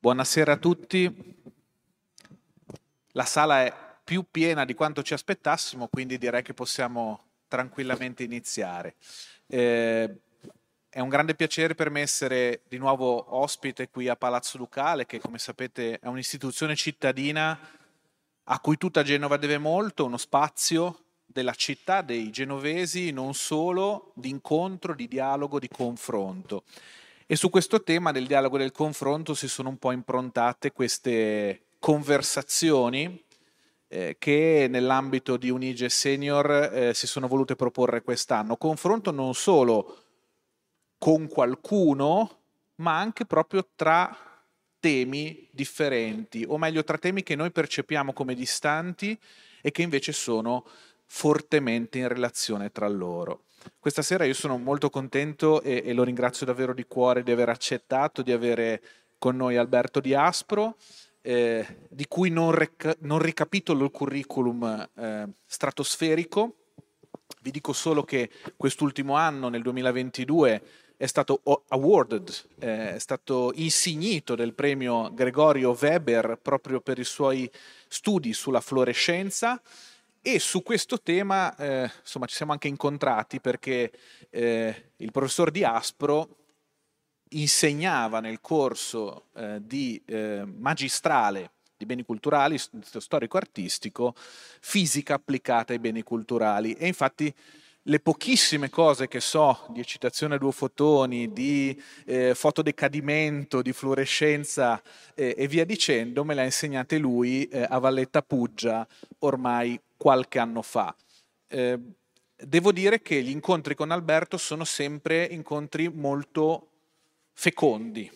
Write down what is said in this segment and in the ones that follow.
Buonasera a tutti. La sala è più piena di quanto ci aspettassimo, quindi direi che possiamo tranquillamente iniziare. Eh, è un grande piacere per me essere di nuovo ospite qui a Palazzo Ducale, che come sapete è un'istituzione cittadina a cui tutta Genova deve molto, uno spazio della città dei genovesi, non solo, di incontro, di dialogo, di confronto. E su questo tema del dialogo e del confronto si sono un po' improntate queste conversazioni eh, che nell'ambito di Unige Senior eh, si sono volute proporre quest'anno. Confronto non solo con qualcuno, ma anche proprio tra temi differenti, o meglio tra temi che noi percepiamo come distanti e che invece sono fortemente in relazione tra loro. Questa sera io sono molto contento e, e lo ringrazio davvero di cuore di aver accettato di avere con noi Alberto Di Aspro, eh, di cui non, rec- non, ricapitolo il curriculum eh, stratosferico. Vi dico solo che quest'ultimo anno, nel 2022, è stato awarded, eh, è stato insignito del premio Gregorio Weber proprio per i suoi studi sulla fluorescenza e su questo tema eh, insomma, ci siamo anche incontrati perché eh, il professor Di Aspro insegnava nel corso eh, di eh, magistrale di beni culturali, storico-artistico, fisica applicata ai beni culturali. E infatti le pochissime cose che so di eccitazione a due fotoni, di eh, fotodecadimento, di fluorescenza eh, e via dicendo, me le ha insegnate lui eh, a Valletta Puggia ormai qualche anno fa. Eh, devo dire che gli incontri con Alberto sono sempre incontri molto fecondi,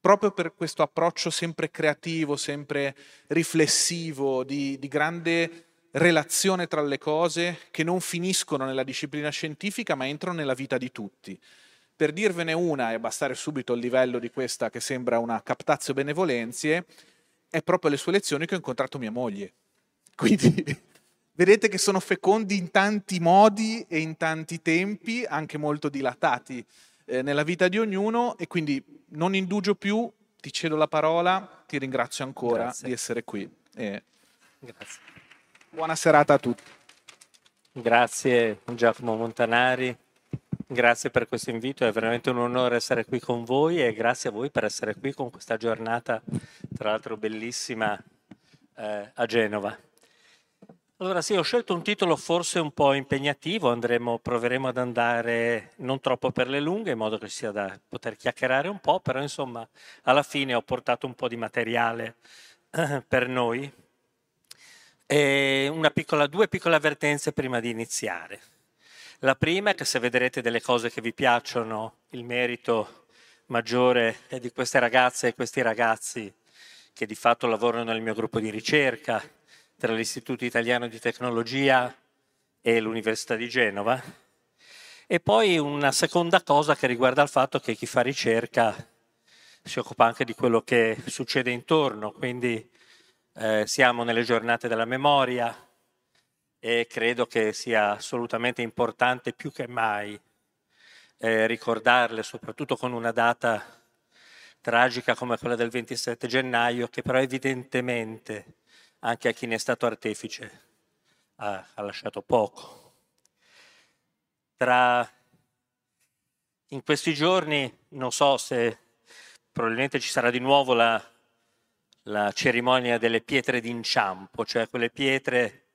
proprio per questo approccio sempre creativo, sempre riflessivo, di, di grande relazione tra le cose che non finiscono nella disciplina scientifica ma entrano nella vita di tutti. Per dirvene una e abbassare subito il livello di questa che sembra una captazio benevolenzie, è proprio alle sue lezioni che ho incontrato mia moglie. Quindi vedete che sono fecondi in tanti modi e in tanti tempi, anche molto dilatati eh, nella vita di ognuno e quindi non indugio più, ti cedo la parola, ti ringrazio ancora Grazie. di essere qui. Eh, Grazie. Buona serata a tutti. Grazie Giacomo Montanari, grazie per questo invito, è veramente un onore essere qui con voi e grazie a voi per essere qui con questa giornata, tra l'altro bellissima, eh, a Genova. Allora sì, ho scelto un titolo forse un po' impegnativo, andremo, proveremo ad andare non troppo per le lunghe, in modo che sia da poter chiacchierare un po', però insomma alla fine ho portato un po' di materiale eh, per noi. E piccola, due piccole avvertenze prima di iniziare. La prima è che se vedrete delle cose che vi piacciono, il merito maggiore è di queste ragazze e questi ragazzi che di fatto lavorano nel mio gruppo di ricerca, tra l'Istituto Italiano di Tecnologia e l'Università di Genova. E poi una seconda cosa che riguarda il fatto che chi fa ricerca si occupa anche di quello che succede intorno, quindi eh, siamo nelle giornate della memoria e credo che sia assolutamente importante più che mai eh, ricordarle, soprattutto con una data tragica come quella del 27 gennaio, che però evidentemente anche a chi ne è stato artefice ha, ha lasciato poco. Tra, in questi giorni, non so se probabilmente ci sarà di nuovo la, la cerimonia delle pietre d'inciampo, cioè quelle pietre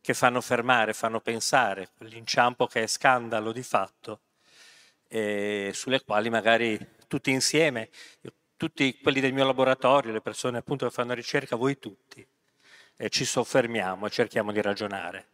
che fanno fermare, fanno pensare, quell'inciampo che è scandalo di fatto, e sulle quali magari tutti insieme, tutti quelli del mio laboratorio, le persone appunto che fanno ricerca, voi tutti, e ci soffermiamo e cerchiamo di ragionare.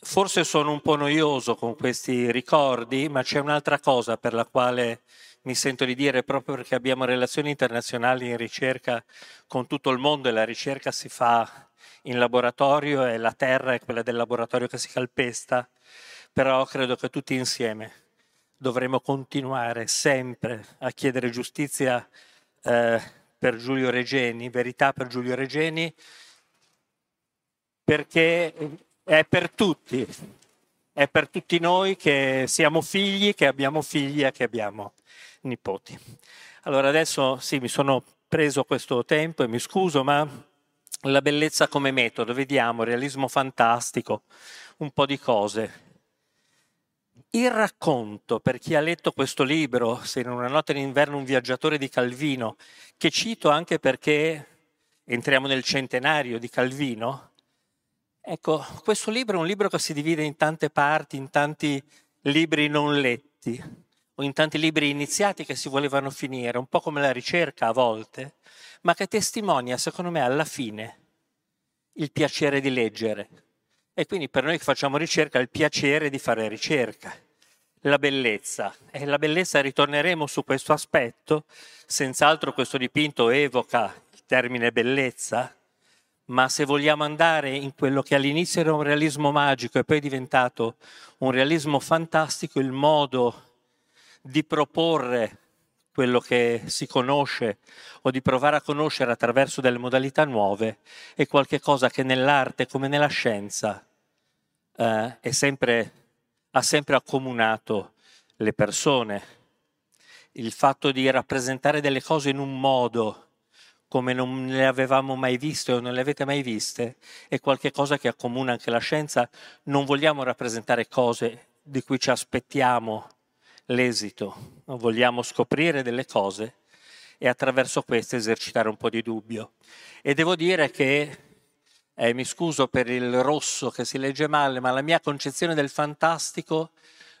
Forse sono un po' noioso con questi ricordi, ma c'è un'altra cosa per la quale mi sento di dire, proprio perché abbiamo relazioni internazionali in ricerca con tutto il mondo e la ricerca si fa in laboratorio e la terra è quella del laboratorio che si calpesta, però credo che tutti insieme dovremo continuare sempre a chiedere giustizia eh, per Giulio Regeni, verità per Giulio Regeni perché è per tutti, è per tutti noi che siamo figli, che abbiamo figli e che abbiamo nipoti. Allora adesso sì, mi sono preso questo tempo e mi scuso, ma la bellezza come metodo, vediamo, realismo fantastico, un po' di cose. Il racconto, per chi ha letto questo libro, Se in una notte d'inverno un viaggiatore di Calvino, che cito anche perché entriamo nel centenario di Calvino, ecco, questo libro è un libro che si divide in tante parti, in tanti libri non letti o in tanti libri iniziati che si volevano finire, un po' come la ricerca a volte, ma che testimonia, secondo me, alla fine il piacere di leggere. E quindi per noi che facciamo ricerca, il piacere di fare ricerca, la bellezza. E la bellezza ritorneremo su questo aspetto, senz'altro questo dipinto evoca il termine bellezza, ma se vogliamo andare in quello che all'inizio era un realismo magico e poi è diventato un realismo fantastico, il modo di proporre quello che si conosce o di provare a conoscere attraverso delle modalità nuove è qualcosa che nell'arte come nella scienza eh, sempre, ha sempre accomunato le persone. Il fatto di rappresentare delle cose in un modo come non le avevamo mai viste o non le avete mai viste è qualcosa che accomuna anche la scienza. Non vogliamo rappresentare cose di cui ci aspettiamo l'esito, vogliamo scoprire delle cose e attraverso queste esercitare un po' di dubbio. E devo dire che, eh, mi scuso per il rosso che si legge male, ma la mia concezione del fantastico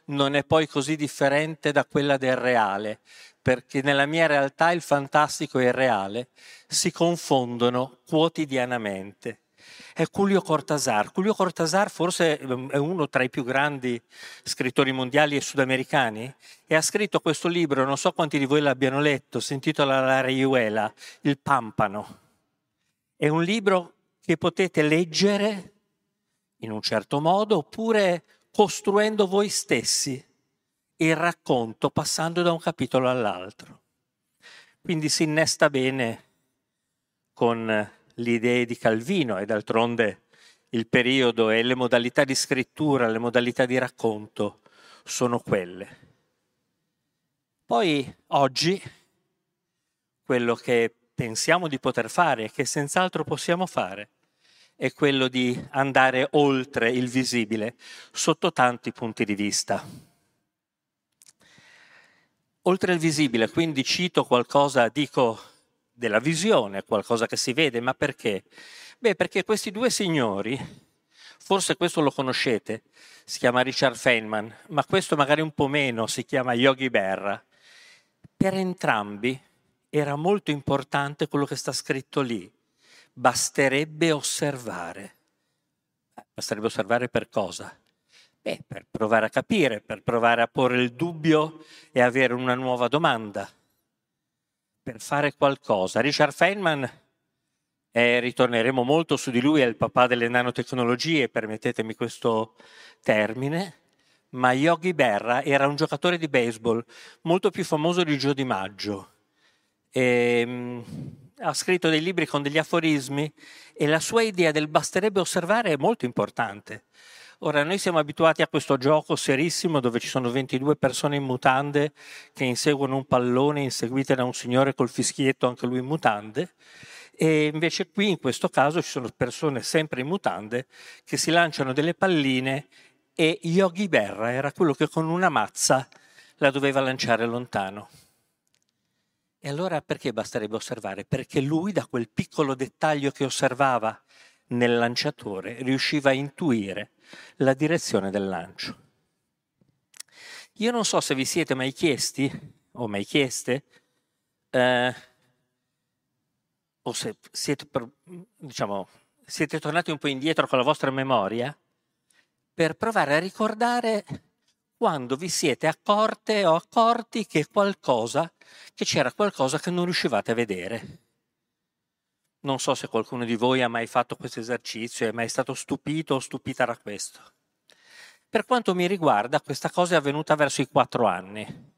non è poi così differente da quella del reale, perché nella mia realtà il fantastico e il reale si confondono quotidianamente è Julio Cortázar. Julio Cortázar forse ehm, è uno tra i più grandi scrittori mondiali e sudamericani e ha scritto questo libro, non so quanti di voi l'abbiano letto, si intitola La Raiuela, Il Pampano. È un libro che potete leggere in un certo modo oppure costruendo voi stessi il racconto passando da un capitolo all'altro. Quindi si innesta bene con le idee di Calvino e d'altronde il periodo e le modalità di scrittura, le modalità di racconto sono quelle. Poi oggi quello che pensiamo di poter fare e che senz'altro possiamo fare è quello di andare oltre il visibile sotto tanti punti di vista. Oltre il visibile, quindi cito qualcosa, dico della visione, qualcosa che si vede, ma perché? Beh, perché questi due signori, forse questo lo conoscete, si chiama Richard Feynman, ma questo magari un po' meno, si chiama Yogi Berra. Per entrambi era molto importante quello che sta scritto lì. Basterebbe osservare. Basterebbe osservare per cosa? Beh, per provare a capire, per provare a porre il dubbio e avere una nuova domanda per fare qualcosa. Richard Feynman, eh, ritorneremo molto su di lui, è il papà delle nanotecnologie, permettetemi questo termine, ma Yogi Berra era un giocatore di baseball molto più famoso di Gio Di Maggio. E, ehm, ha scritto dei libri con degli aforismi e la sua idea del basterebbe osservare è molto importante. Ora, noi siamo abituati a questo gioco serissimo dove ci sono 22 persone in mutande che inseguono un pallone inseguite da un signore col fischietto, anche lui in mutande, e invece qui in questo caso ci sono persone sempre in mutande che si lanciano delle palline e Yogi Berra era quello che con una mazza la doveva lanciare lontano. E allora perché basterebbe osservare? Perché lui da quel piccolo dettaglio che osservava nel lanciatore riusciva a intuire la direzione del lancio. Io non so se vi siete mai chiesti o mai chieste eh, o se siete, diciamo, siete tornati un po' indietro con la vostra memoria per provare a ricordare quando vi siete accorte o accorti che qualcosa, che c'era qualcosa che non riuscivate a vedere. Non so se qualcuno di voi ha mai fatto questo esercizio, è mai stato stupito o stupita da questo. Per quanto mi riguarda, questa cosa è avvenuta verso i quattro anni.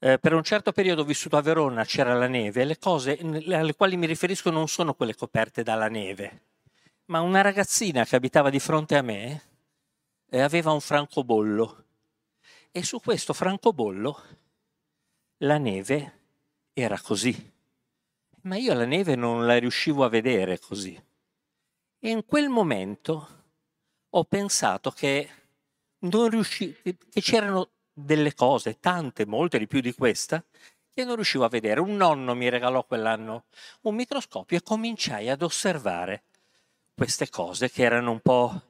Eh, per un certo periodo vissuto a Verona, c'era la neve, le cose alle quali mi riferisco non sono quelle coperte dalla neve, ma una ragazzina che abitava di fronte a me eh, aveva un francobollo e su questo francobollo la neve era così. Ma io la neve non la riuscivo a vedere così. E in quel momento ho pensato che, riusci- che c'erano delle cose, tante, molte di più di questa, che non riuscivo a vedere. Un nonno mi regalò quell'anno un microscopio e cominciai ad osservare queste cose che erano un po'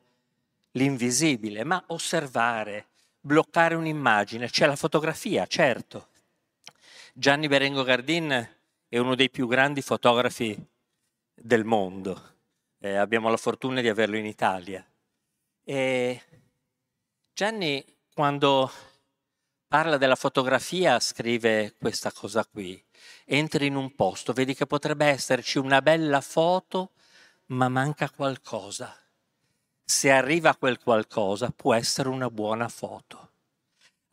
l'invisibile, ma osservare, bloccare un'immagine, c'è la fotografia, certo. Gianni Berengo Gardin è uno dei più grandi fotografi del mondo. Eh, abbiamo la fortuna di averlo in Italia. E Gianni, quando parla della fotografia, scrive questa cosa qui. Entri in un posto, vedi che potrebbe esserci una bella foto, ma manca qualcosa. Se arriva quel qualcosa, può essere una buona foto.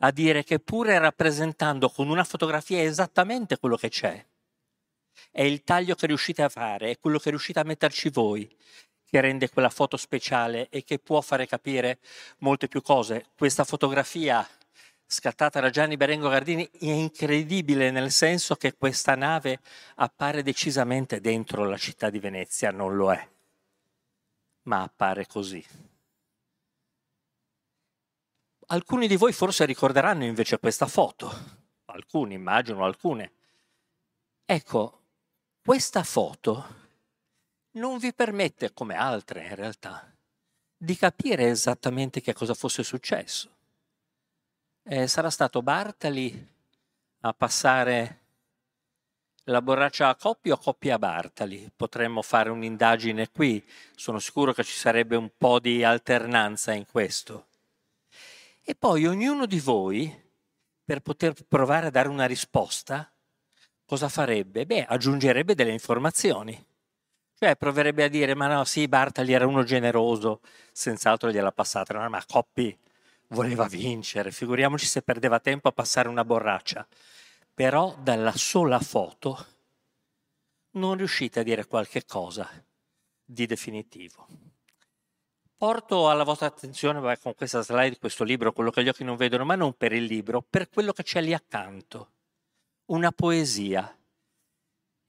A dire che pure rappresentando con una fotografia esattamente quello che c'è, è il taglio che riuscite a fare, è quello che riuscite a metterci voi, che rende quella foto speciale e che può fare capire molte più cose. Questa fotografia scattata da Gianni Berengo Gardini è incredibile nel senso che questa nave appare decisamente dentro la città di Venezia, non lo è, ma appare così. Alcuni di voi forse ricorderanno invece questa foto, alcuni immagino, alcune. Ecco, questa foto non vi permette, come altre in realtà, di capire esattamente che cosa fosse successo. Eh, sarà stato Bartali a passare la borraccia a coppia o coppia a Bartali? Potremmo fare un'indagine qui, sono sicuro che ci sarebbe un po' di alternanza in questo. E poi ognuno di voi, per poter provare a dare una risposta, cosa farebbe? Beh, aggiungerebbe delle informazioni. Cioè proverebbe a dire, ma no, sì, Bartali era uno generoso, senz'altro gliela passata, no, ma Coppi voleva vincere, figuriamoci se perdeva tempo a passare una borraccia. Però dalla sola foto non riuscite a dire qualche cosa di definitivo. Porto alla vostra attenzione beh, con questa slide, questo libro, quello che gli occhi non vedono, ma non per il libro, per quello che c'è lì accanto. Una poesia.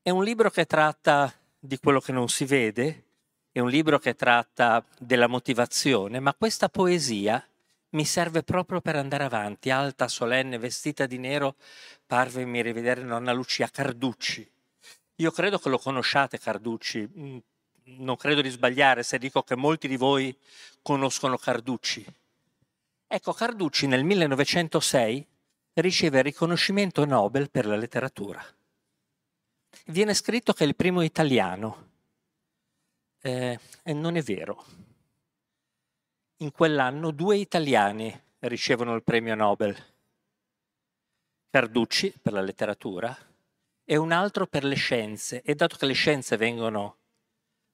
È un libro che tratta di quello che non si vede, è un libro che tratta della motivazione, ma questa poesia mi serve proprio per andare avanti, alta, solenne, vestita di nero, parvemi rivedere nonna Lucia Carducci. Io credo che lo conosciate Carducci, mm, non credo di sbagliare se dico che molti di voi conoscono Carducci. Ecco, Carducci nel 1906 riceve il riconoscimento Nobel per la letteratura viene scritto che è il primo italiano. Eh, e non è vero. In quell'anno due italiani ricevono il premio Nobel. Carducci per la letteratura e un altro per le scienze. E dato che le scienze vengono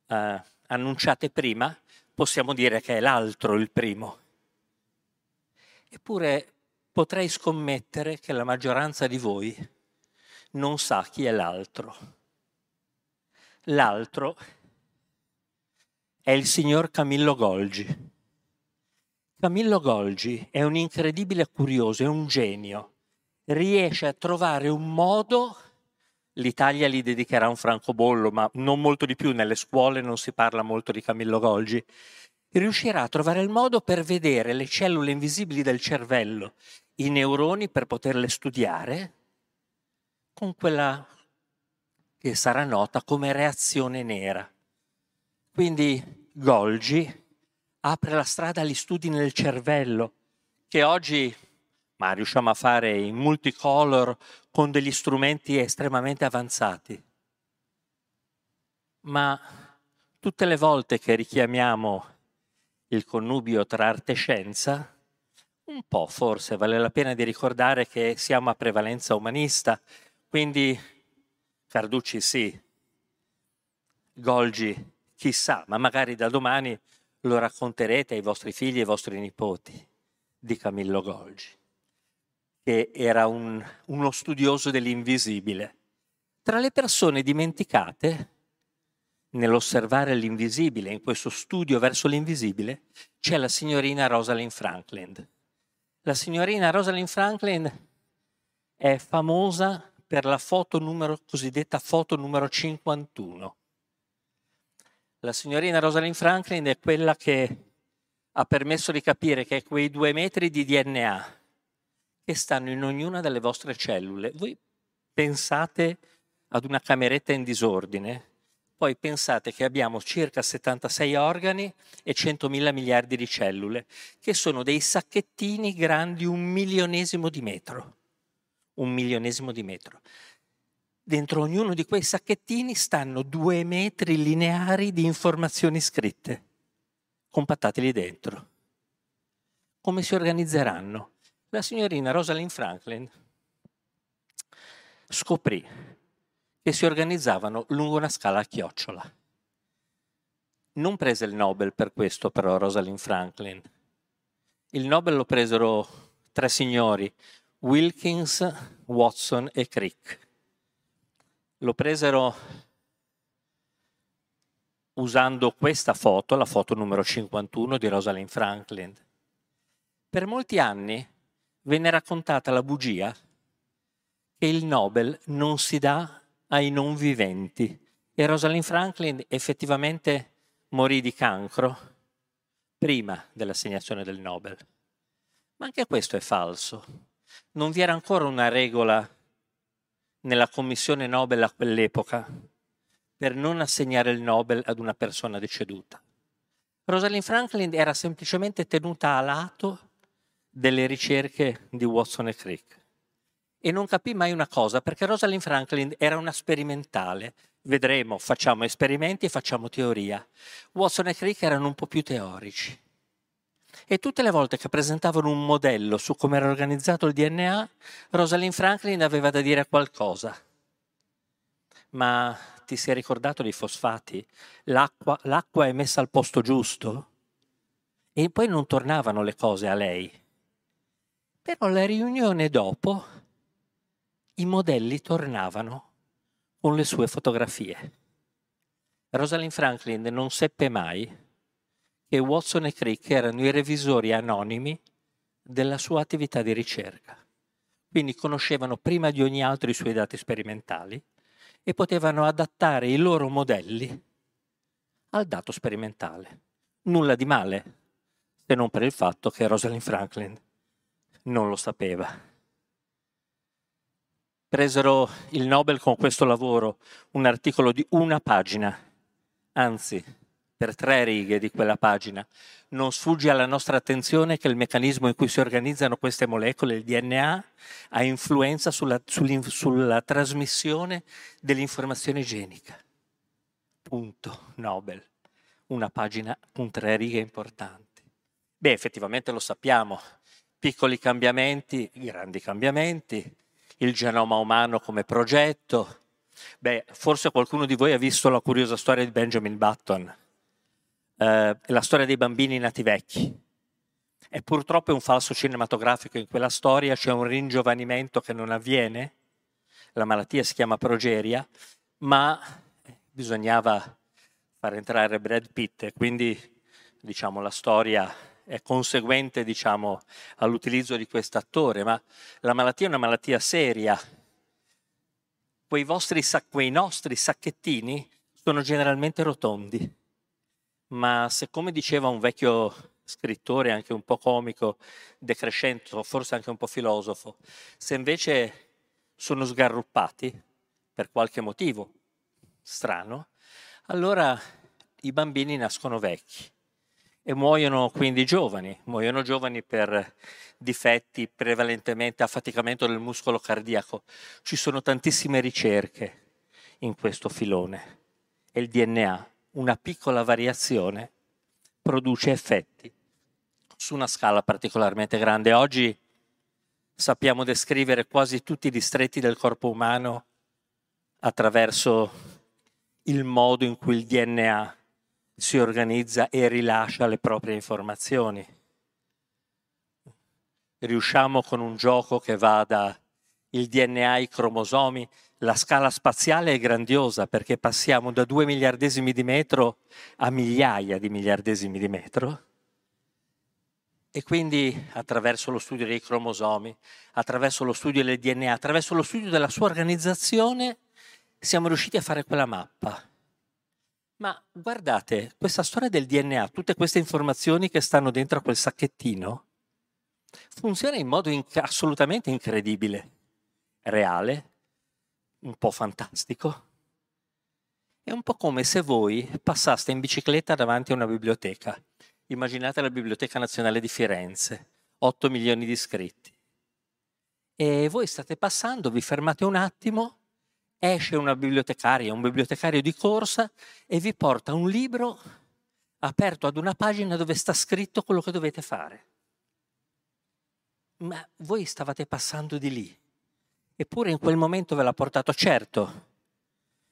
eh, annunciate prima, possiamo dire che è l'altro il primo. Eppure potrei scommettere che la maggioranza di voi non sa chi è l'altro. L'altro è il signor Camillo Golgi. Camillo Golgi è un incredibile curioso, è un genio. Riesce a trovare un modo, l'Italia gli dedicherà un francobollo, ma non molto di più, nelle scuole non si parla molto di Camillo Golgi, riuscirà a trovare il modo per vedere le cellule invisibili del cervello, i neuroni per poterle studiare con quella che sarà nota come reazione nera. Quindi Golgi apre la strada agli studi nel cervello, che oggi ma riusciamo a fare in multicolor con degli strumenti estremamente avanzati. Ma tutte le volte che richiamiamo il connubio tra arte e scienza, un po' forse vale la pena di ricordare che siamo a prevalenza umanista quindi Carducci sì, Golgi chissà, ma magari da domani lo racconterete ai vostri figli e ai vostri nipoti di Camillo Golgi, che era un, uno studioso dell'invisibile. Tra le persone dimenticate, nell'osservare l'invisibile, in questo studio verso l'invisibile, c'è la signorina Rosalind Franklin. La signorina Rosalind Franklin è famosa per la foto numero, cosiddetta foto numero 51. La signorina Rosalind Franklin è quella che ha permesso di capire che quei due metri di DNA che stanno in ognuna delle vostre cellule, voi pensate ad una cameretta in disordine, poi pensate che abbiamo circa 76 organi e 100.000 miliardi di cellule, che sono dei sacchettini grandi un milionesimo di metro un milionesimo di metro. Dentro ognuno di quei sacchettini stanno due metri lineari di informazioni scritte, compattati lì dentro. Come si organizzeranno? La signorina Rosalind Franklin scoprì che si organizzavano lungo una scala a chiocciola. Non prese il Nobel per questo, però, Rosalind Franklin. Il Nobel lo presero tre signori, Wilkins, Watson e Crick. Lo presero usando questa foto, la foto numero 51 di Rosalind Franklin. Per molti anni venne raccontata la bugia che il Nobel non si dà ai non viventi e Rosalind Franklin effettivamente morì di cancro prima dell'assegnazione del Nobel. Ma anche questo è falso non vi era ancora una regola nella commissione Nobel a quell'epoca per non assegnare il Nobel ad una persona deceduta. Rosalind Franklin era semplicemente tenuta a lato delle ricerche di Watson e Crick. E non capì mai una cosa, perché Rosalind Franklin era una sperimentale. Vedremo, facciamo esperimenti e facciamo teoria. Watson e Crick erano un po' più teorici. E tutte le volte che presentavano un modello su come era organizzato il DNA, Rosalind Franklin aveva da dire qualcosa. Ma ti sei ricordato dei fosfati? L'acqua, l'acqua è messa al posto giusto? E poi non tornavano le cose a lei. Però la riunione dopo i modelli tornavano con le sue fotografie. Rosalind Franklin non seppe mai che Watson e Crick erano i revisori anonimi della sua attività di ricerca. Quindi conoscevano prima di ogni altro i suoi dati sperimentali e potevano adattare i loro modelli al dato sperimentale. Nulla di male, se non per il fatto che Rosalind Franklin non lo sapeva. Presero il Nobel con questo lavoro, un articolo di una pagina, anzi per tre righe di quella pagina. Non sfugge alla nostra attenzione che il meccanismo in cui si organizzano queste molecole, il DNA, ha influenza sulla, sulla trasmissione dell'informazione genica. Punto. Nobel. Una pagina con tre righe importanti. Beh, effettivamente lo sappiamo. Piccoli cambiamenti, grandi cambiamenti, il genoma umano come progetto. Beh, forse qualcuno di voi ha visto la curiosa storia di Benjamin Button eh, la storia dei bambini nati vecchi. E purtroppo è un falso cinematografico in quella storia, c'è un ringiovanimento che non avviene, la malattia si chiama progeria, ma bisognava far entrare Brad Pitt e quindi diciamo, la storia è conseguente diciamo, all'utilizzo di quest'attore, ma la malattia è una malattia seria. Quei, vostri, quei nostri sacchettini sono generalmente rotondi ma se come diceva un vecchio scrittore, anche un po' comico, decrescento, forse anche un po' filosofo, se invece sono sgarruppati per qualche motivo strano, allora i bambini nascono vecchi e muoiono quindi giovani, muoiono giovani per difetti prevalentemente affaticamento del muscolo cardiaco. Ci sono tantissime ricerche in questo filone e il DNA una piccola variazione produce effetti su una scala particolarmente grande. Oggi sappiamo descrivere quasi tutti i distretti del corpo umano attraverso il modo in cui il DNA si organizza e rilascia le proprie informazioni. Riusciamo con un gioco che va da il DNA ai cromosomi la scala spaziale è grandiosa perché passiamo da due miliardesimi di metro a migliaia di miliardesimi di metro. E quindi attraverso lo studio dei cromosomi, attraverso lo studio del DNA, attraverso lo studio della sua organizzazione, siamo riusciti a fare quella mappa. Ma guardate, questa storia del DNA, tutte queste informazioni che stanno dentro a quel sacchettino, funziona in modo inc- assolutamente incredibile, reale, un po' fantastico. È un po' come se voi passaste in bicicletta davanti a una biblioteca. Immaginate la Biblioteca Nazionale di Firenze, 8 milioni di iscritti. E voi state passando, vi fermate un attimo, esce una bibliotecaria, un bibliotecario di corsa e vi porta un libro aperto ad una pagina dove sta scritto quello che dovete fare ma voi stavate passando di lì, eppure in quel momento ve l'ha portato. Certo,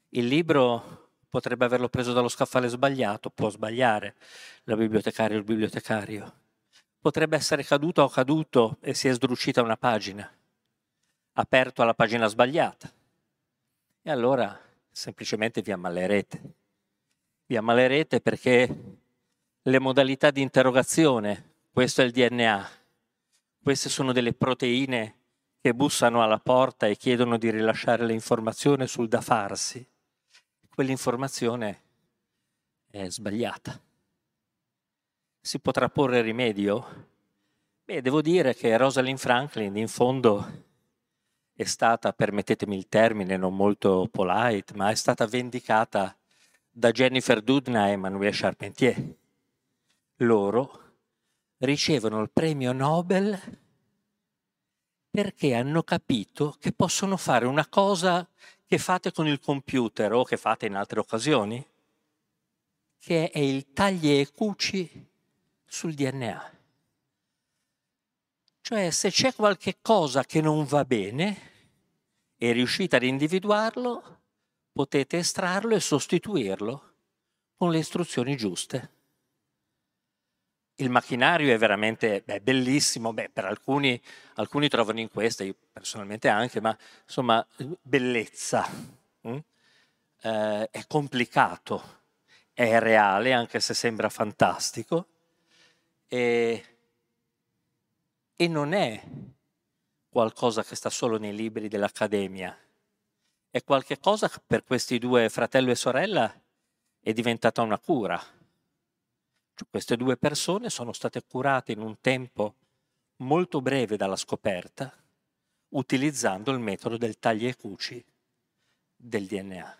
il libro potrebbe averlo preso dallo scaffale sbagliato, può sbagliare la bibliotecaria o il bibliotecario. Potrebbe essere caduto o caduto e si è sdrucita una pagina, aperto alla pagina sbagliata. E allora semplicemente vi ammalerete. Vi ammalerete perché le modalità di interrogazione, questo è il DNA, queste sono delle proteine che bussano alla porta e chiedono di rilasciare l'informazione sul da farsi. Quell'informazione è sbagliata. Si potrà porre rimedio? Beh, devo dire che Rosalind Franklin in fondo è stata, permettetemi il termine, non molto polite, ma è stata vendicata da Jennifer Doudna e Emmanuel Charpentier. Loro ricevono il premio Nobel perché hanno capito che possono fare una cosa che fate con il computer o che fate in altre occasioni, che è il tagli e cuci sul DNA. Cioè se c'è qualche cosa che non va bene e riuscite ad individuarlo, potete estrarlo e sostituirlo con le istruzioni giuste il macchinario è veramente beh, bellissimo, beh, per alcuni, alcuni trovano in questa, io personalmente anche, ma insomma, bellezza. Mm? Eh, è complicato, è reale, anche se sembra fantastico, e, e non è qualcosa che sta solo nei libri dell'Accademia, è qualcosa che per questi due fratello e sorella è diventata una cura queste due persone sono state curate in un tempo molto breve dalla scoperta utilizzando il metodo del tagli e cuci del DNA.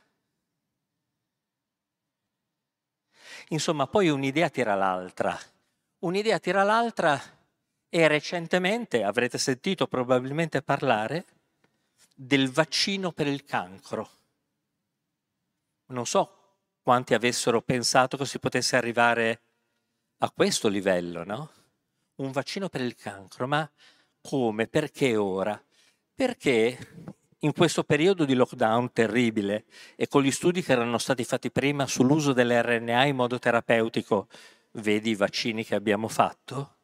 Insomma, poi un'idea tira l'altra. Un'idea tira l'altra e recentemente avrete sentito probabilmente parlare del vaccino per il cancro. Non so quanti avessero pensato che si potesse arrivare a questo livello, no? Un vaccino per il cancro, ma come? Perché ora? Perché in questo periodo di lockdown terribile e con gli studi che erano stati fatti prima sull'uso dell'RNA in modo terapeutico, vedi i vaccini che abbiamo fatto,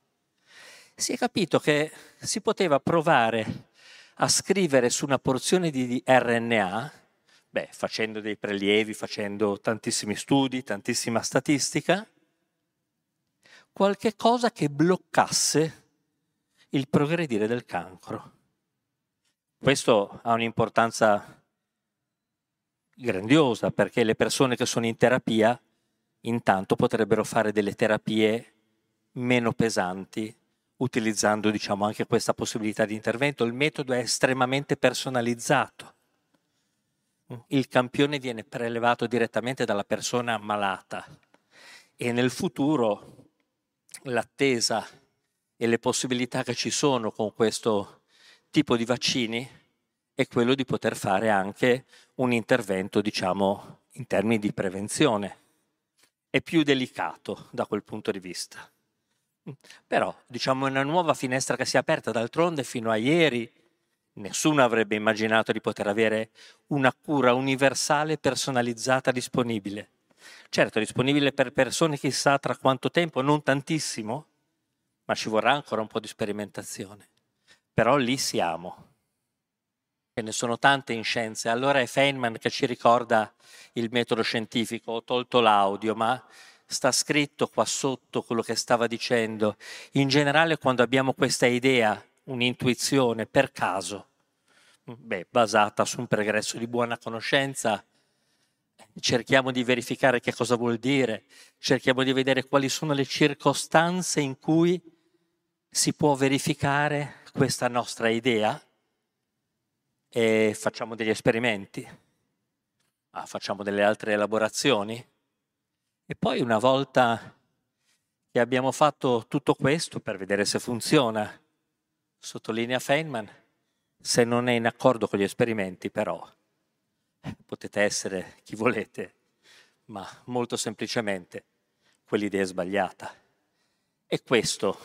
si è capito che si poteva provare a scrivere su una porzione di RNA, beh, facendo dei prelievi, facendo tantissimi studi, tantissima statistica, qualche cosa che bloccasse il progredire del cancro. Questo ha un'importanza grandiosa perché le persone che sono in terapia intanto potrebbero fare delle terapie meno pesanti utilizzando diciamo anche questa possibilità di intervento. Il metodo è estremamente personalizzato. Il campione viene prelevato direttamente dalla persona ammalata e nel futuro l'attesa e le possibilità che ci sono con questo tipo di vaccini è quello di poter fare anche un intervento, diciamo, in termini di prevenzione. È più delicato da quel punto di vista. Però, diciamo, è una nuova finestra che si è aperta. D'altronde, fino a ieri, nessuno avrebbe immaginato di poter avere una cura universale personalizzata disponibile. Certo, disponibile per persone chissà tra quanto tempo, non tantissimo, ma ci vorrà ancora un po' di sperimentazione. Però lì siamo. Ce ne sono tante in scienze. Allora è Feynman che ci ricorda il metodo scientifico. Ho tolto l'audio, ma sta scritto qua sotto quello che stava dicendo. In generale quando abbiamo questa idea, un'intuizione per caso, beh, basata su un pregresso di buona conoscenza, cerchiamo di verificare che cosa vuol dire, cerchiamo di vedere quali sono le circostanze in cui si può verificare questa nostra idea e facciamo degli esperimenti, ah, facciamo delle altre elaborazioni e poi una volta che abbiamo fatto tutto questo per vedere se funziona, sottolinea Feynman, se non è in accordo con gli esperimenti però, potete essere chi volete, ma molto semplicemente quell'idea è sbagliata. E questo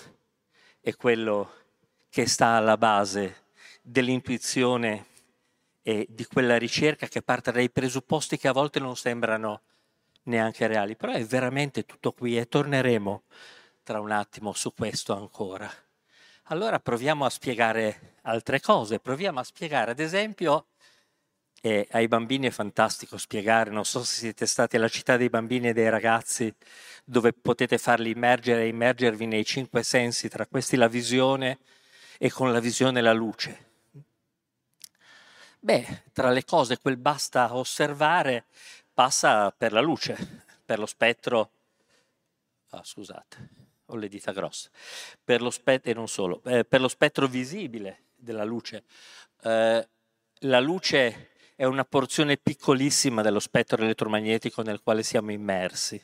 è quello che sta alla base dell'intuizione e di quella ricerca che parte dai presupposti che a volte non sembrano neanche reali, però è veramente tutto qui e torneremo tra un attimo su questo ancora. Allora proviamo a spiegare altre cose, proviamo a spiegare ad esempio, e ai bambini è fantastico spiegare, non so se siete stati alla città dei bambini e dei ragazzi dove potete farli immergere e immergervi nei cinque sensi, tra questi la visione e con la visione la luce. Beh, tra le cose quel basta osservare passa per la luce, per lo spettro, ah, scusate, ho le dita grosse, per lo, spe- e non solo, eh, per lo spettro visibile della luce. Eh, la luce è una porzione piccolissima dello spettro elettromagnetico nel quale siamo immersi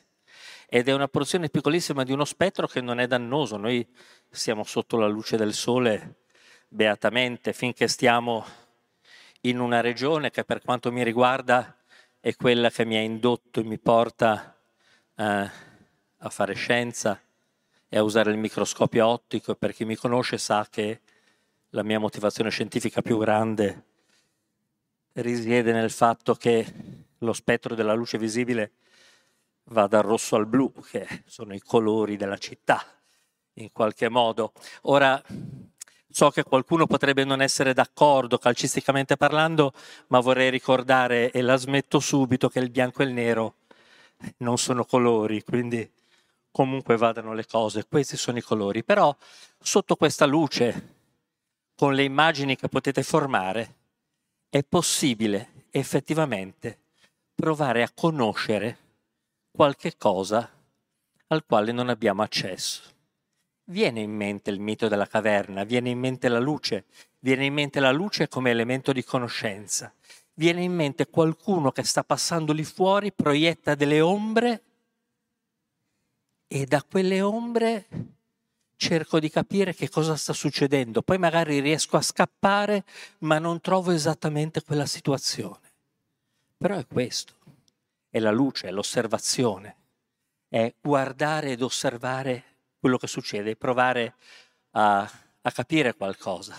ed è una porzione piccolissima di uno spettro che non è dannoso. Noi siamo sotto la luce del sole beatamente finché stiamo in una regione che per quanto mi riguarda è quella che mi ha indotto e mi porta eh, a fare scienza e a usare il microscopio ottico. Per chi mi conosce sa che la mia motivazione scientifica più grande risiede nel fatto che lo spettro della luce visibile va dal rosso al blu, che sono i colori della città, in qualche modo. Ora, So che qualcuno potrebbe non essere d'accordo calcisticamente parlando, ma vorrei ricordare, e la smetto subito, che il bianco e il nero non sono colori, quindi comunque vadano le cose, questi sono i colori. Però sotto questa luce, con le immagini che potete formare, è possibile effettivamente provare a conoscere qualche cosa al quale non abbiamo accesso viene in mente il mito della caverna, viene in mente la luce, viene in mente la luce come elemento di conoscenza, viene in mente qualcuno che sta passando lì fuori, proietta delle ombre e da quelle ombre cerco di capire che cosa sta succedendo, poi magari riesco a scappare ma non trovo esattamente quella situazione. Però è questo, è la luce, è l'osservazione, è guardare ed osservare quello che succede, provare a, a capire qualcosa.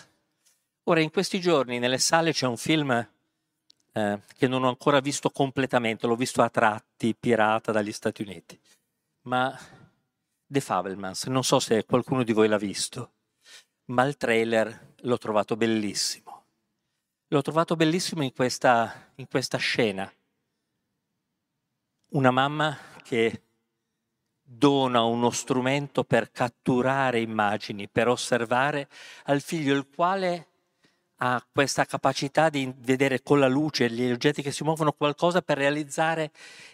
Ora, in questi giorni nelle sale c'è un film eh, che non ho ancora visto completamente, l'ho visto a tratti, pirata dagli Stati Uniti, ma The Fabelmans, non so se qualcuno di voi l'ha visto, ma il trailer l'ho trovato bellissimo. L'ho trovato bellissimo in questa, in questa scena. Una mamma che dona uno strumento per catturare immagini, per osservare al figlio il quale ha questa capacità di vedere con la luce gli oggetti che si muovono qualcosa per realizzare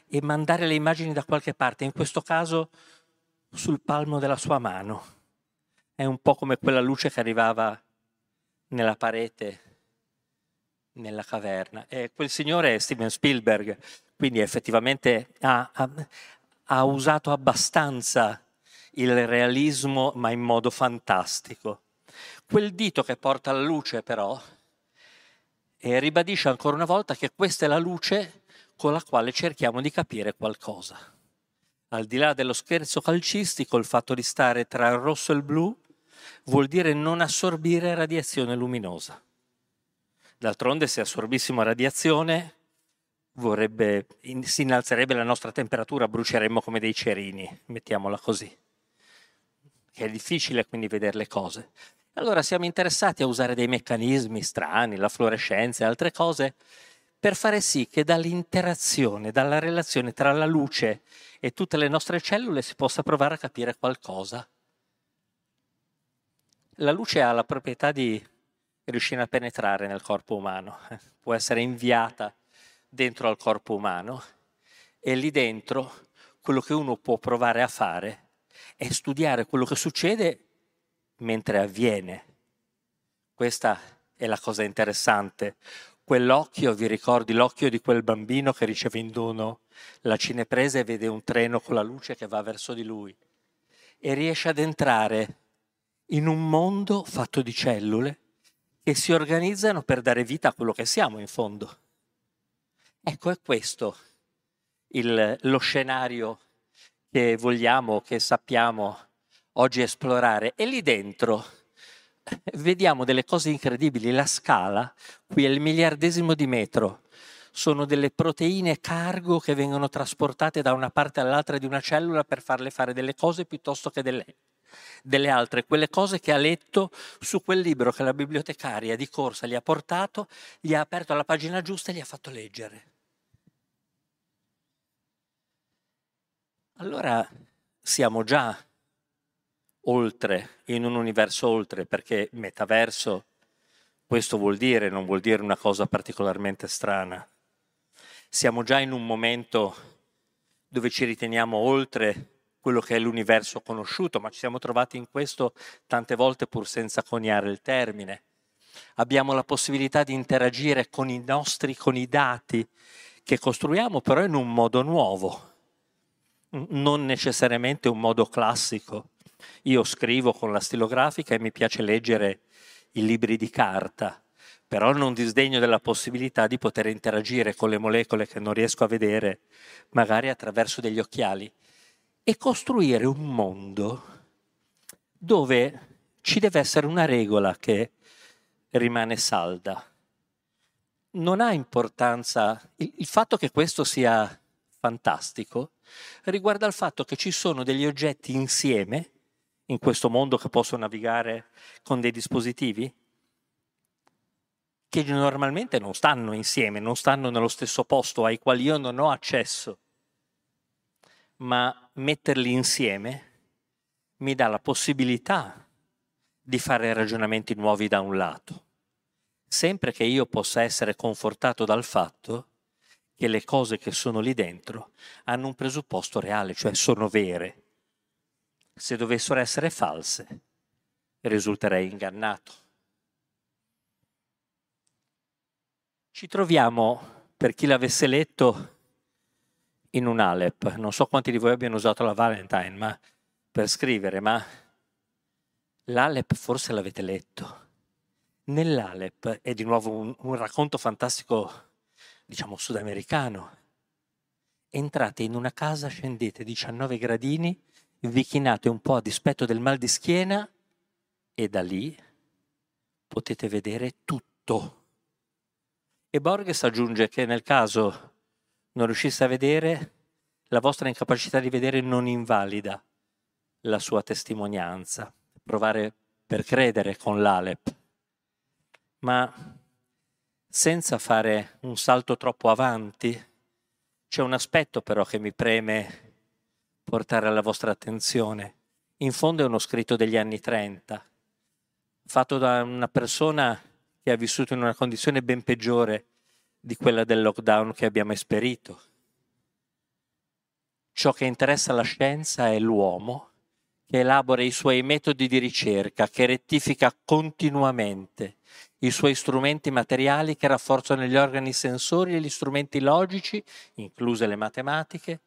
e mandare le immagini da qualche parte, in questo caso sul palmo della sua mano. È un po' come quella luce che arrivava nella parete, nella caverna. E quel signore è Steven Spielberg, quindi effettivamente ha, ha, ha usato abbastanza il realismo, ma in modo fantastico. Quel dito che porta alla luce, però, e ribadisce ancora una volta che questa è la luce con la quale cerchiamo di capire qualcosa. Al di là dello scherzo calcistico, il fatto di stare tra il rosso e il blu vuol dire non assorbire radiazione luminosa. D'altronde, se assorbissimo radiazione, vorrebbe, in, si innalzerebbe la nostra temperatura, bruceremmo come dei cerini, mettiamola così. Che è difficile quindi vedere le cose. Allora siamo interessati a usare dei meccanismi strani, la fluorescenza e altre cose, per fare sì che dall'interazione, dalla relazione tra la luce e tutte le nostre cellule si possa provare a capire qualcosa. La luce ha la proprietà di riuscire a penetrare nel corpo umano, può essere inviata dentro al corpo umano e lì dentro quello che uno può provare a fare è studiare quello che succede mentre avviene. Questa è la cosa interessante. Quell'occhio, vi ricordi l'occhio di quel bambino che riceve in dono la cinepresa e vede un treno con la luce che va verso di lui e riesce ad entrare in un mondo fatto di cellule che si organizzano per dare vita a quello che siamo in fondo. Ecco, è questo il, lo scenario che vogliamo, che sappiamo oggi esplorare. E lì dentro vediamo delle cose incredibili. La scala, qui è il miliardesimo di metro, sono delle proteine cargo che vengono trasportate da una parte all'altra di una cellula per farle fare delle cose piuttosto che delle delle altre, quelle cose che ha letto su quel libro che la bibliotecaria di corsa gli ha portato, gli ha aperto la pagina giusta e gli ha fatto leggere. Allora siamo già oltre, in un universo oltre, perché metaverso, questo vuol dire, non vuol dire una cosa particolarmente strana. Siamo già in un momento dove ci riteniamo oltre quello che è l'universo conosciuto, ma ci siamo trovati in questo tante volte pur senza coniare il termine. Abbiamo la possibilità di interagire con i nostri, con i dati che costruiamo, però in un modo nuovo, non necessariamente un modo classico. Io scrivo con la stilografica e mi piace leggere i libri di carta, però non disdegno della possibilità di poter interagire con le molecole che non riesco a vedere, magari attraverso degli occhiali e costruire un mondo dove ci deve essere una regola che rimane salda. Non ha importanza il, il fatto che questo sia fantastico riguarda il fatto che ci sono degli oggetti insieme in questo mondo che possono navigare con dei dispositivi che normalmente non stanno insieme, non stanno nello stesso posto ai quali io non ho accesso. Ma metterli insieme mi dà la possibilità di fare ragionamenti nuovi da un lato, sempre che io possa essere confortato dal fatto che le cose che sono lì dentro hanno un presupposto reale, cioè sono vere. Se dovessero essere false, risulterei ingannato. Ci troviamo, per chi l'avesse letto, in un Alep. Non so quanti di voi abbiano usato la Valentine ma, per scrivere, ma l'Alep forse l'avete letto. Nell'Alep è di nuovo un, un racconto fantastico, diciamo, sudamericano. Entrate in una casa, scendete 19 gradini, vi chinate un po' a dispetto del mal di schiena e da lì potete vedere tutto. E Borges aggiunge che nel caso non riuscisse a vedere, la vostra incapacità di vedere non invalida la sua testimonianza. Provare per credere con l'Alep, ma senza fare un salto troppo avanti, c'è un aspetto però che mi preme portare alla vostra attenzione. In fondo è uno scritto degli anni 30, fatto da una persona che ha vissuto in una condizione ben peggiore di quella del lockdown che abbiamo esperito. Ciò che interessa la scienza è l'uomo che elabora i suoi metodi di ricerca, che rettifica continuamente i suoi strumenti materiali che rafforzano gli organi sensori e gli strumenti logici, incluse le matematiche,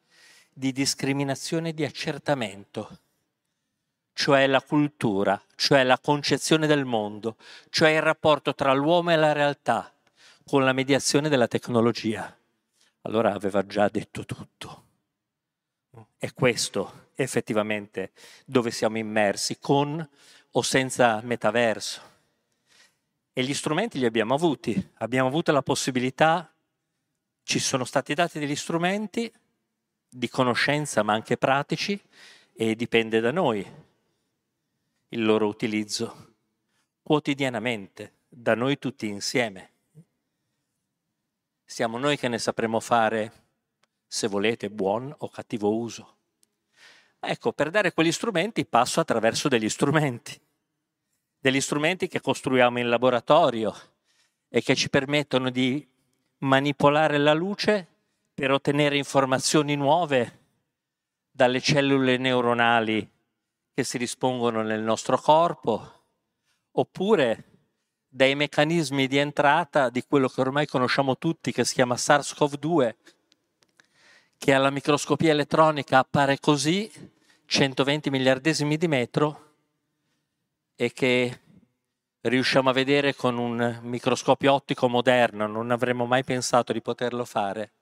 di discriminazione e di accertamento, cioè la cultura, cioè la concezione del mondo, cioè il rapporto tra l'uomo e la realtà, con la mediazione della tecnologia. Allora aveva già detto tutto. È questo effettivamente dove siamo immersi, con o senza metaverso. E gli strumenti li abbiamo avuti, abbiamo avuto la possibilità, ci sono stati dati degli strumenti di conoscenza ma anche pratici e dipende da noi il loro utilizzo quotidianamente, da noi tutti insieme. Siamo noi che ne sapremo fare se volete buon o cattivo uso. Ecco, per dare quegli strumenti passo attraverso degli strumenti, degli strumenti che costruiamo in laboratorio e che ci permettono di manipolare la luce per ottenere informazioni nuove dalle cellule neuronali che si dispongono nel nostro corpo, oppure dai meccanismi di entrata di quello che ormai conosciamo tutti, che si chiama SARS-CoV-2, che alla microscopia elettronica appare così, 120 miliardesimi di metro, e che riusciamo a vedere con un microscopio ottico moderno, non avremmo mai pensato di poterlo fare,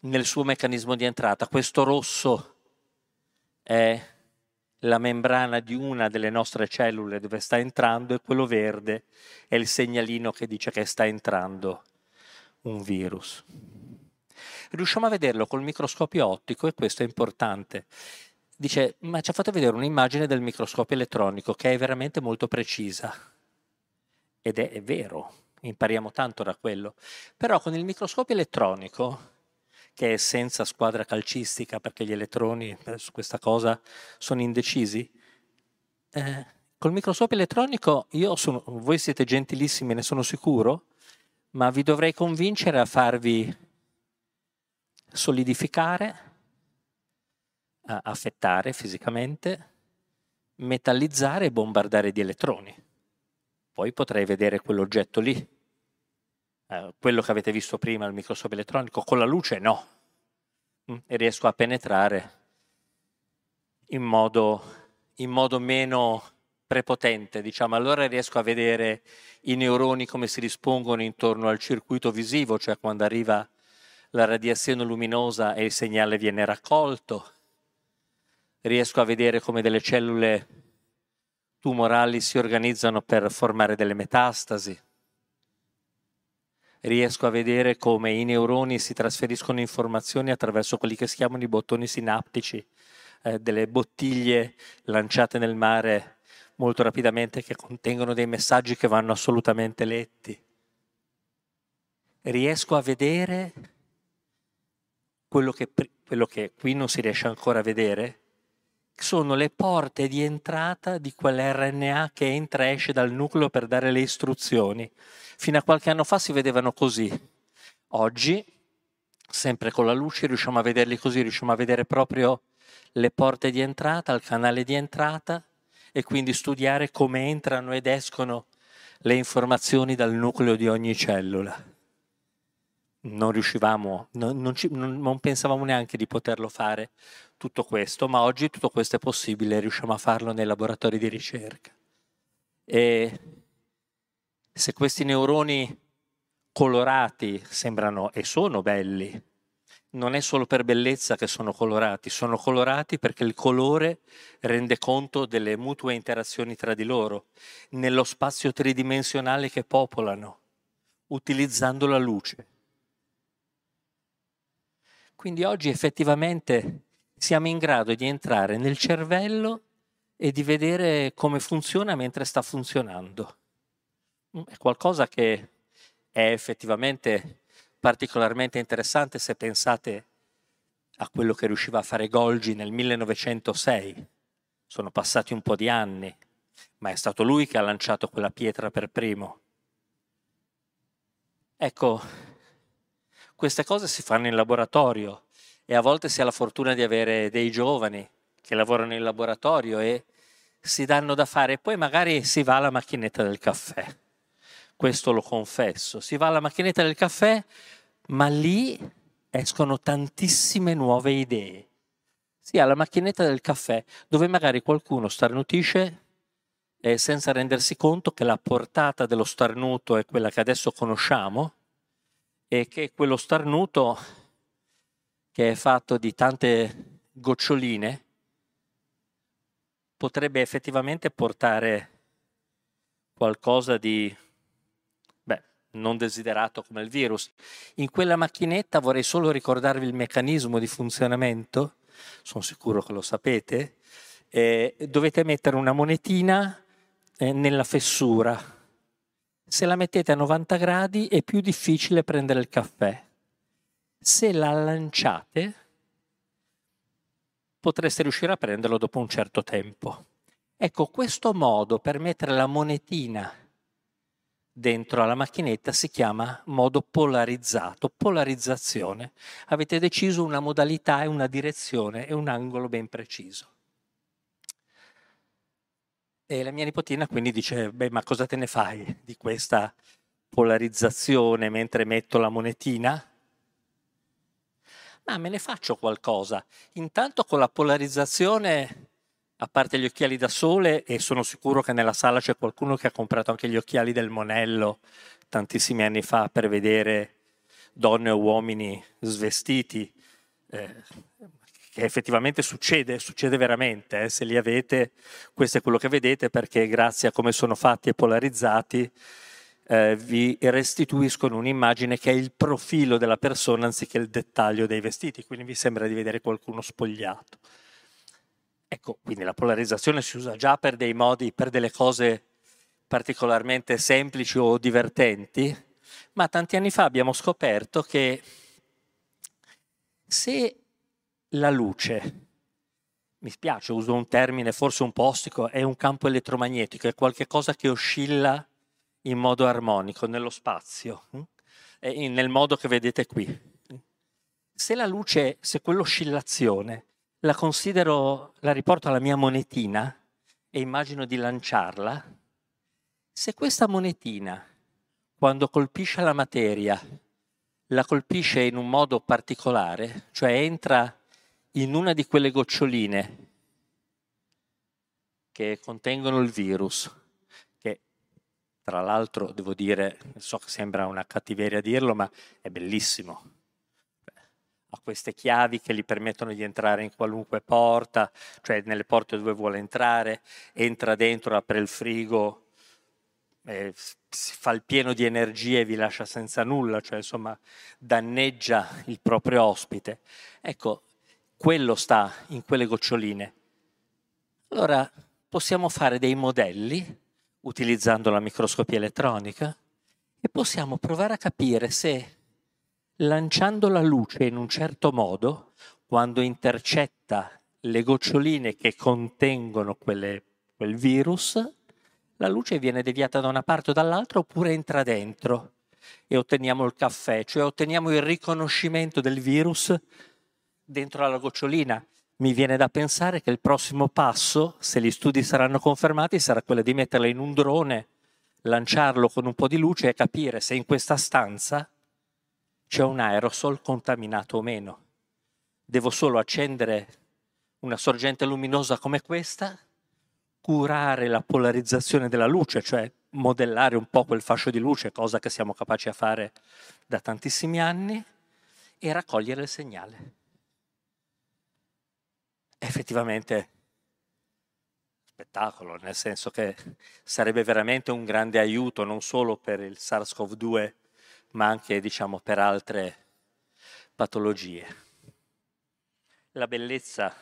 nel suo meccanismo di entrata. Questo rosso è la membrana di una delle nostre cellule dove sta entrando e quello verde è il segnalino che dice che sta entrando un virus. Riusciamo a vederlo col microscopio ottico e questo è importante. Dice, ma ci ha fatto vedere un'immagine del microscopio elettronico che è veramente molto precisa. Ed è, è vero, impariamo tanto da quello. Però con il microscopio elettronico che è senza squadra calcistica perché gli elettroni eh, su questa cosa sono indecisi. Eh, col microscopio elettronico io sono, voi siete gentilissimi, ne sono sicuro, ma vi dovrei convincere a farvi solidificare, affettare fisicamente, metallizzare e bombardare di elettroni. Poi potrei vedere quell'oggetto lì, eh, quello che avete visto prima, il microscopio elettronico, con la luce no. Mm, e riesco a penetrare in modo, in modo meno prepotente, diciamo. Allora riesco a vedere i neuroni come si dispongono intorno al circuito visivo, cioè quando arriva la radiazione luminosa e il segnale viene raccolto. Riesco a vedere come delle cellule tumorali si organizzano per formare delle metastasi riesco a vedere come i neuroni si trasferiscono informazioni attraverso quelli che si chiamano i bottoni sinaptici, eh, delle bottiglie lanciate nel mare molto rapidamente che contengono dei messaggi che vanno assolutamente letti. Riesco a vedere quello che, quello che qui non si riesce ancora a vedere, sono le porte di entrata di quell'RNA che entra e esce dal nucleo per dare le istruzioni. Fino a qualche anno fa si vedevano così. Oggi, sempre con la luce, riusciamo a vederli così, riusciamo a vedere proprio le porte di entrata, il canale di entrata e quindi studiare come entrano ed escono le informazioni dal nucleo di ogni cellula. Non riuscivamo, non, non, ci, non, non pensavamo neanche di poterlo fare tutto questo, ma oggi tutto questo è possibile, riusciamo a farlo nei laboratori di ricerca. E se questi neuroni colorati sembrano e sono belli, non è solo per bellezza che sono colorati, sono colorati perché il colore rende conto delle mutue interazioni tra di loro, nello spazio tridimensionale che popolano, utilizzando la luce. Quindi oggi effettivamente siamo in grado di entrare nel cervello e di vedere come funziona mentre sta funzionando. Mm, è qualcosa che è effettivamente particolarmente interessante se pensate a quello che riusciva a fare Golgi nel 1906. Sono passati un po' di anni, ma è stato lui che ha lanciato quella pietra per primo. Ecco, queste cose si fanno in laboratorio e a volte si ha la fortuna di avere dei giovani che lavorano in laboratorio e si danno da fare e poi magari si va alla macchinetta del caffè questo lo confesso. Si va alla macchinetta del caffè, ma lì escono tantissime nuove idee. Si ha la macchinetta del caffè, dove magari qualcuno starnutisce eh, senza rendersi conto che la portata dello starnuto è quella che adesso conosciamo e che quello starnuto, che è fatto di tante goccioline, potrebbe effettivamente portare qualcosa di non desiderato come il virus. In quella macchinetta vorrei solo ricordarvi il meccanismo di funzionamento, sono sicuro che lo sapete, eh, dovete mettere una monetina eh, nella fessura. Se la mettete a 90 gradi è più difficile prendere il caffè. Se la lanciate potreste riuscire a prenderlo dopo un certo tempo. Ecco, questo modo per mettere la monetina dentro alla macchinetta si chiama modo polarizzato, polarizzazione. Avete deciso una modalità e una direzione e un angolo ben preciso. E la mia nipotina quindi dice, beh, ma cosa te ne fai di questa polarizzazione mentre metto la monetina? Ma me ne faccio qualcosa. Intanto con la polarizzazione a parte gli occhiali da sole, e sono sicuro che nella sala c'è qualcuno che ha comprato anche gli occhiali del Monello tantissimi anni fa per vedere donne o uomini svestiti, eh, che effettivamente succede, succede veramente, eh, se li avete, questo è quello che vedete perché grazie a come sono fatti e polarizzati eh, vi restituiscono un'immagine che è il profilo della persona anziché il dettaglio dei vestiti, quindi vi sembra di vedere qualcuno spogliato. Ecco, quindi la polarizzazione si usa già per dei modi, per delle cose particolarmente semplici o divertenti, ma tanti anni fa abbiamo scoperto che se la luce, mi spiace, uso un termine forse un po' ostico, è un campo elettromagnetico, è qualcosa che oscilla in modo armonico nello spazio, hm? nel modo che vedete qui. Se la luce, se quell'oscillazione la considero, la riporto alla mia monetina e immagino di lanciarla, se questa monetina, quando colpisce la materia, la colpisce in un modo particolare, cioè entra in una di quelle goccioline che contengono il virus, tra l'altro devo dire, so che sembra una cattiveria dirlo, ma è bellissimo ha queste chiavi che gli permettono di entrare in qualunque porta, cioè nelle porte dove vuole entrare, entra dentro, apre il frigo, eh, si fa il pieno di energie e vi lascia senza nulla, cioè insomma danneggia il proprio ospite. Ecco, quello sta in quelle goccioline. Allora possiamo fare dei modelli utilizzando la microscopia elettronica e possiamo provare a capire se lanciando la luce in un certo modo, quando intercetta le goccioline che contengono quelle, quel virus, la luce viene deviata da una parte o dall'altra oppure entra dentro e otteniamo il caffè, cioè otteniamo il riconoscimento del virus dentro la gocciolina. Mi viene da pensare che il prossimo passo, se gli studi saranno confermati, sarà quello di metterla in un drone, lanciarlo con un po' di luce e capire se in questa stanza c'è un aerosol contaminato o meno. Devo solo accendere una sorgente luminosa come questa, curare la polarizzazione della luce, cioè modellare un po' quel fascio di luce, cosa che siamo capaci a fare da tantissimi anni, e raccogliere il segnale. Effettivamente spettacolo, nel senso che sarebbe veramente un grande aiuto non solo per il SARS-CoV-2 ma anche diciamo, per altre patologie. La bellezza,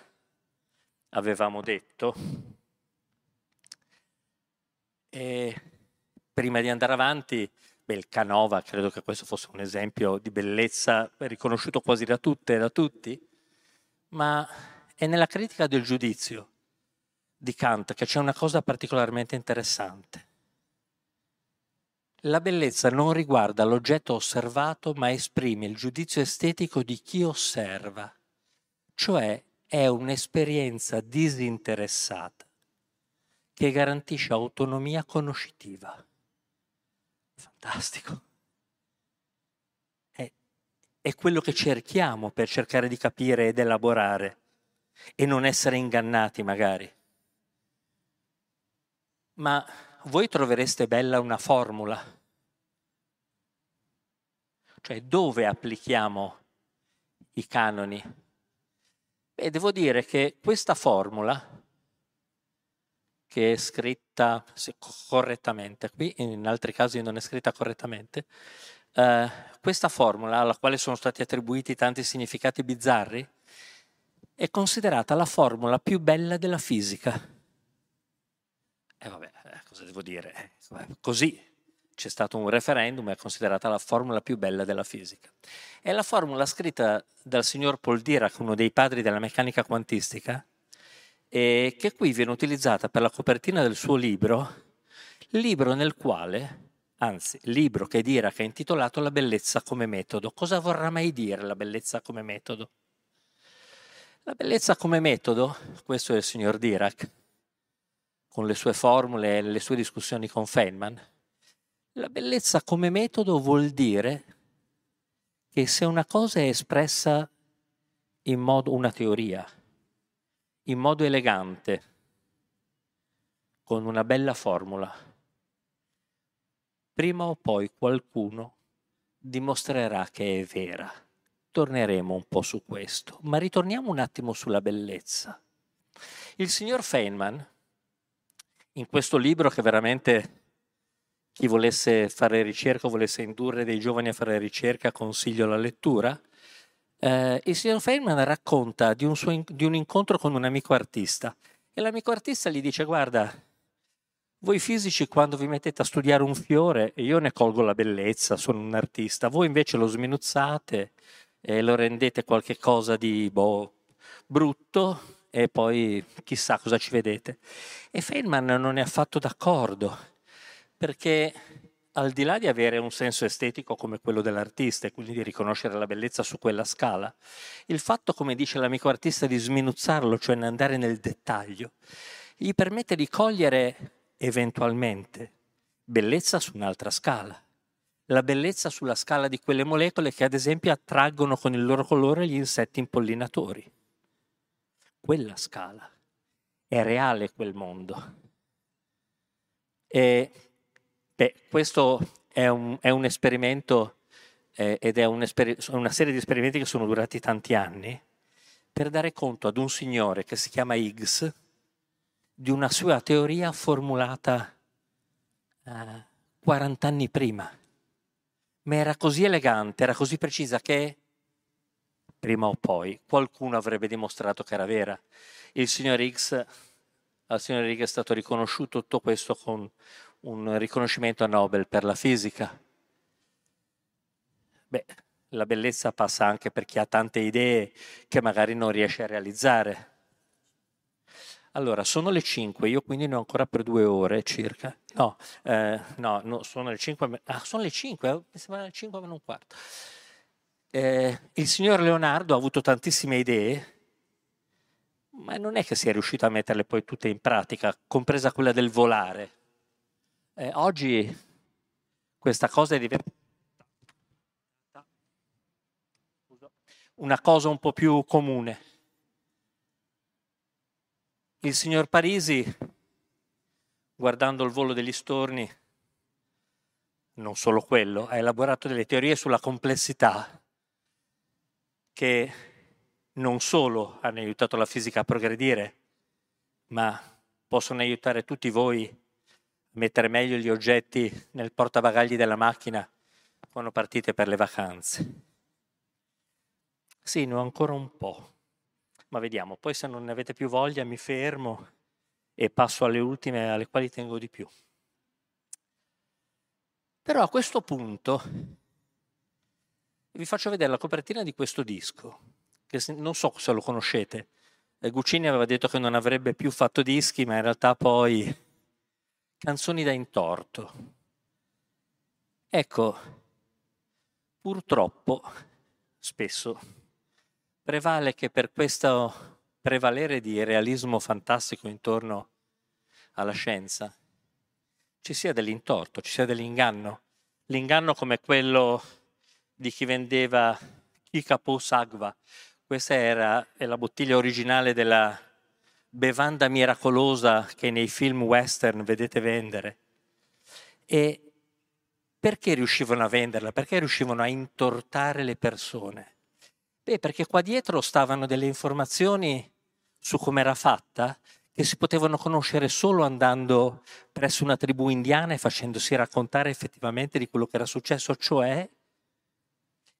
avevamo detto, e prima di andare avanti, beh, il Canova, credo che questo fosse un esempio di bellezza riconosciuto quasi da tutte e da tutti, ma è nella critica del giudizio di Kant che c'è una cosa particolarmente interessante. La bellezza non riguarda l'oggetto osservato, ma esprime il giudizio estetico di chi osserva, cioè è un'esperienza disinteressata che garantisce autonomia conoscitiva. Fantastico. È, è quello che cerchiamo per cercare di capire ed elaborare e non essere ingannati magari. Ma voi trovereste bella una formula, cioè dove applichiamo i canoni? Beh, devo dire che questa formula, che è scritta correttamente, qui in altri casi non è scritta correttamente, eh, questa formula alla quale sono stati attribuiti tanti significati bizzarri, è considerata la formula più bella della fisica. E vabbè, cosa devo dire? Eh, così c'è stato un referendum, è considerata la formula più bella della fisica. È la formula scritta dal signor Paul Dirac, uno dei padri della meccanica quantistica, e che qui viene utilizzata per la copertina del suo libro, libro nel quale, anzi, libro che Dirac ha intitolato La bellezza come metodo. Cosa vorrà mai dire la bellezza come metodo? La bellezza come metodo, questo è il signor Dirac, con le sue formule e le sue discussioni con Feynman, la bellezza come metodo vuol dire che se una cosa è espressa in modo, una teoria, in modo elegante, con una bella formula, prima o poi qualcuno dimostrerà che è vera. Torneremo un po' su questo, ma ritorniamo un attimo sulla bellezza. Il signor Feynman, in questo libro che veramente chi volesse fare ricerca volesse indurre dei giovani a fare ricerca, consiglio la lettura. Eh, il signor Feynman racconta di un, suo, di un incontro con un amico artista e l'amico artista gli dice guarda, voi fisici quando vi mettete a studiare un fiore, io ne colgo la bellezza, sono un artista, voi invece lo sminuzzate e lo rendete qualcosa di boh, brutto e poi chissà cosa ci vedete. E Feynman non è affatto d'accordo perché al di là di avere un senso estetico come quello dell'artista e quindi di riconoscere la bellezza su quella scala, il fatto, come dice l'amico artista, di sminuzzarlo, cioè andare nel dettaglio, gli permette di cogliere eventualmente bellezza su un'altra scala. La bellezza sulla scala di quelle molecole che ad esempio attraggono con il loro colore gli insetti impollinatori. Quella scala. È reale quel mondo. E Beh, questo è un, è un esperimento eh, ed è un esper- una serie di esperimenti che sono durati tanti anni per dare conto ad un signore che si chiama Higgs di una sua teoria formulata eh, 40 anni prima. Ma era così elegante, era così precisa che prima o poi qualcuno avrebbe dimostrato che era vera. Il signor Higgs, al signor Higgs è stato riconosciuto tutto questo con un riconoscimento a Nobel per la fisica. Beh, la bellezza passa anche per chi ha tante idee che magari non riesce a realizzare. Allora, sono le 5, io quindi ne ho ancora per due ore circa. No, eh, no, no, sono le 5, ah, sono le 5, mi sembra le 5 meno un quarto. Eh, il signor Leonardo ha avuto tantissime idee, ma non è che sia riuscito a metterle poi tutte in pratica, compresa quella del volare. Eh, oggi questa cosa è diventata una cosa un po' più comune. Il signor Parisi, guardando il volo degli storni, non solo quello, ha elaborato delle teorie sulla complessità che non solo hanno aiutato la fisica a progredire, ma possono aiutare tutti voi mettere meglio gli oggetti nel portabagagli della macchina quando partite per le vacanze. Sì, ne ho ancora un po', ma vediamo. Poi se non ne avete più voglia mi fermo e passo alle ultime alle quali tengo di più. Però a questo punto vi faccio vedere la copertina di questo disco, che non so se lo conoscete. Guccini aveva detto che non avrebbe più fatto dischi, ma in realtà poi canzoni da intorto. Ecco, purtroppo spesso prevale che per questo prevalere di realismo fantastico intorno alla scienza ci sia dell'intorto, ci sia dell'inganno. L'inganno come quello di chi vendeva Kikapo Sagva. Questa era la bottiglia originale della bevanda miracolosa che nei film western vedete vendere. E perché riuscivano a venderla? Perché riuscivano a intortare le persone? Beh, perché qua dietro stavano delle informazioni su come era fatta che si potevano conoscere solo andando presso una tribù indiana e facendosi raccontare effettivamente di quello che era successo, cioè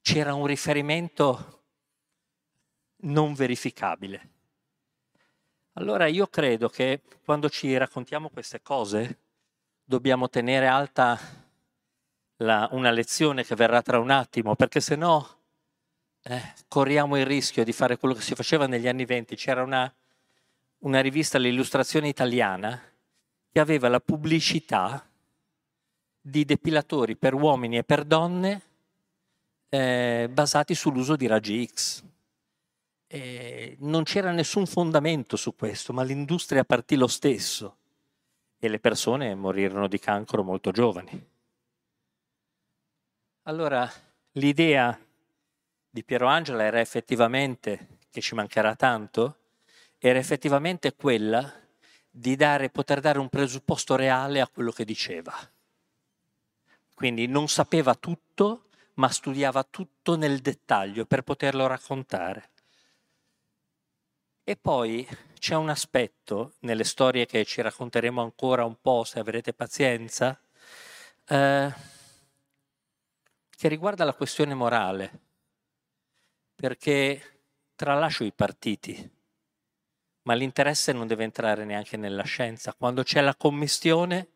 c'era un riferimento non verificabile. Allora io credo che quando ci raccontiamo queste cose dobbiamo tenere alta la, una lezione che verrà tra un attimo, perché se no eh, corriamo il rischio di fare quello che si faceva negli anni venti. C'era una, una rivista, l'illustrazione italiana, che aveva la pubblicità di depilatori per uomini e per donne eh, basati sull'uso di raggi X. E non c'era nessun fondamento su questo, ma l'industria partì lo stesso e le persone morirono di cancro molto giovani. Allora, l'idea di Piero Angela era effettivamente, che ci mancherà tanto, era effettivamente quella di dare, poter dare un presupposto reale a quello che diceva. Quindi non sapeva tutto, ma studiava tutto nel dettaglio per poterlo raccontare. E poi c'è un aspetto nelle storie che ci racconteremo ancora un po', se avrete pazienza, eh, che riguarda la questione morale perché tralascio i partiti, ma l'interesse non deve entrare neanche nella scienza. Quando c'è la commistione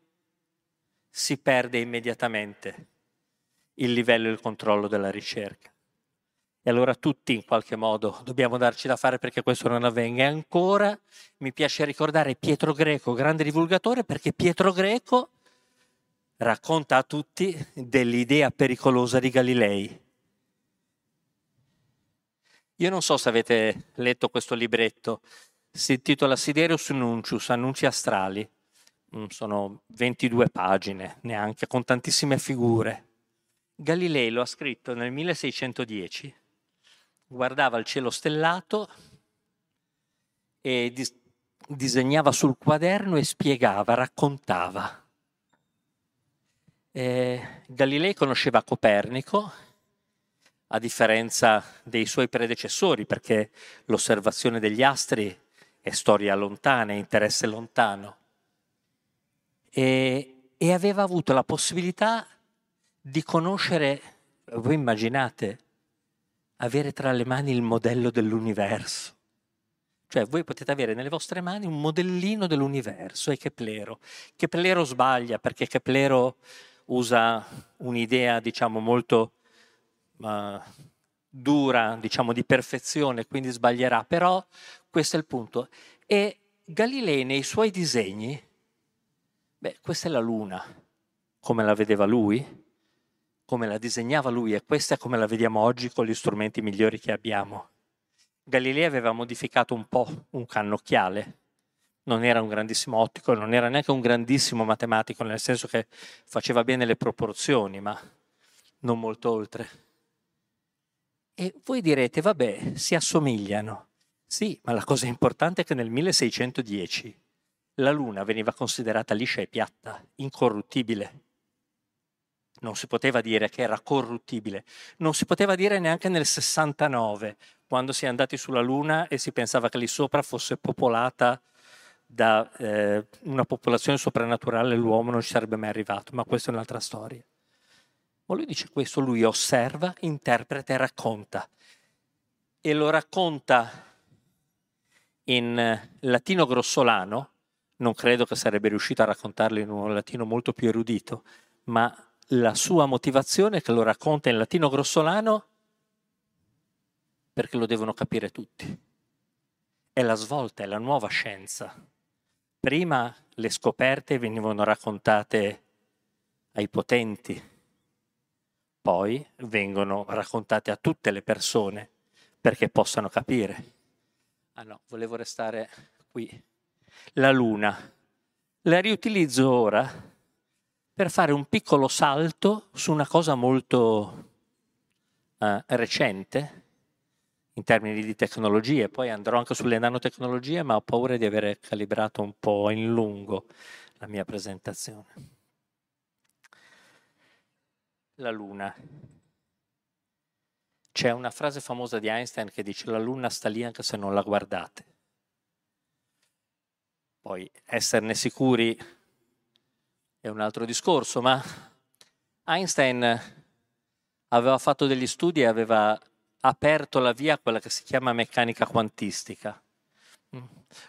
si perde immediatamente il livello e il controllo della ricerca. E allora tutti in qualche modo dobbiamo darci da fare perché questo non avvenga. E ancora mi piace ricordare Pietro Greco, grande divulgatore, perché Pietro Greco racconta a tutti dell'idea pericolosa di Galilei io non so se avete letto questo libretto, si intitola Siderius Nuncius, Annunci Astrali. Mm, sono 22 pagine, neanche, con tantissime figure. Galilei lo ha scritto nel 1610, guardava il cielo stellato e dis- disegnava sul quaderno e spiegava, raccontava. Eh, Galilei conosceva Copernico a differenza dei suoi predecessori, perché l'osservazione degli astri è storia lontana, è interesse lontano. E, e aveva avuto la possibilità di conoscere, voi immaginate, avere tra le mani il modello dell'universo. Cioè voi potete avere nelle vostre mani un modellino dell'universo, è Keplero. Keplero sbaglia perché Keplero usa un'idea, diciamo, molto dura, diciamo di perfezione, quindi sbaglierà, però questo è il punto. E Galilei nei suoi disegni, beh, questa è la Luna, come la vedeva lui, come la disegnava lui e questa è come la vediamo oggi con gli strumenti migliori che abbiamo. Galilei aveva modificato un po' un cannocchiale, non era un grandissimo ottico, non era neanche un grandissimo matematico, nel senso che faceva bene le proporzioni, ma non molto oltre. E voi direte, vabbè, si assomigliano. Sì, ma la cosa importante è che nel 1610 la Luna veniva considerata liscia e piatta, incorruttibile. Non si poteva dire che era corruttibile, non si poteva dire neanche nel 69, quando si è andati sulla Luna e si pensava che lì sopra fosse popolata da eh, una popolazione soprannaturale, l'uomo non ci sarebbe mai arrivato, ma questa è un'altra storia. Ma lui dice questo, lui osserva, interpreta e racconta. E lo racconta in latino grossolano, non credo che sarebbe riuscito a raccontarlo in un latino molto più erudito, ma la sua motivazione è che lo racconta in latino grossolano perché lo devono capire tutti. È la svolta, è la nuova scienza. Prima le scoperte venivano raccontate ai potenti, poi vengono raccontate a tutte le persone perché possano capire. Ah no, volevo restare qui. La luna. La riutilizzo ora per fare un piccolo salto su una cosa molto eh, recente in termini di tecnologie, poi andrò anche sulle nanotecnologie, ma ho paura di aver calibrato un po' in lungo la mia presentazione la Luna. C'è una frase famosa di Einstein che dice la Luna sta lì anche se non la guardate. Poi esserne sicuri è un altro discorso, ma Einstein aveva fatto degli studi e aveva aperto la via a quella che si chiama meccanica quantistica.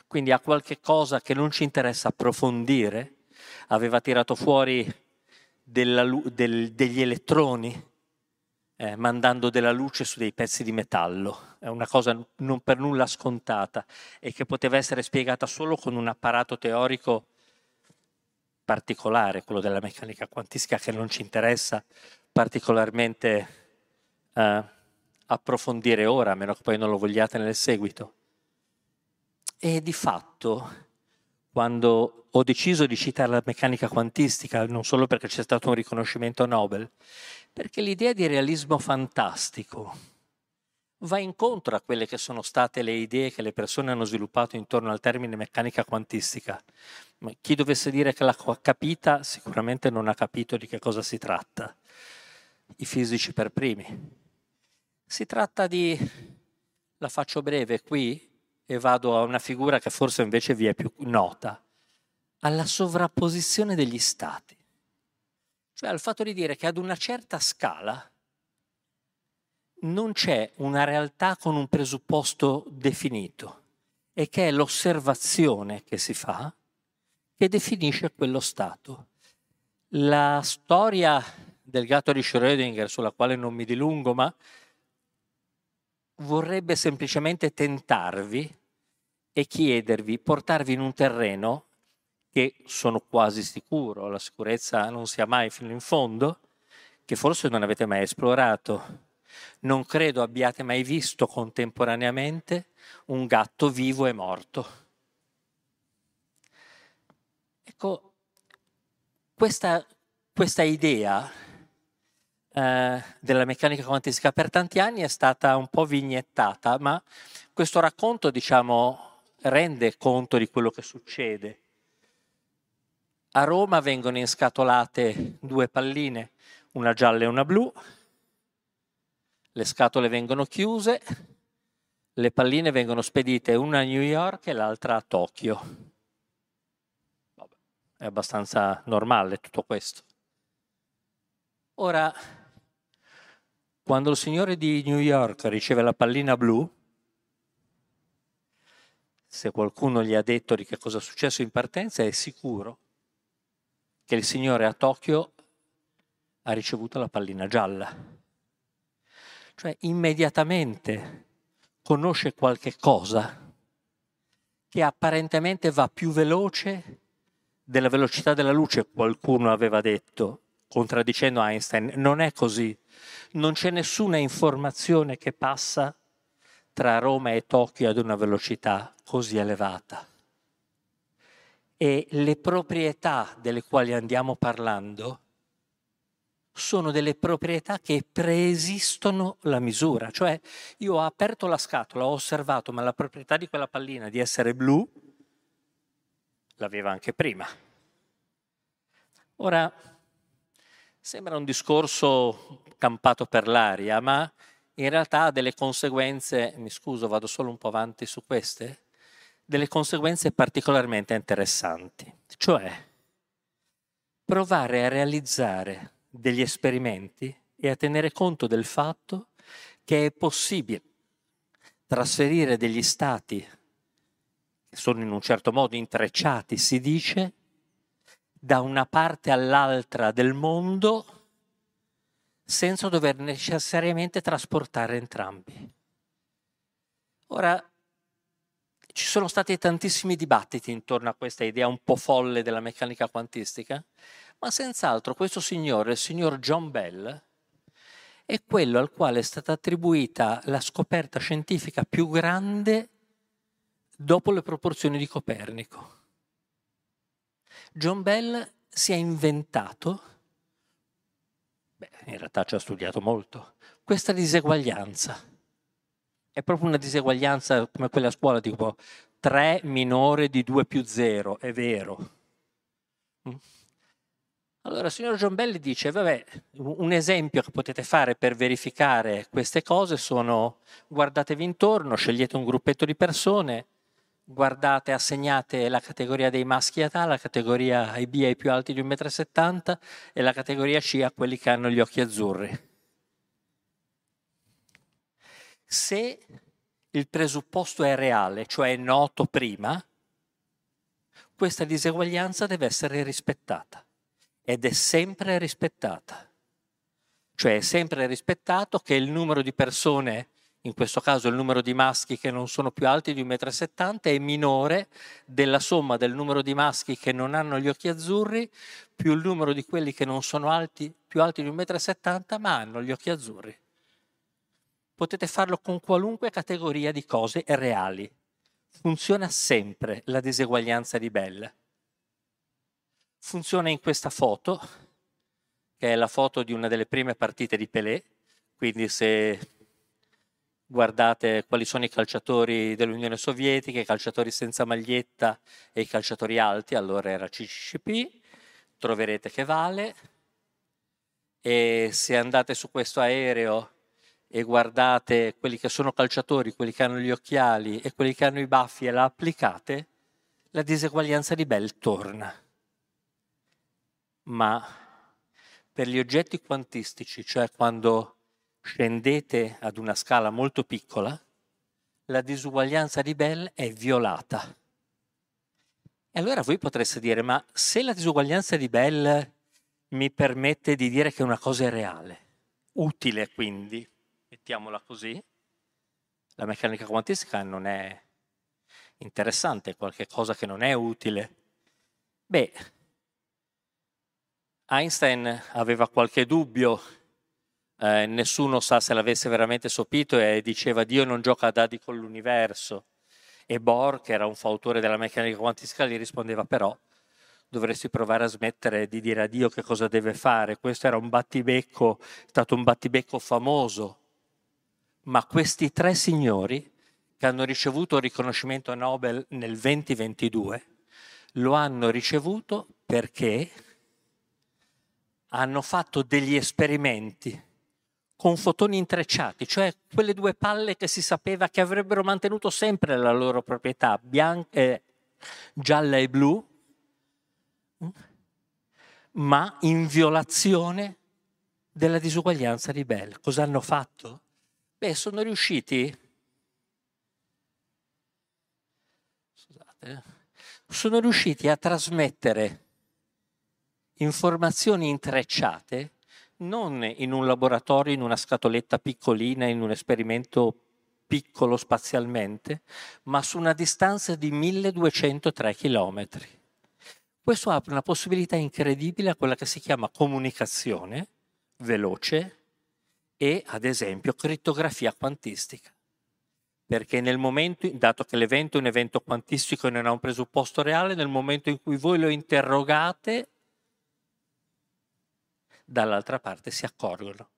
Quindi a qualche cosa che non ci interessa approfondire, aveva tirato fuori della, del, degli elettroni eh, mandando della luce su dei pezzi di metallo. È una cosa non per nulla scontata e che poteva essere spiegata solo con un apparato teorico particolare, quello della meccanica quantistica, che non ci interessa particolarmente eh, approfondire ora, a meno che poi non lo vogliate nel seguito. E di fatto, quando ho deciso di citare la meccanica quantistica, non solo perché c'è stato un riconoscimento Nobel, perché l'idea di realismo fantastico va incontro a quelle che sono state le idee che le persone hanno sviluppato intorno al termine meccanica quantistica. Ma chi dovesse dire che l'ha capita sicuramente non ha capito di che cosa si tratta. I fisici per primi. Si tratta di, la faccio breve qui e vado a una figura che forse invece vi è più nota, alla sovrapposizione degli stati. Cioè al fatto di dire che ad una certa scala non c'è una realtà con un presupposto definito e che è l'osservazione che si fa che definisce quello stato. La storia del gatto di Schrödinger, sulla quale non mi dilungo, ma vorrebbe semplicemente tentarvi e chiedervi, portarvi in un terreno che sono quasi sicuro, la sicurezza non sia mai fino in fondo, che forse non avete mai esplorato. Non credo abbiate mai visto contemporaneamente un gatto vivo e morto. Ecco, questa, questa idea eh, della meccanica quantistica per tanti anni è stata un po' vignettata, ma questo racconto, diciamo, rende conto di quello che succede. A Roma vengono inscatolate due palline, una gialla e una blu, le scatole vengono chiuse, le palline vengono spedite una a New York e l'altra a Tokyo. È abbastanza normale tutto questo. Ora, quando il signore di New York riceve la pallina blu, se qualcuno gli ha detto di che cosa è successo in partenza, è sicuro che il Signore a Tokyo ha ricevuto la pallina gialla. Cioè immediatamente conosce qualche cosa che apparentemente va più veloce della velocità della luce, qualcuno aveva detto, contraddicendo Einstein. Non è così. Non c'è nessuna informazione che passa tra Roma e Tokyo ad una velocità così elevata. E le proprietà delle quali andiamo parlando sono delle proprietà che preesistono la misura. Cioè io ho aperto la scatola, ho osservato, ma la proprietà di quella pallina di essere blu l'aveva anche prima. Ora, sembra un discorso campato per l'aria, ma in realtà ha delle conseguenze, mi scuso, vado solo un po' avanti su queste, delle conseguenze particolarmente interessanti, cioè provare a realizzare degli esperimenti e a tenere conto del fatto che è possibile trasferire degli stati che sono in un certo modo intrecciati, si dice, da una parte all'altra del mondo senza dover necessariamente trasportare entrambi. Ora, ci sono stati tantissimi dibattiti intorno a questa idea un po' folle della meccanica quantistica, ma senz'altro questo signore, il signor John Bell, è quello al quale è stata attribuita la scoperta scientifica più grande dopo le proporzioni di Copernico. John Bell si è inventato Beh, in realtà ci ha studiato molto. Questa diseguaglianza è proprio una diseguaglianza come quella a scuola, tipo 3 minore di 2 più 0, è vero. Mm. Allora, il signor Giambelli dice, vabbè, un esempio che potete fare per verificare queste cose sono guardatevi intorno, scegliete un gruppetto di persone, guardate, assegnate la categoria dei maschi a età, la categoria B ai più alti di 1,70 m e la categoria C a quelli che hanno gli occhi azzurri. Se il presupposto è reale, cioè è noto prima, questa diseguaglianza deve essere rispettata. ed è sempre rispettata. Cioè è sempre rispettato che il numero di persone, in questo caso il numero di maschi che non sono più alti di 1,70 m, è minore della somma del numero di maschi che non hanno gli occhi azzurri più il numero di quelli che non sono alti, più alti di 1,70 m ma hanno gli occhi azzurri. Potete farlo con qualunque categoria di cose reali. Funziona sempre la diseguaglianza di Bell funziona in questa foto, che è la foto di una delle prime partite di Pelé, quindi se guardate quali sono i calciatori dell'Unione Sovietica, i calciatori senza maglietta e i calciatori alti, allora era CCCP, troverete che vale. E se andate su questo aereo e guardate quelli che sono calciatori, quelli che hanno gli occhiali e quelli che hanno i baffi e la applicate, la diseguaglianza di Bell torna ma per gli oggetti quantistici, cioè quando scendete ad una scala molto piccola, la disuguaglianza di Bell è violata. E allora voi potreste dire, ma se la disuguaglianza di Bell mi permette di dire che una cosa è reale, utile quindi, mettiamola così, la meccanica quantistica non è interessante, è qualcosa che non è utile. Beh, Einstein aveva qualche dubbio, eh, nessuno sa se l'avesse veramente sopito e diceva Dio non gioca a dadi con l'universo. E Bohr, che era un fautore della meccanica quantistica, gli rispondeva però dovresti provare a smettere di dire a Dio che cosa deve fare. Questo era un battibecco, è stato un battibecco famoso. Ma questi tre signori che hanno ricevuto il riconoscimento Nobel nel 2022 lo hanno ricevuto perché hanno fatto degli esperimenti con fotoni intrecciati, cioè quelle due palle che si sapeva che avrebbero mantenuto sempre la loro proprietà bianca, eh, gialla e blu, ma in violazione della disuguaglianza di Bell. Cosa hanno fatto? Beh, sono riusciti. Scusate, eh, sono riusciti a trasmettere informazioni intrecciate non in un laboratorio, in una scatoletta piccolina, in un esperimento piccolo spazialmente, ma su una distanza di 1203 km. Questo apre una possibilità incredibile a quella che si chiama comunicazione veloce e, ad esempio, crittografia quantistica. Perché nel momento, dato che l'evento è un evento quantistico e non ha un presupposto reale, nel momento in cui voi lo interrogate, dall'altra parte si accorgono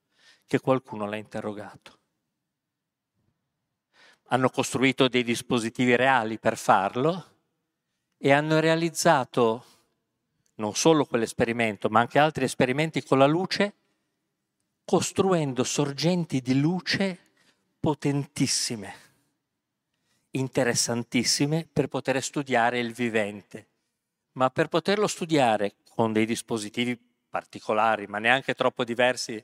che qualcuno l'ha interrogato. Hanno costruito dei dispositivi reali per farlo e hanno realizzato non solo quell'esperimento, ma anche altri esperimenti con la luce, costruendo sorgenti di luce potentissime, interessantissime per poter studiare il vivente. Ma per poterlo studiare con dei dispositivi particolari, ma neanche troppo diversi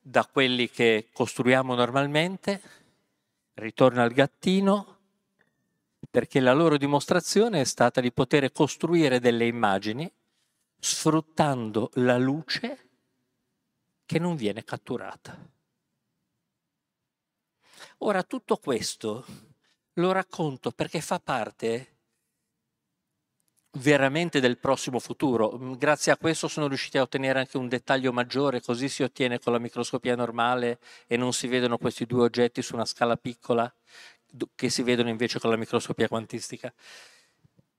da quelli che costruiamo normalmente, ritorno al gattino, perché la loro dimostrazione è stata di poter costruire delle immagini sfruttando la luce che non viene catturata. Ora tutto questo lo racconto perché fa parte veramente del prossimo futuro. Mm, grazie a questo sono riusciti a ottenere anche un dettaglio maggiore, così si ottiene con la microscopia normale e non si vedono questi due oggetti su una scala piccola che si vedono invece con la microscopia quantistica.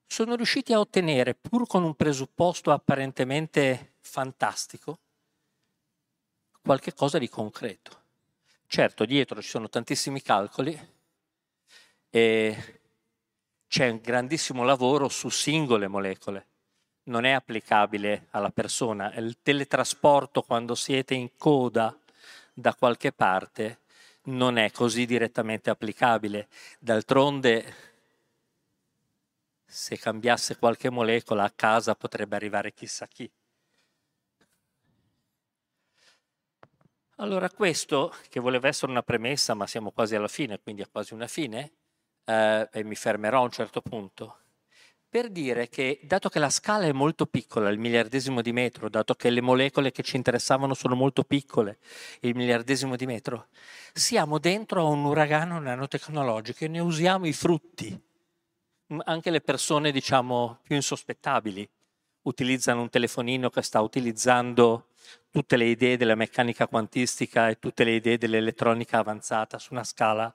Sono riusciti a ottenere, pur con un presupposto apparentemente fantastico, qualche cosa di concreto. Certo, dietro ci sono tantissimi calcoli e c'è un grandissimo lavoro su singole molecole, non è applicabile alla persona. Il teletrasporto quando siete in coda da qualche parte non è così direttamente applicabile. D'altronde, se cambiasse qualche molecola a casa potrebbe arrivare chissà chi. Allora questo, che voleva essere una premessa, ma siamo quasi alla fine, quindi è quasi una fine, eh, e mi fermerò a un certo punto, per dire che dato che la scala è molto piccola, il miliardesimo di metro, dato che le molecole che ci interessavano sono molto piccole, il miliardesimo di metro, siamo dentro a un uragano nanotecnologico e ne usiamo i frutti. Anche le persone, diciamo, più insospettabili utilizzano un telefonino che sta utilizzando tutte le idee della meccanica quantistica e tutte le idee dell'elettronica avanzata su una scala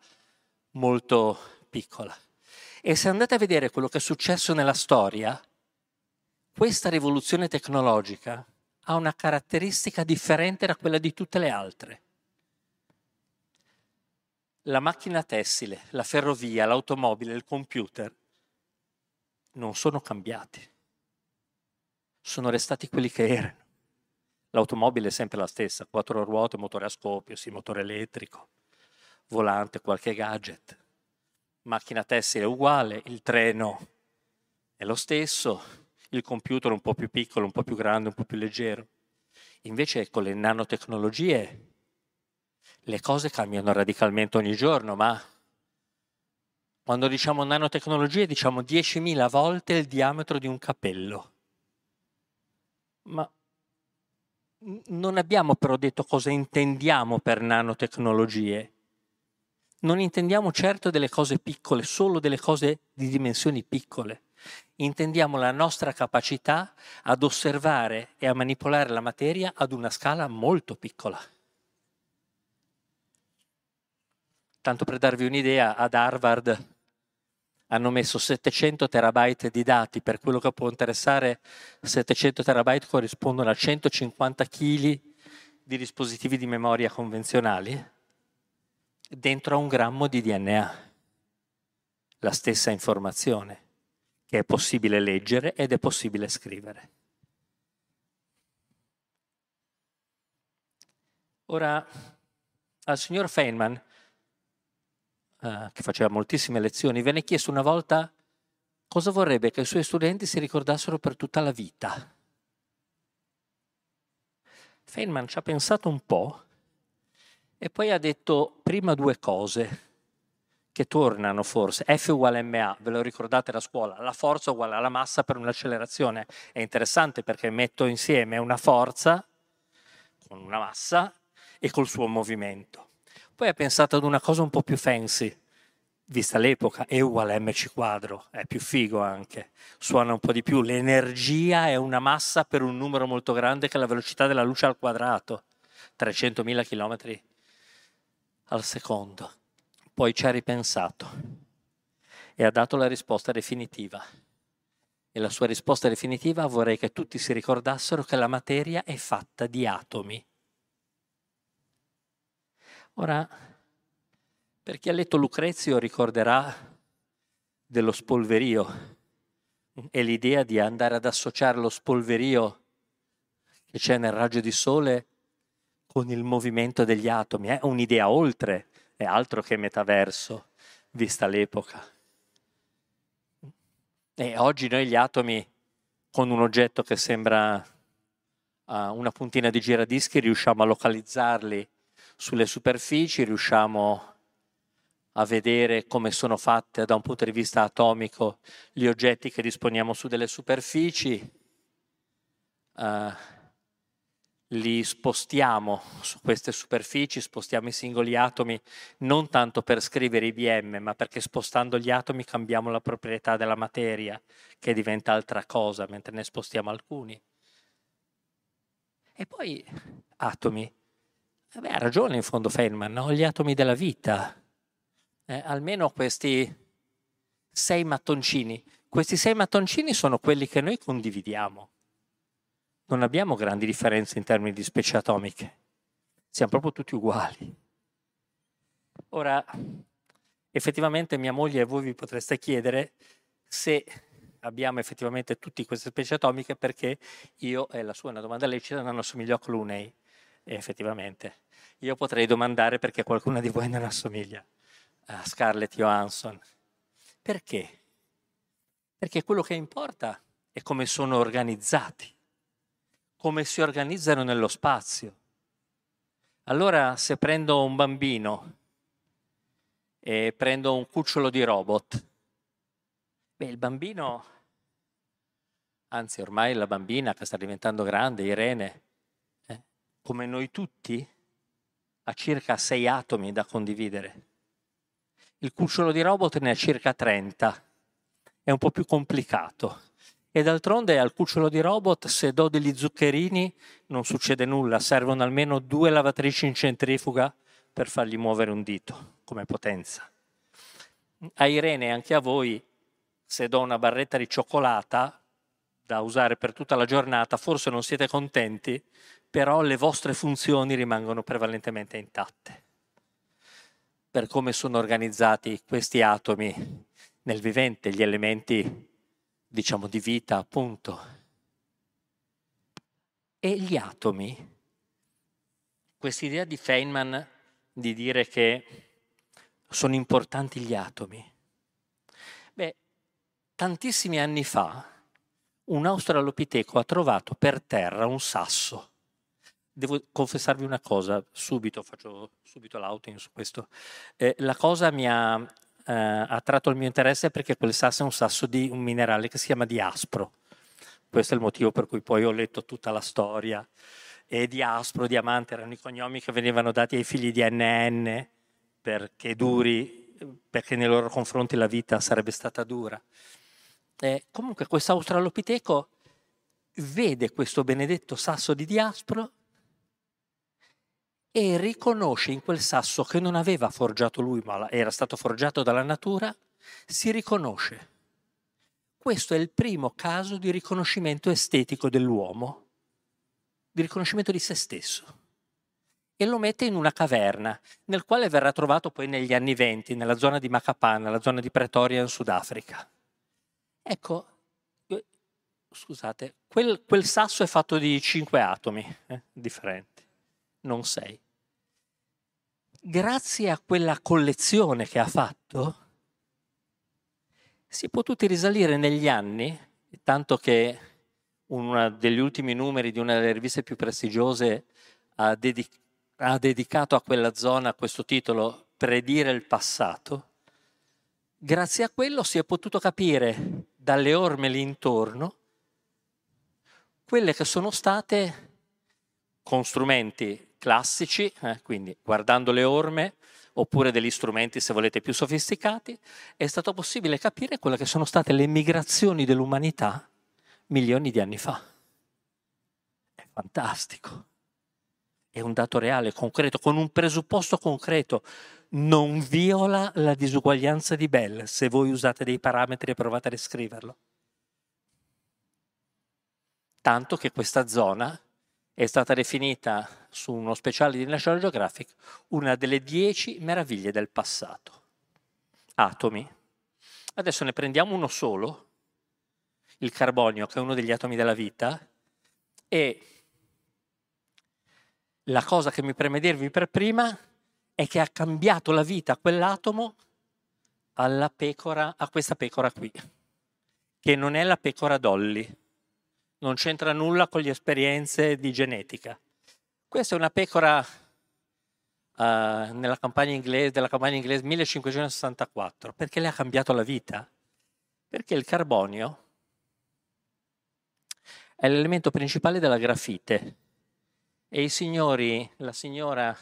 molto piccola. E se andate a vedere quello che è successo nella storia, questa rivoluzione tecnologica ha una caratteristica differente da quella di tutte le altre. La macchina tessile, la ferrovia, l'automobile, il computer non sono cambiati, sono restati quelli che erano. L'automobile è sempre la stessa, quattro ruote, motore a scoppio, sì, motore elettrico, volante, qualche gadget macchina tessile è uguale, il treno è lo stesso, il computer un po' più piccolo, un po' più grande, un po' più leggero. Invece con le nanotecnologie le cose cambiano radicalmente ogni giorno, ma quando diciamo nanotecnologie diciamo 10.000 volte il diametro di un capello. Ma non abbiamo però detto cosa intendiamo per nanotecnologie non intendiamo certo delle cose piccole, solo delle cose di dimensioni piccole. Intendiamo la nostra capacità ad osservare e a manipolare la materia ad una scala molto piccola. Tanto per darvi un'idea, ad Harvard hanno messo 700 terabyte di dati, per quello che può interessare 700 terabyte corrispondono a 150 kg di dispositivi di memoria convenzionali dentro a un grammo di DNA, la stessa informazione che è possibile leggere ed è possibile scrivere. Ora, al signor Feynman, eh, che faceva moltissime lezioni, venne chiesto una volta cosa vorrebbe che i suoi studenti si ricordassero per tutta la vita. Feynman ci ha pensato un po' E poi ha detto prima due cose che tornano forse. F uguale ma, ve lo ricordate da scuola, la forza uguale alla massa per un'accelerazione. È interessante perché metto insieme una forza con una massa e col suo movimento. Poi ha pensato ad una cosa un po' più fancy, vista l'epoca, E uguale mc quadro, è più figo anche, suona un po' di più. L'energia è una massa per un numero molto grande che è la velocità della luce al quadrato, 300.000 km al secondo. Poi ci ha ripensato e ha dato la risposta definitiva. E la sua risposta definitiva vorrei che tutti si ricordassero che la materia è fatta di atomi. Ora, per chi ha letto Lucrezio ricorderà dello spolverio e l'idea di andare ad associare lo spolverio che c'è nel raggio di sole con il movimento degli atomi, è un'idea oltre, è altro che metaverso, vista l'epoca. E oggi noi gli atomi, con un oggetto che sembra uh, una puntina di giradischi, riusciamo a localizzarli sulle superfici, riusciamo a vedere come sono fatte da un punto di vista atomico gli oggetti che disponiamo su delle superfici. Uh, li spostiamo su queste superfici, spostiamo i singoli atomi non tanto per scrivere IBM, ma perché spostando gli atomi cambiamo la proprietà della materia, che diventa altra cosa, mentre ne spostiamo alcuni. E poi atomi. Beh, ha ragione in fondo Feynman, no? gli atomi della vita. Eh, almeno questi sei mattoncini. Questi sei mattoncini sono quelli che noi condividiamo non abbiamo grandi differenze in termini di specie atomiche, siamo proprio tutti uguali. Ora, effettivamente mia moglie e voi vi potreste chiedere se abbiamo effettivamente tutte queste specie atomiche perché io, e la sua è una domanda lecita, non assomiglio a Clooney, e effettivamente. Io potrei domandare perché qualcuna di voi non assomiglia a Scarlett Johansson. Perché? Perché quello che importa è come sono organizzati come si organizzano nello spazio. Allora se prendo un bambino e prendo un cucciolo di robot, beh, il bambino anzi ormai la bambina che sta diventando grande, Irene, come noi tutti, ha circa sei atomi da condividere. Il cucciolo di robot ne ha circa 30, è un po' più complicato. E d'altronde al cucciolo di robot, se do degli zuccherini, non succede nulla, servono almeno due lavatrici in centrifuga per fargli muovere un dito come potenza. A Irene anche a voi, se do una barretta di cioccolata da usare per tutta la giornata, forse non siete contenti, però le vostre funzioni rimangono prevalentemente intatte. Per come sono organizzati questi atomi nel vivente, gli elementi diciamo, di vita, appunto. E gli atomi, quest'idea di Feynman di dire che sono importanti gli atomi. Beh, tantissimi anni fa un australopiteco ha trovato per terra un sasso. Devo confessarvi una cosa, subito faccio subito l'outing su questo. Eh, la cosa mi ha eh, attratto il mio interesse perché quel sasso è un sasso di un minerale che si chiama diaspro. Questo è il motivo per cui poi ho letto tutta la storia. E diaspro, diamante erano i cognomi che venivano dati ai figli di NN perché duri, perché nei loro confronti la vita sarebbe stata dura. E comunque questo australopiteco vede questo benedetto sasso di diaspro e riconosce in quel sasso che non aveva forgiato lui, ma era stato forgiato dalla natura, si riconosce. Questo è il primo caso di riconoscimento estetico dell'uomo, di riconoscimento di se stesso. E lo mette in una caverna, nel quale verrà trovato poi negli anni venti, nella zona di Macapana, la zona di Pretoria in Sudafrica. Ecco, eh, scusate, quel, quel sasso è fatto di cinque atomi eh, differenti, non sei grazie a quella collezione che ha fatto, si è potuti risalire negli anni, tanto che uno degli ultimi numeri di una delle riviste più prestigiose ha, dedic- ha dedicato a quella zona questo titolo Predire il passato. Grazie a quello si è potuto capire dalle orme lì intorno quelle che sono state con strumenti classici, eh, quindi guardando le orme, oppure degli strumenti, se volete, più sofisticati, è stato possibile capire quelle che sono state le migrazioni dell'umanità milioni di anni fa. È fantastico. È un dato reale, concreto, con un presupposto concreto. Non viola la disuguaglianza di Bell se voi usate dei parametri e provate a descriverlo. Tanto che questa zona è stata definita su uno speciale di National Geographic una delle dieci meraviglie del passato. Atomi. Adesso ne prendiamo uno solo, il carbonio, che è uno degli atomi della vita, e la cosa che mi preme dirvi per prima è che ha cambiato la vita a quell'atomo alla pecora, a questa pecora qui, che non è la pecora Dolly non c'entra nulla con le esperienze di genetica. Questa è una pecora uh, nella campagna inglese, della campagna inglese 1564. Perché le ha cambiato la vita? Perché il carbonio è l'elemento principale della grafite e i signori, la signora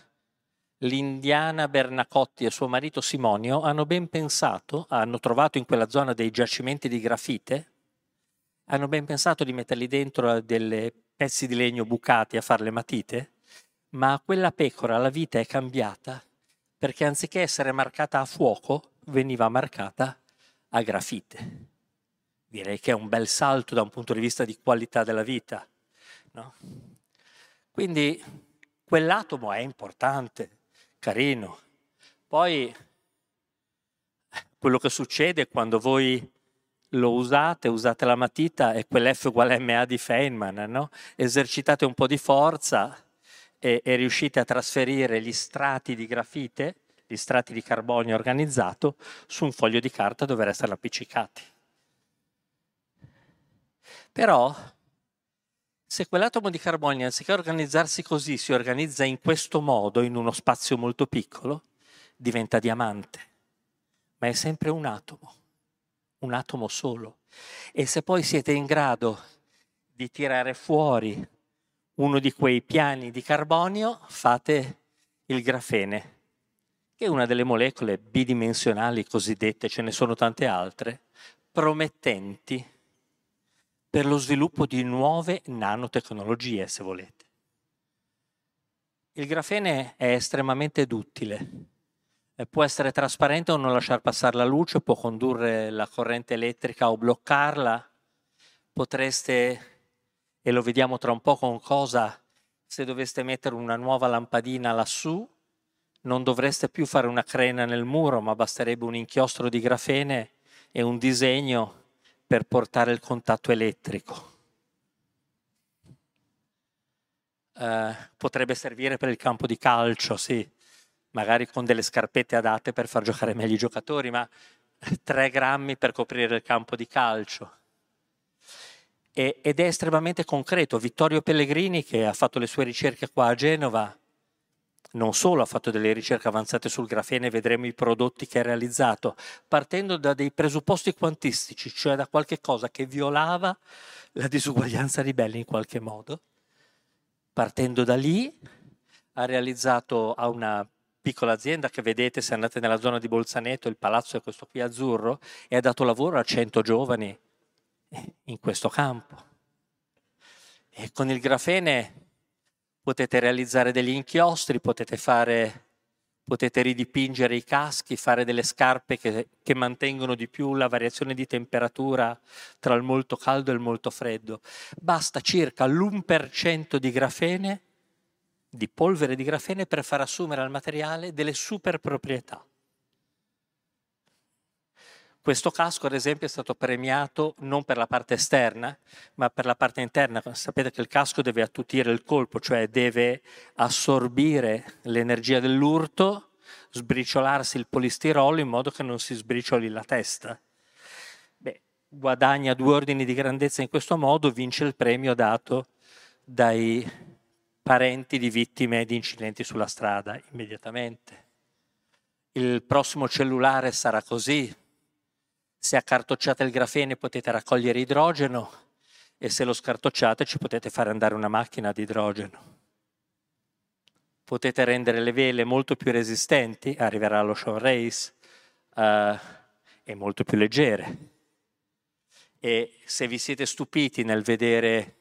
l'indiana Bernacotti e suo marito Simonio hanno ben pensato, hanno trovato in quella zona dei giacimenti di grafite hanno ben pensato di metterli dentro delle pezzi di legno bucati a fare le matite, ma quella pecora la vita è cambiata perché anziché essere marcata a fuoco veniva marcata a grafite. Direi che è un bel salto da un punto di vista di qualità della vita. No? Quindi quell'atomo è importante, carino. Poi quello che succede quando voi lo usate, usate la matita e quell'F uguale MA di Feynman, no? esercitate un po' di forza e, e riuscite a trasferire gli strati di grafite, gli strati di carbonio organizzato, su un foglio di carta dove restano appiccicati. Però, se quell'atomo di carbonio, anziché organizzarsi così, si organizza in questo modo, in uno spazio molto piccolo, diventa diamante, ma è sempre un atomo un atomo solo. E se poi siete in grado di tirare fuori uno di quei piani di carbonio, fate il grafene, che è una delle molecole bidimensionali cosiddette, ce ne sono tante altre, promettenti per lo sviluppo di nuove nanotecnologie, se volete. Il grafene è estremamente duttile, può essere trasparente o non lasciar passare la luce, può condurre la corrente elettrica o bloccarla, potreste e lo vediamo tra un po' con cosa, se doveste mettere una nuova lampadina lassù, non dovreste più fare una crena nel muro, ma basterebbe un inchiostro di grafene e un disegno per portare il contatto elettrico. Uh, potrebbe servire per il campo di calcio, sì, magari con delle scarpette adatte per far giocare meglio i giocatori, ma 3 grammi per coprire il campo di calcio ed è estremamente concreto. Vittorio Pellegrini, che ha fatto le sue ricerche qua a Genova, non solo ha fatto delle ricerche avanzate sul grafene, vedremo i prodotti che ha realizzato, partendo da dei presupposti quantistici, cioè da qualche cosa che violava la disuguaglianza di Bell in qualche modo. Partendo da lì, ha realizzato a una piccola azienda che vedete se andate nella zona di Bolzaneto, il palazzo è questo qui azzurro, e ha dato lavoro a 100 giovani in questo campo. E con il grafene potete realizzare degli inchiostri, potete, fare, potete ridipingere i caschi, fare delle scarpe che, che mantengono di più la variazione di temperatura tra il molto caldo e il molto freddo. Basta circa l'1% di grafene, di polvere di grafene, per far assumere al materiale delle super proprietà. Questo casco, ad esempio, è stato premiato non per la parte esterna, ma per la parte interna. Sapete che il casco deve attutire il colpo, cioè deve assorbire l'energia dell'urto, sbriciolarsi il polistirolo in modo che non si sbricioli la testa. Beh, guadagna due ordini di grandezza in questo modo, vince il premio dato dai parenti di vittime di incidenti sulla strada immediatamente. Il prossimo cellulare sarà così, se accartocciate il grafene potete raccogliere idrogeno e se lo scartocciate ci potete fare andare una macchina di idrogeno. Potete rendere le vele molto più resistenti, arriverà l'Ocean Race, uh, e molto più leggere. E se vi siete stupiti nel vedere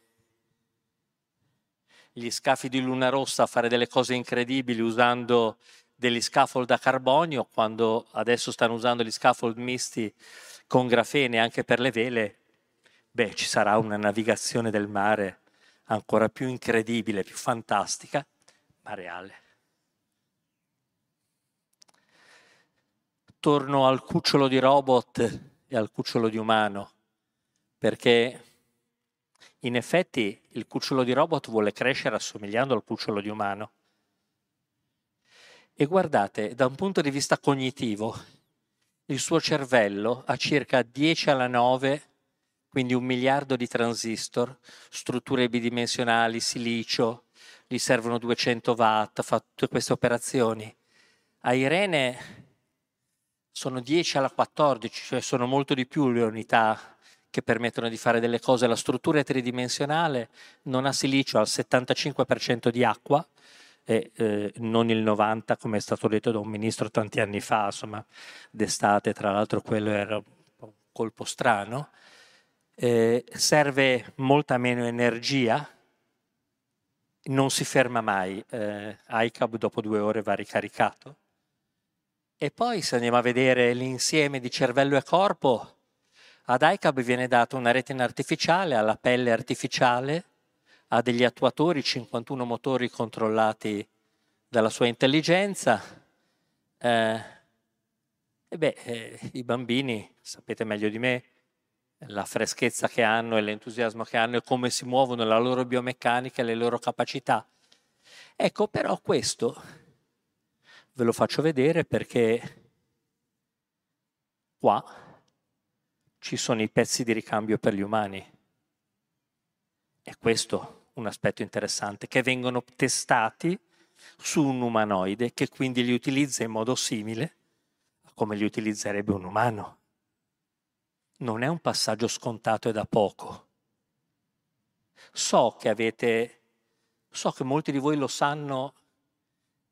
gli scafi di Luna Rossa fare delle cose incredibili usando degli scaffold a carbonio, quando adesso stanno usando gli scaffold misti con grafene anche per le vele, beh, ci sarà una navigazione del mare ancora più incredibile, più fantastica, ma reale. Torno al cucciolo di robot e al cucciolo di umano, perché in effetti il cucciolo di robot vuole crescere assomigliando al cucciolo di umano e guardate, da un punto di vista cognitivo, il suo cervello ha circa 10 alla 9, quindi un miliardo di transistor, strutture bidimensionali, silicio, gli servono 200 watt, fa tutte queste operazioni. A Irene sono 10 alla 14, cioè sono molto di più le unità che permettono di fare delle cose. La struttura è tridimensionale, non ha silicio, ha il 75% di acqua, e eh, non il 90 come è stato detto da un ministro tanti anni fa, insomma, d'estate, tra l'altro quello era un colpo strano, eh, serve molta meno energia, non si ferma mai, eh, ICAB dopo due ore va ricaricato. E poi se andiamo a vedere l'insieme di cervello e corpo, ad ICAB viene data una retina artificiale, alla pelle artificiale, ha degli attuatori, 51 motori controllati dalla sua intelligenza. Eh, e beh, eh, i bambini, sapete meglio di me, la freschezza che hanno e l'entusiasmo che hanno e come si muovono, la loro biomeccanica e le loro capacità. Ecco, però questo ve lo faccio vedere perché qua ci sono i pezzi di ricambio per gli umani. È questo un aspetto interessante, che vengono testati su un umanoide che quindi li utilizza in modo simile a come li utilizzerebbe un umano. Non è un passaggio scontato e da poco. So che avete, so che molti di voi lo sanno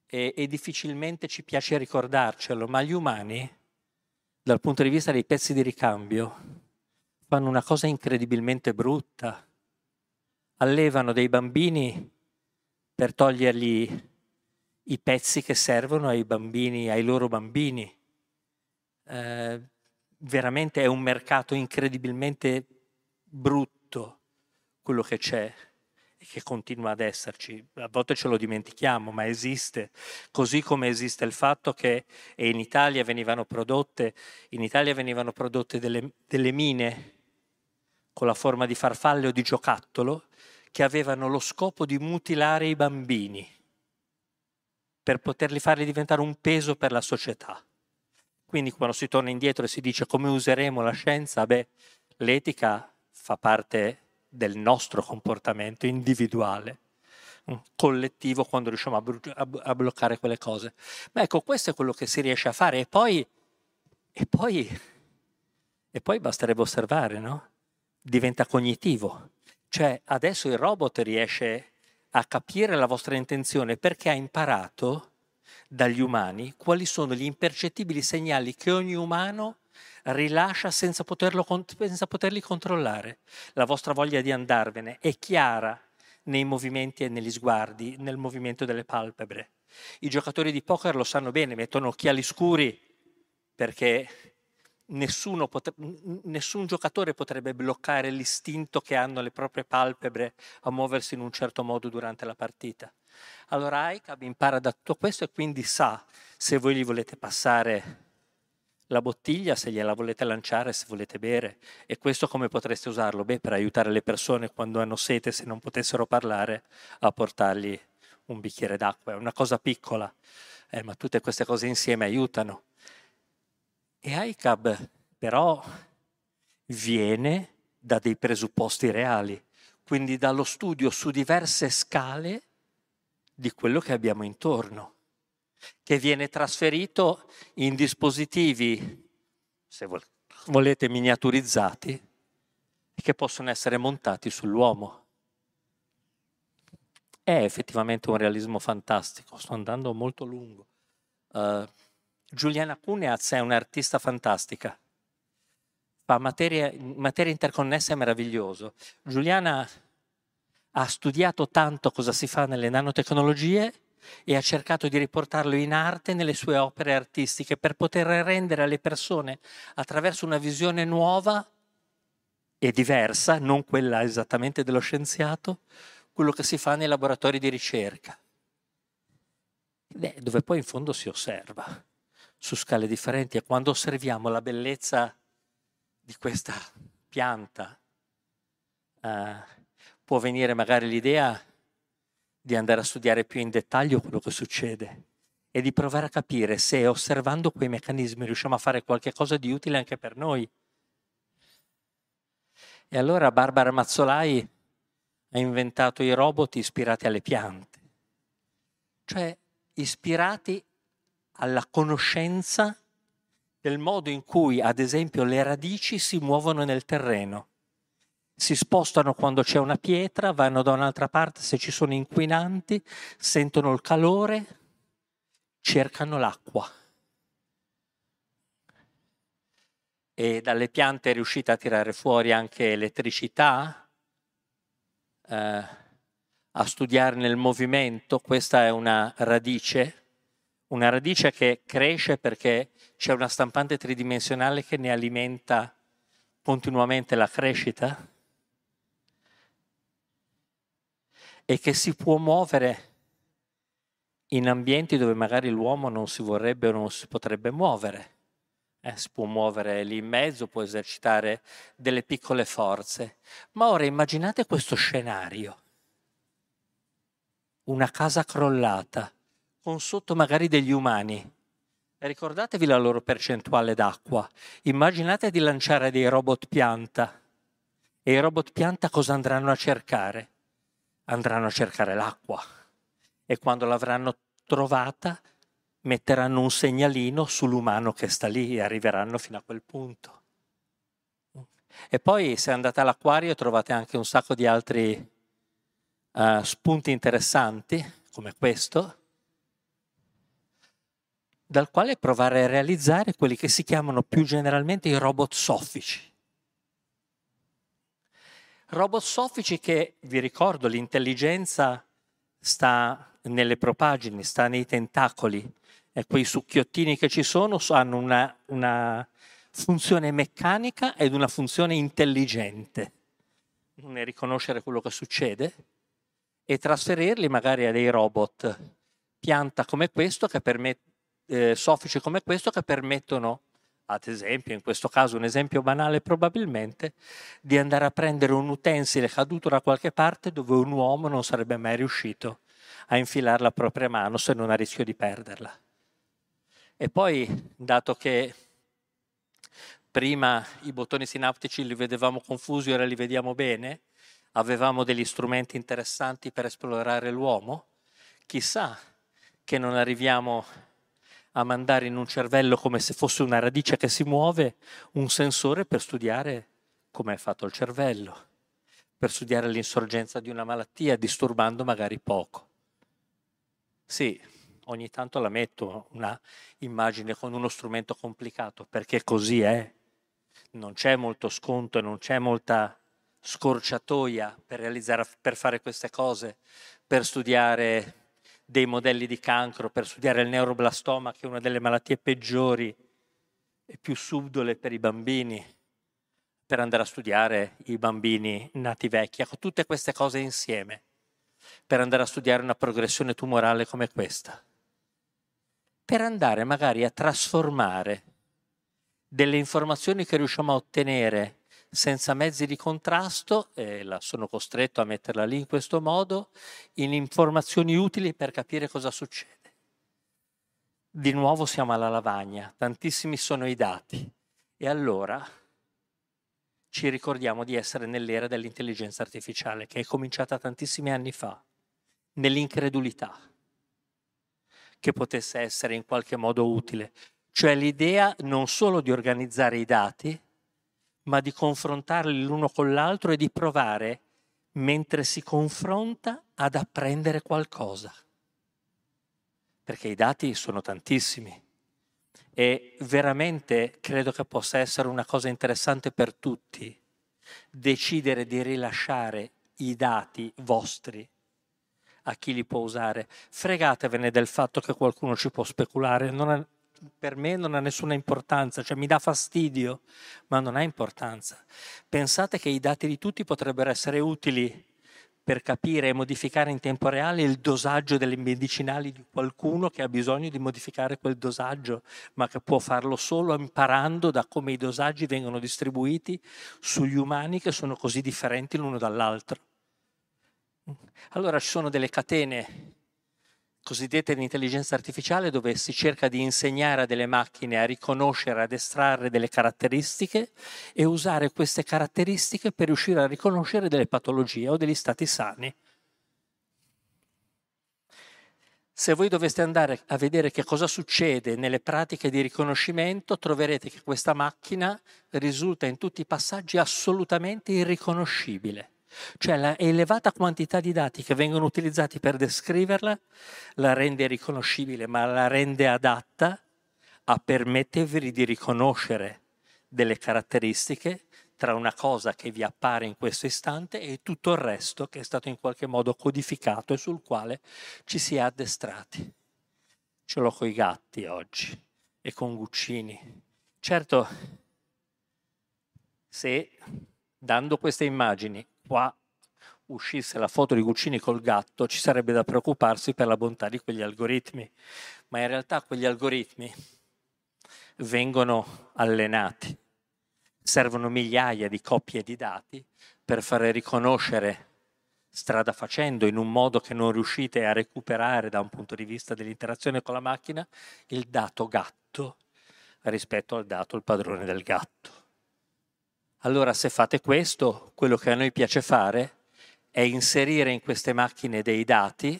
e, e difficilmente ci piace ricordarcelo, ma gli umani, dal punto di vista dei pezzi di ricambio, fanno una cosa incredibilmente brutta. Allevano dei bambini per togliergli i pezzi che servono ai bambini, ai loro bambini. Eh, veramente è un mercato incredibilmente brutto quello che c'è e che continua ad esserci. A volte ce lo dimentichiamo, ma esiste. Così come esiste il fatto che in Italia venivano prodotte, Italia venivano prodotte delle, delle mine con la forma di farfalle o di giocattolo che avevano lo scopo di mutilare i bambini per poterli farli diventare un peso per la società. Quindi quando si torna indietro e si dice come useremo la scienza, beh, l'etica fa parte del nostro comportamento individuale, collettivo quando riusciamo a, bru- a, bloccare quelle cose. Ma ecco, questo è quello che si riesce a fare e poi, e poi, e poi basterebbe osservare, no? Diventa cognitivo. Cioè adesso il robot riesce a capire la vostra intenzione perché ha imparato dagli umani quali sono gli impercettibili segnali che ogni umano rilascia senza, poterlo, senza poterli controllare. La vostra voglia di andarvene è chiara nei movimenti e negli sguardi, nel movimento delle palpebre. I giocatori di poker lo sanno bene, mettono occhiali scuri perché Potre, nessun giocatore potrebbe bloccare l'istinto che hanno le proprie palpebre a muoversi in un certo modo durante la partita. Allora ICAB impara da tutto questo e quindi sa se voi gli volete passare la bottiglia, se gliela volete lanciare, se volete bere. E questo come potreste usarlo? Beh, per aiutare le persone quando hanno sete, se non potessero parlare, a portargli un bicchiere d'acqua. È una cosa piccola, eh, ma tutte queste cose insieme aiutano. E ICAB però viene da dei presupposti reali, quindi dallo studio su diverse scale di quello che abbiamo intorno, che viene trasferito in dispositivi, se volete, miniaturizzati, che possono essere montati sull'uomo. È effettivamente un realismo fantastico, sto andando molto lungo. Uh, Giuliana Cuneaz è un'artista fantastica, fa materia, materia interconnessa è meraviglioso. Giuliana ha studiato tanto cosa si fa nelle nanotecnologie e ha cercato di riportarlo in arte nelle sue opere artistiche per poter rendere alle persone, attraverso una visione nuova e diversa, non quella esattamente dello scienziato, quello che si fa nei laboratori di ricerca, Beh, dove poi in fondo si osserva su scale differenti e quando osserviamo la bellezza di questa pianta eh, può venire magari l'idea di andare a studiare più in dettaglio quello che succede e di provare a capire se osservando quei meccanismi riusciamo a fare qualche cosa di utile anche per noi. E allora Barbara Mazzolai ha inventato i robot ispirati alle piante, cioè ispirati alla conoscenza del modo in cui, ad esempio, le radici si muovono nel terreno. Si spostano quando c'è una pietra, vanno da un'altra parte se ci sono inquinanti, sentono il calore, cercano l'acqua. E dalle piante è riuscita a tirare fuori anche elettricità, eh, a studiare nel movimento, questa è una radice una radice che cresce perché c'è una stampante tridimensionale che ne alimenta continuamente la crescita e che si può muovere in ambienti dove magari l'uomo non si vorrebbe o non si potrebbe muovere. Eh, si può muovere lì in mezzo, può esercitare delle piccole forze. Ma ora immaginate questo scenario. Una casa crollata con sotto magari degli umani. Ricordatevi la loro percentuale d'acqua. Immaginate di lanciare dei robot pianta. E i robot pianta cosa andranno a cercare? Andranno a cercare l'acqua. E quando l'avranno trovata, metteranno un segnalino sull'umano che sta lì e arriveranno fino a quel punto. E poi se andate all'acquario trovate anche un sacco di altri uh, spunti interessanti come questo, dal quale provare a realizzare quelli che si chiamano più generalmente i robot soffici. Robot soffici che, vi ricordo, l'intelligenza sta nelle propagini, sta nei tentacoli e quei succhiottini che ci sono hanno una, una funzione meccanica ed una funzione intelligente. Nel riconoscere quello che succede e trasferirli magari a dei robot pianta come questo che permette eh, soffici come questo che permettono, ad esempio, in questo caso un esempio banale probabilmente, di andare a prendere un utensile caduto da qualche parte dove un uomo non sarebbe mai riuscito a infilare la propria mano se non a rischio di perderla. E poi, dato che prima i bottoni sinaptici li vedevamo confusi, ora li vediamo bene, avevamo degli strumenti interessanti per esplorare l'uomo, chissà che non arriviamo a mandare in un cervello come se fosse una radice che si muove un sensore per studiare come è fatto il cervello, per studiare l'insorgenza di una malattia, disturbando magari poco. Sì, ogni tanto la metto una immagine con uno strumento complicato, perché così è. Non c'è molto sconto e non c'è molta scorciatoia per per fare queste cose, per studiare dei modelli di cancro per studiare il neuroblastoma, che è una delle malattie peggiori e più subdole per i bambini, per andare a studiare i bambini nati vecchi. Ecco, tutte queste cose insieme, per andare a studiare una progressione tumorale come questa, per andare magari a trasformare delle informazioni che riusciamo a ottenere senza mezzi di contrasto, e la, sono costretto a metterla lì in questo modo, in informazioni utili per capire cosa succede. Di nuovo siamo alla lavagna, tantissimi sono i dati e allora ci ricordiamo di essere nell'era dell'intelligenza artificiale che è cominciata tantissimi anni fa, nell'incredulità che potesse essere in qualche modo utile, cioè l'idea non solo di organizzare i dati, ma di confrontarli l'uno con l'altro e di provare, mentre si confronta, ad apprendere qualcosa. Perché i dati sono tantissimi e veramente credo che possa essere una cosa interessante per tutti decidere di rilasciare i dati vostri a chi li può usare. Fregatevene del fatto che qualcuno ci può speculare, non, è, per me non ha nessuna importanza, cioè mi dà fastidio, ma non ha importanza. Pensate che i dati di tutti potrebbero essere utili per capire e modificare in tempo reale il dosaggio delle medicinali di qualcuno che ha bisogno di modificare quel dosaggio, ma che può farlo solo imparando da come i dosaggi vengono distribuiti sugli umani che sono così differenti l'uno dall'altro. Allora ci sono delle catene cosiddetta intelligenza artificiale dove si cerca di insegnare a delle macchine a riconoscere, ad estrarre delle caratteristiche e usare queste caratteristiche per riuscire a riconoscere delle patologie o degli stati sani. Se voi doveste andare a vedere che cosa succede nelle pratiche di riconoscimento, troverete che questa macchina risulta in tutti i passaggi assolutamente irriconoscibile. Cioè la elevata quantità di dati che vengono utilizzati per descriverla la rende riconoscibile, ma la rende adatta a permettervi di riconoscere delle caratteristiche tra una cosa che vi appare in questo istante e tutto il resto che è stato in qualche modo codificato e sul quale ci si è addestrati. Ce l'ho con i gatti oggi e con Guccini. Certo, se dando queste immagini qua uscisse la foto di Guccini col gatto, ci sarebbe da preoccuparsi per la bontà di quegli algoritmi. Ma in realtà quegli algoritmi vengono allenati. Servono migliaia di coppie di dati per fare riconoscere strada facendo in un modo che non riuscite a recuperare da un punto di vista dell'interazione con la macchina il dato gatto rispetto al dato il padrone del gatto. Allora se fate questo, quello che a noi piace fare è inserire in queste macchine dei dati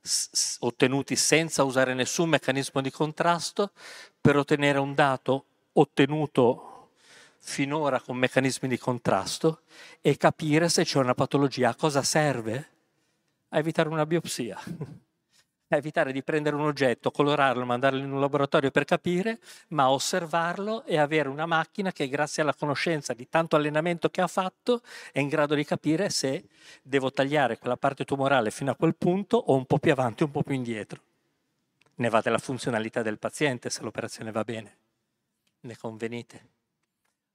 s- ottenuti senza usare nessun meccanismo di contrasto per ottenere un dato ottenuto finora con meccanismi di contrasto e capire se c'è una patologia. A cosa serve? A evitare una biopsia, evitare di prendere un oggetto, colorarlo, mandarlo in un laboratorio per capire, ma osservarlo e avere una macchina che grazie alla conoscenza di tanto allenamento che ha fatto è in grado di capire se devo tagliare quella parte tumorale fino a quel punto o un po' più avanti o un po' più indietro. Ne va della funzionalità del paziente se l'operazione va bene. Ne convenite?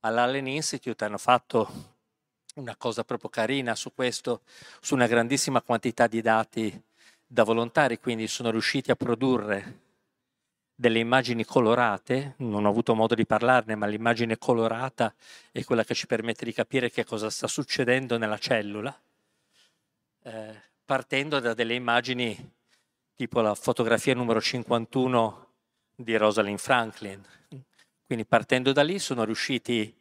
All'Allen Institute hanno fatto una cosa proprio carina su questo, su una grandissima quantità di dati da volontari, quindi sono riusciti a produrre delle immagini colorate, non ho avuto modo di parlarne, ma l'immagine colorata è quella che ci permette di capire che cosa sta succedendo nella cellula, eh, partendo da delle immagini tipo la fotografia numero 51 di Rosalind Franklin. Quindi partendo da lì sono riusciti,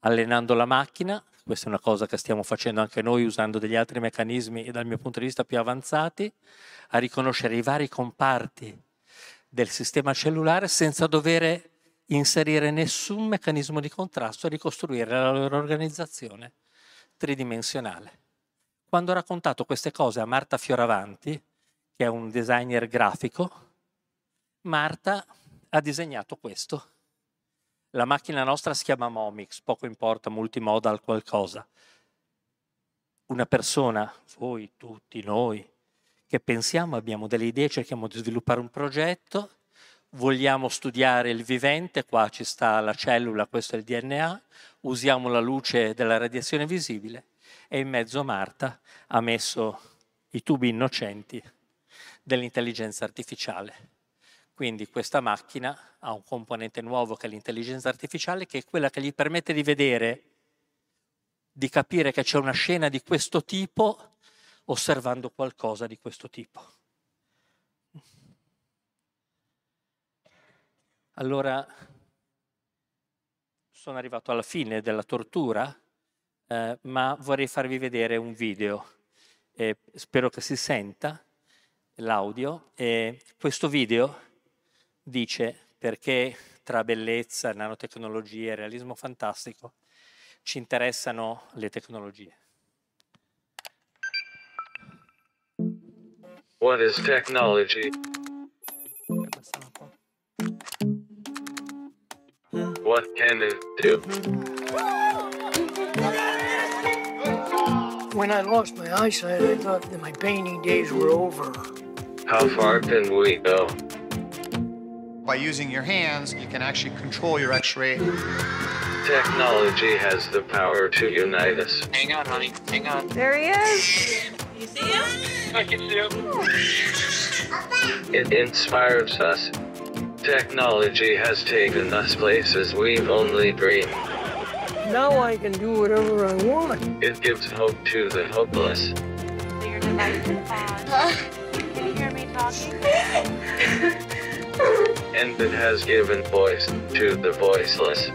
allenando la macchina, questa è una cosa che stiamo facendo anche noi usando degli altri meccanismi dal mio punto di vista più avanzati, a riconoscere i vari comparti del sistema cellulare senza dover inserire nessun meccanismo di contrasto e ricostruire la loro organizzazione tridimensionale. Quando ho raccontato queste cose a Marta Fioravanti, che è un designer grafico, Marta ha disegnato questo la macchina nostra si chiama Momix, poco importa, multimodal qualcosa. Una persona, voi, tutti, noi, che pensiamo, abbiamo delle idee, cerchiamo di sviluppare un progetto, vogliamo studiare il vivente, qua ci sta la cellula, questo è il DNA, usiamo la luce della radiazione visibile e in mezzo Marta ha messo i tubi innocenti dell'intelligenza artificiale. Quindi questa macchina ha un componente nuovo che è l'intelligenza artificiale, che è quella che gli permette di vedere, di capire che c'è una scena di questo tipo osservando qualcosa di questo tipo. Allora, sono arrivato alla fine della tortura, eh, ma vorrei farvi vedere un video. Eh, spero che si senta l'audio. E questo video dice perché tra bellezza, nanotecnologie e realismo fantastico ci interessano le tecnologie. What is technology? What can it do? When I lost my eyesight, I thought that my painting days were over. How far can we go? By using your hands, you can actually control your x-ray. Technology has the power to unite us. Hang on, honey. Hang on. There he is. You see him? I can see him. It inspires us. Technology has taken us places we've only dreamed. Now I can do whatever I want. It gives hope to the hopeless. So your device is on. Can you hear me talking? And it has given voice to the voiceless.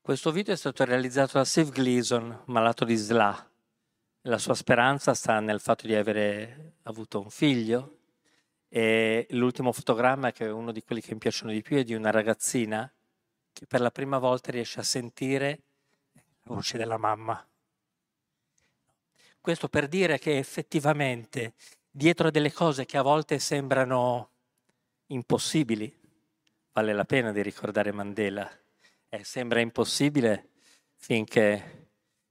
Questo video è stato realizzato da Steve Gleason, malato di SLA. La sua speranza sta nel fatto di avere avuto un figlio e l'ultimo fotogramma, che è uno di quelli che mi piacciono di più, è di una ragazzina che per la prima volta riesce a sentire la voce della mamma. Questo per dire che effettivamente dietro a delle cose che a volte sembrano impossibili, vale la pena di ricordare Mandela, eh, sembra impossibile finché,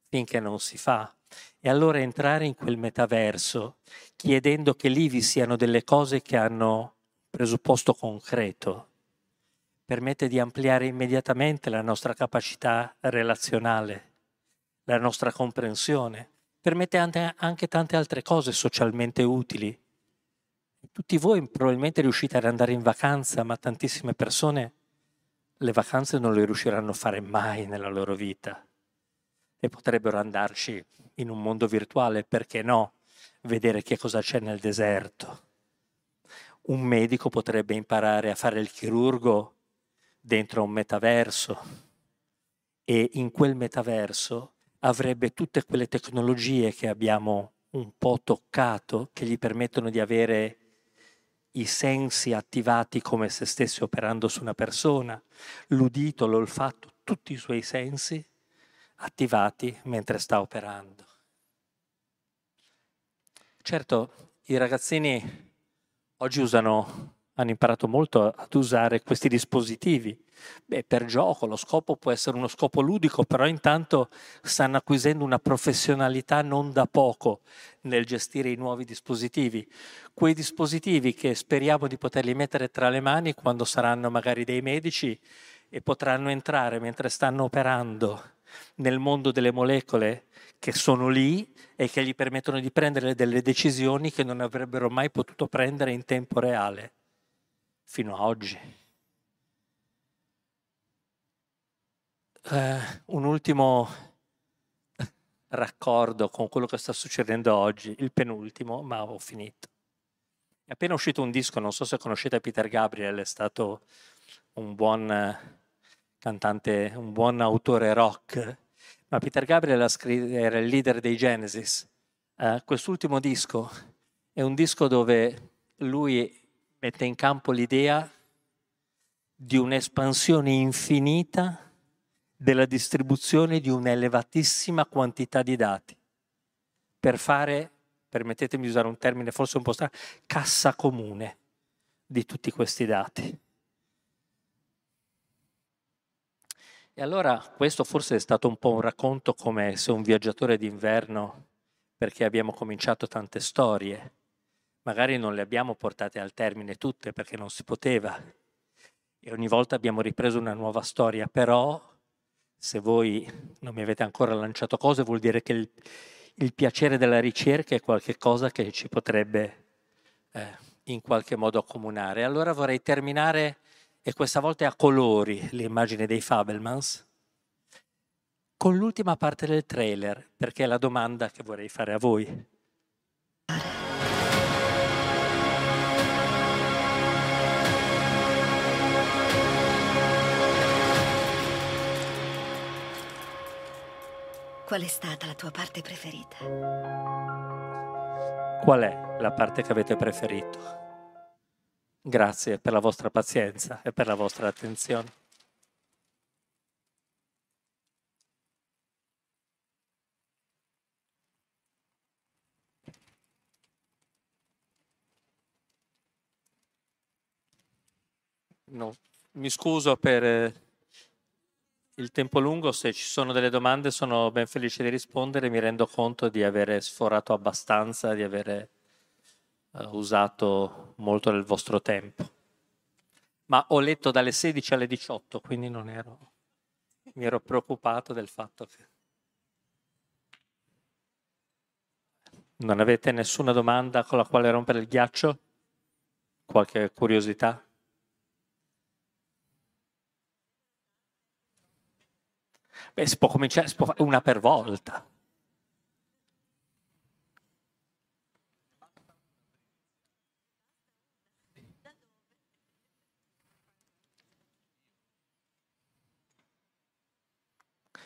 finché non si fa. E allora entrare in quel metaverso chiedendo che lì vi siano delle cose che hanno presupposto concreto permette di ampliare immediatamente la nostra capacità relazionale, la nostra comprensione permette anche tante altre cose socialmente utili. Tutti voi probabilmente riuscite ad andare in vacanza, ma tantissime persone le vacanze non le riusciranno a fare mai nella loro vita e potrebbero andarci in un mondo virtuale, perché no, vedere che cosa c'è nel deserto. Un medico potrebbe imparare a fare il chirurgo dentro un metaverso e in quel metaverso avrebbe tutte quelle tecnologie che abbiamo un po' toccato, che gli permettono di avere i sensi attivati come se stesse operando su una persona, l'udito, l'olfatto, tutti i suoi sensi attivati mentre sta operando. Certo, i ragazzini oggi usano, hanno imparato molto ad usare questi dispositivi. Beh, per gioco, lo scopo può essere uno scopo ludico, però intanto stanno acquisendo una professionalità non da poco nel gestire i nuovi dispositivi. Quei dispositivi che speriamo di poterli mettere tra le mani quando saranno magari dei medici e potranno entrare mentre stanno operando nel mondo delle molecole che sono lì e che gli permettono di prendere delle decisioni che non avrebbero mai potuto prendere in tempo reale fino a oggi. Eh, un ultimo raccordo con quello che sta succedendo oggi, il penultimo, ma ho finito. È appena uscito un disco, non so se conoscete Peter Gabriel, è stato un buon cantante, un buon autore rock, ma Peter Gabriel era il leader dei Genesis. Uh, quest'ultimo disco è un disco dove lui mette in campo l'idea di un'espansione infinita della distribuzione di un'elevatissima quantità di dati per fare, permettetemi di usare un termine forse un po' strano, cassa comune di tutti questi dati. E allora questo forse è stato un po' un racconto come se un viaggiatore d'inverno, perché abbiamo cominciato tante storie, magari non le abbiamo portate al termine tutte perché non si poteva, e ogni volta abbiamo ripreso una nuova storia, però se voi non mi avete ancora lanciato cose vuol dire che il, il piacere della ricerca è qualcosa che ci potrebbe eh, in qualche modo accomunare. Allora vorrei terminare e questa volta è a colori l'immagine dei Fabelmans, con l'ultima parte del trailer, perché è la domanda che vorrei fare a voi. Qual è stata la tua parte preferita? Qual è la parte che avete preferito? Grazie per la vostra pazienza e per la vostra attenzione. No, mi scuso per eh, il tempo lungo, se ci sono delle domande sono ben felice di rispondere, mi rendo conto di avere sforato abbastanza, di avere eh, usato molto del vostro tempo. Ma ho letto dalle 16 alle 18, quindi non ero, mi ero preoccupato del fatto che... Non avete nessuna domanda con la quale rompere il ghiaccio? Qualche curiosità? Beh, si può cominciare, si può fare una per volta.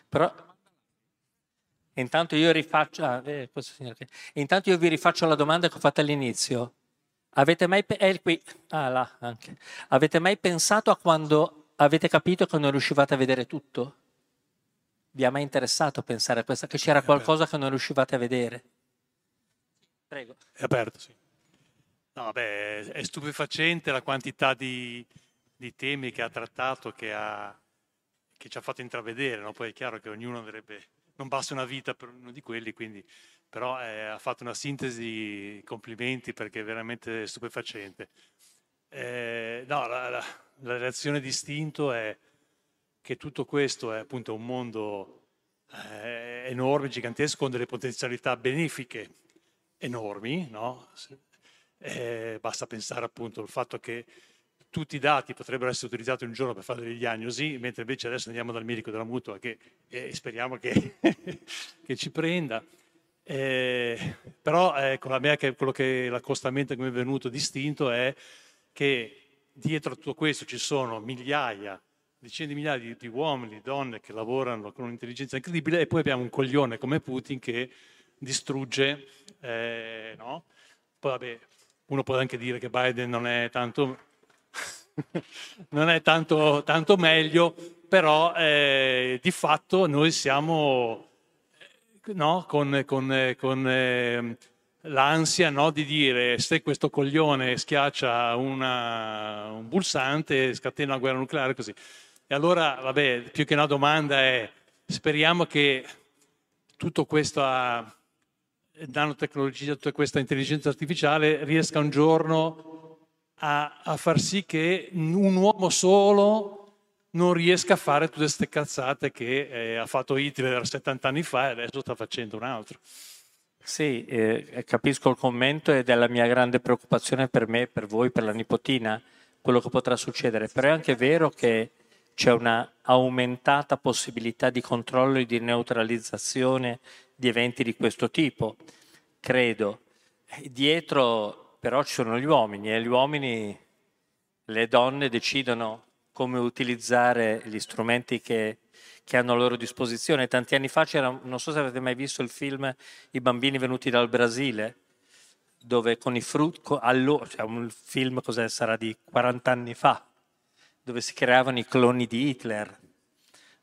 Però intanto io rifaccio, ah, eh, intanto io vi rifaccio la domanda che ho fatto all'inizio. Avete mai, eh, qui, ah, là, avete mai pensato a quando avete capito che non riuscivate a vedere tutto? Vi ha mai interessato pensare a questa, che c'era qualcosa che non riuscivate a vedere? Prego. È aperto, sì. No, vabbè, è stupefacente la quantità di, di temi che ha trattato, che ha, che ci ha fatto intravedere, no? poi è chiaro che ognuno andrebbe, non basta una vita per uno di quelli, quindi, però eh, ha fatto una sintesi, complimenti perché è veramente stupefacente. Eh, no, la, la, la, reazione distinto è che tutto questo è appunto un mondo eh, enorme, gigantesco, con delle potenzialità benefiche enormi, no? Eh, basta pensare appunto al fatto che tutti i dati potrebbero essere utilizzati un giorno per fare delle diagnosi, mentre invece adesso andiamo dal medico della mutua che eh, speriamo che, che, ci prenda. Eh, però ecco, a me che, quello che l'accostamento che mi è venuto distinto è che dietro a tutto questo ci sono migliaia, decine di migliaia di, di uomini, donne che lavorano con un'intelligenza incredibile e poi abbiamo un coglione come Putin che distrugge, eh, no? Poi vabbè, uno può anche dire che Biden non è tanto non è tanto, tanto meglio, però eh, di fatto noi siamo no, con, con, con, eh, l'ansia no, di dire se questo coglione schiaccia una, un pulsante scatena una guerra nucleare così. E allora, vabbè, più che una domanda è, speriamo che tutto questo nanotecnologia, tutta questa intelligenza artificiale riesca un giorno a, a, far sì che un uomo solo non riesca a fare tutte queste cazzate che eh, ha fatto Hitler 70 anni fa e adesso sta facendo un altro. Sì, eh, capisco il commento ed è la mia grande preoccupazione per me, per voi, per la nipotina, quello che potrà succedere. Però è anche vero che c'è una aumentata possibilità di controllo e di neutralizzazione di eventi di questo tipo, credo. Dietro però ci sono gli uomini e gli uomini, le donne decidono come utilizzare gli strumenti che che hanno a loro disposizione. Tanti anni fa c'era, non so se avete mai visto il film I bambini venuti dal Brasile, dove con i frutti, allora, cioè un film sarà di 40 anni fa, dove si creavano i cloni di Hitler.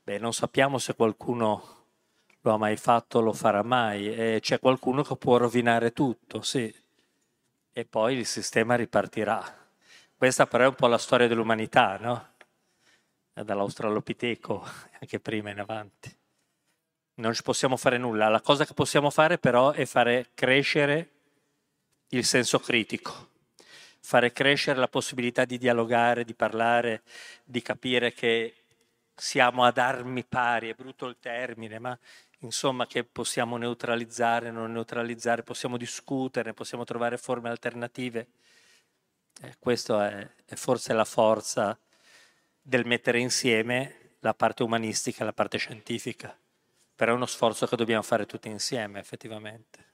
Beh, non sappiamo se qualcuno lo ha mai fatto o lo farà mai, e c'è qualcuno che può rovinare tutto, sì. E poi il sistema ripartirà. Questa però è un po' la storia dell'umanità, no? dall'Australopiteco anche prima in avanti. Non ci possiamo fare nulla. La cosa che possiamo fare però è fare crescere il senso critico, fare crescere la possibilità di dialogare, di parlare, di capire che siamo ad armi pari, è brutto il termine, ma insomma che possiamo neutralizzare, non neutralizzare, possiamo discutere, possiamo trovare forme alternative. Eh, questa è, è forse la forza del mettere insieme la parte umanistica e la parte scientifica. Però è uno sforzo che dobbiamo fare tutti insieme, effettivamente.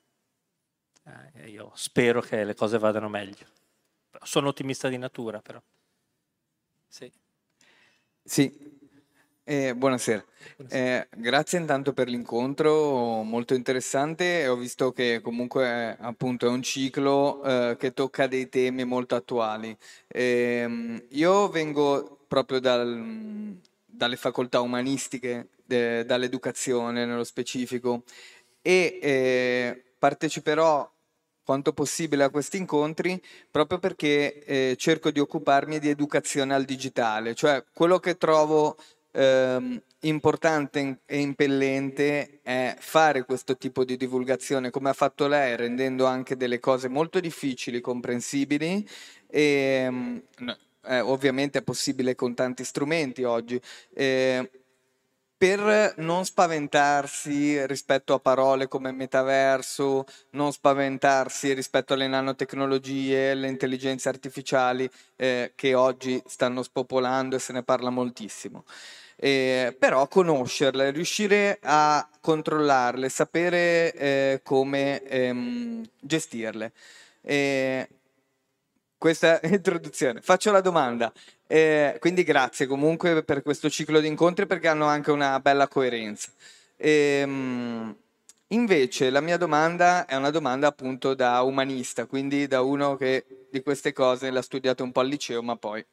Eh, io spero che le cose vadano meglio. Sono ottimista di natura, però. Sì. Sì. Eh, buonasera. Eh, grazie intanto per l'incontro, molto interessante. Ho visto che comunque appunto è un ciclo eh, che tocca dei temi molto attuali. Ehm, io vengo proprio dal, dalle facoltà umanistiche, de, dall'educazione nello specifico e eh, parteciperò quanto possibile a questi incontri proprio perché eh, cerco di occuparmi di educazione al digitale, cioè quello che trovo eh, importante e impellente è fare questo tipo di divulgazione come ha fatto lei, rendendo anche delle cose molto difficili comprensibili e no eh, ovviamente è possibile con tanti strumenti oggi, eh, per non spaventarsi rispetto a parole come metaverso, non spaventarsi rispetto alle nanotecnologie, alle intelligenze artificiali eh, che oggi stanno spopolando e se ne parla moltissimo. Eh, però conoscerle, riuscire a controllarle, sapere eh, come ehm, gestirle. Eh, questa introduzione. Faccio la domanda. Eh, quindi grazie comunque per questo ciclo di incontri perché hanno anche una bella coerenza. Ehm, invece la mia domanda è una domanda appunto da umanista, quindi da uno che di queste cose l'ha studiato un po' al liceo, ma poi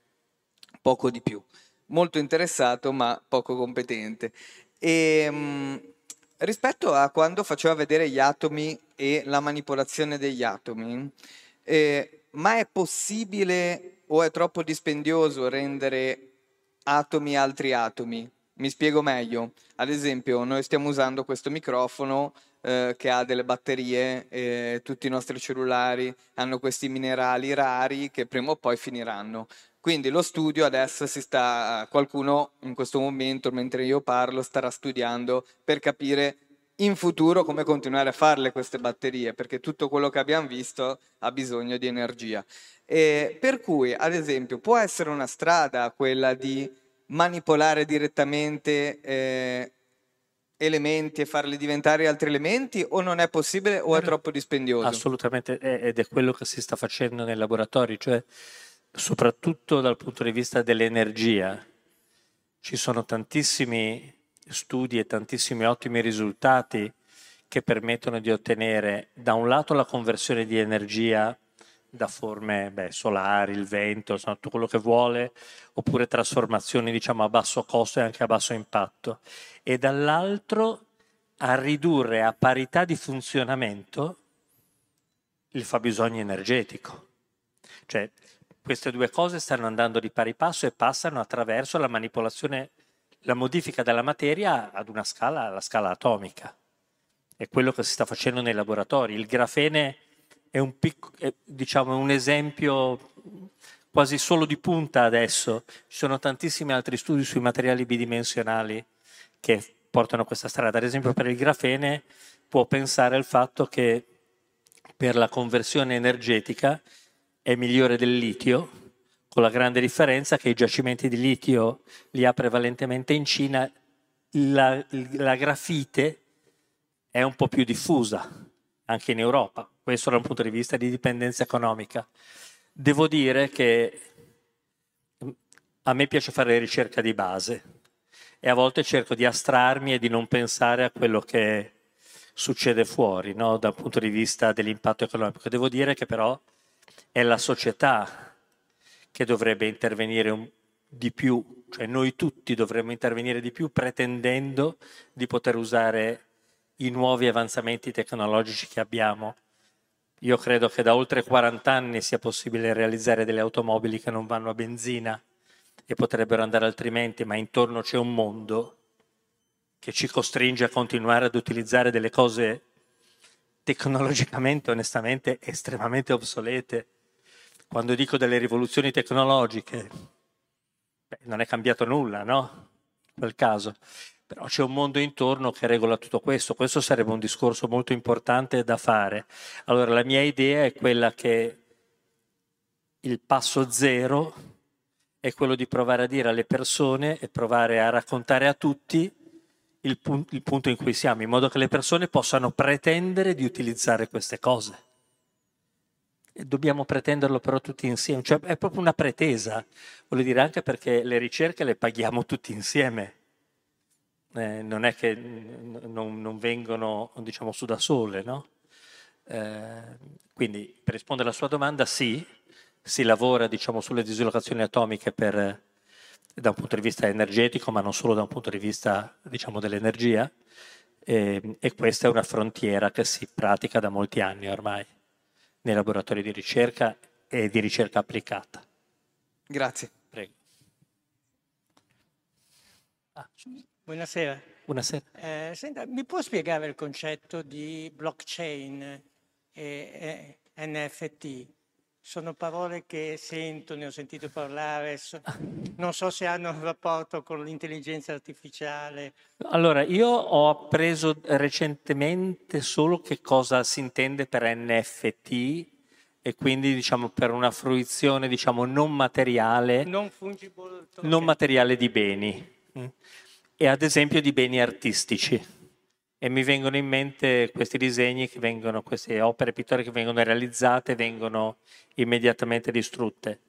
poco di più. Molto interessato, ma poco competente. Ehm, rispetto a quando faceva vedere gli atomi e la manipolazione degli atomi, eh, ma è possibile o è troppo dispendioso rendere atomi altri atomi? Mi spiego meglio. Ad esempio, noi stiamo usando questo microfono eh, che ha delle batterie, eh, tutti i nostri cellulari hanno questi minerali rari che prima o poi finiranno. Quindi lo studio adesso si sta, qualcuno in questo momento, mentre io parlo, starà studiando per capire in futuro come continuare a farle queste batterie, perché tutto quello che abbiamo visto ha bisogno di energia. E per cui, ad esempio, può essere una strada quella di manipolare direttamente eh, elementi e farli diventare altri elementi o non è possibile o è troppo dispendioso? Assolutamente, ed è quello che si sta facendo nei laboratori, cioè soprattutto dal punto di vista dell'energia. Ci sono tantissimi studi e tantissimi ottimi risultati che permettono di ottenere da un lato la conversione di energia da forme beh, solari, il vento, tutto quello che vuole, oppure trasformazioni diciamo a basso costo e anche a basso impatto, e dall'altro a ridurre a parità di funzionamento il fabbisogno energetico. Cioè, queste due cose stanno andando di pari passo e passano attraverso la manipolazione, la modifica della materia ad una scala, alla scala atomica. È quello che si sta facendo nei laboratori. Il grafene è un, pic- è, diciamo, un esempio quasi solo di punta adesso. Ci sono tantissimi altri studi sui materiali bidimensionali che portano questa strada. Ad esempio per il grafene può pensare al fatto che per la conversione energetica è migliore del litio, con la grande differenza che i giacimenti di litio li ha prevalentemente in Cina, la, la grafite è un po' più diffusa anche in Europa, questo da un punto di vista di dipendenza economica. Devo dire che a me piace fare ricerca di base e a volte cerco di astrarmi e di non pensare a quello che succede fuori, no? dal punto di vista dell'impatto economico. Devo dire che però è la società che dovrebbe intervenire un, di più, cioè noi tutti dovremmo intervenire di più pretendendo di poter usare i nuovi avanzamenti tecnologici che abbiamo. Io credo che da oltre 40 anni sia possibile realizzare delle automobili che non vanno a benzina e potrebbero andare altrimenti, ma intorno c'è un mondo che ci costringe a continuare ad utilizzare delle cose tecnologicamente, onestamente, estremamente obsolete. Quando dico delle rivoluzioni tecnologiche, beh, non è cambiato nulla, no? In quel caso. Però c'è un mondo intorno che regola tutto questo. Questo sarebbe un discorso molto importante da fare. Allora, la mia idea è quella che il passo zero è quello di provare a dire alle persone e provare a raccontare a tutti il, pun- il, punto in cui siamo, in modo che le persone possano pretendere di utilizzare queste cose. E dobbiamo pretenderlo però tutti insieme, cioè è proprio una pretesa, voglio dire anche perché le ricerche le paghiamo tutti insieme. Eh, non è che non, non, vengono diciamo su da sole, no? Eh, quindi per rispondere alla sua domanda, sì, si lavora diciamo, sulle dislocazioni atomiche per, da un punto di vista energetico, ma non solo da un punto di vista diciamo, dell'energia, e, e, questa è una frontiera che si pratica da molti anni ormai nei laboratori di ricerca e di ricerca applicata. Grazie. Prego. Ah, Buonasera. Buonasera. Eh, senta, mi può spiegare il concetto di blockchain e, e NFT? Sono parole che sento, ne ho sentito parlare, so, non so se hanno un rapporto con l'intelligenza artificiale. Allora, io ho appreso recentemente solo che cosa si intende per NFT e quindi diciamo per una fruizione diciamo non materiale, non, non materiale di beni mm. e ad esempio di beni artistici e mi vengono in mente questi disegni che vengono, queste opere pittoriche che vengono realizzate, vengono immediatamente distrutte.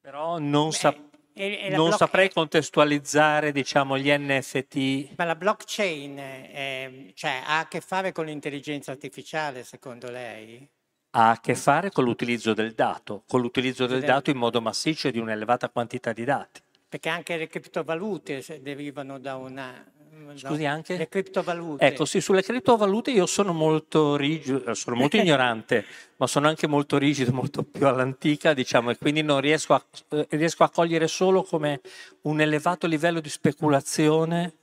Però non, sap- e, e non block- saprei contestualizzare diciamo, gli NFT. Ma la blockchain è, cioè, ha a che fare con l'intelligenza artificiale, secondo lei? Ha a che fare con l'utilizzo del dato, con l'utilizzo del dato in modo massiccio di un'elevata quantità di dati. Perché anche le criptovalute derivano da una Scusi anche? Le criptovalute. Ecco, sì, sulle criptovalute io sono molto rigido, eh, sono molto ignorante, ma sono anche molto rigido, molto più all'antica, diciamo, e quindi non riesco a, eh, riesco a cogliere solo come un elevato livello di speculazione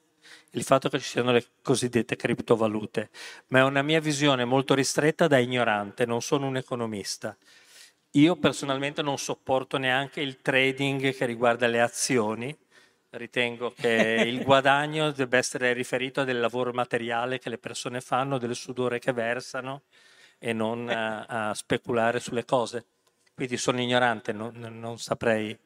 il fatto che ci siano le cosiddette criptovalute, ma è una mia visione molto ristretta da ignorante, non sono un economista. Io personalmente non sopporto neanche il trading che riguarda le azioni, Ritengo che il guadagno debba essere riferito del lavoro materiale che le persone fanno, del sudore che versano e non a, a speculare sulle cose. Quindi sono ignorante, non, non saprei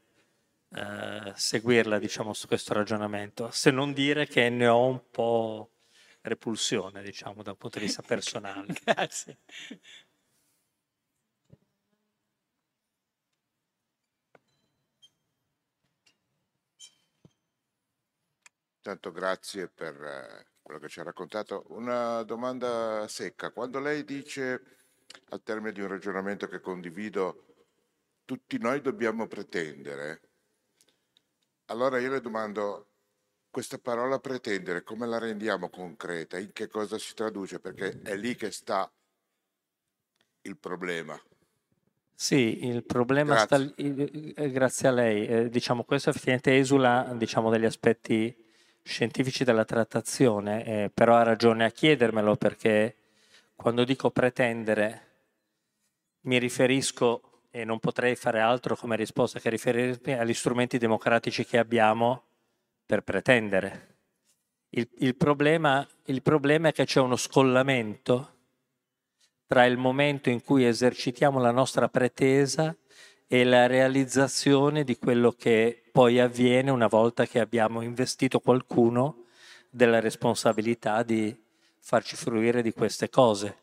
eh, seguirla diciamo, su questo ragionamento, se non dire che ne ho un po' repulsione, diciamo, dal punto di vista personale. Grazie. Tanto grazie per eh, quello che ci ha raccontato. Una domanda secca. Quando lei dice, al termine di un ragionamento che condivido, tutti noi dobbiamo pretendere, allora io le domando, questa parola pretendere, come la rendiamo concreta? In che cosa si traduce? Perché è lì che sta il problema. Sì, il problema Grazie. sta lì- eh, grazie a lei. Eh, diciamo, questo effettivamente esula diciamo, dagli aspetti scientifici della trattazione, eh, però ha ragione a chiedermelo perché quando dico pretendere mi riferisco, e non potrei fare altro come risposta che riferirmi agli strumenti democratici che abbiamo per pretendere. Il, il problema, il problema è che c'è uno scollamento tra il momento in cui esercitiamo la nostra pretesa e la realizzazione di quello che poi avviene una volta che abbiamo investito qualcuno della responsabilità di farci fruire di queste cose.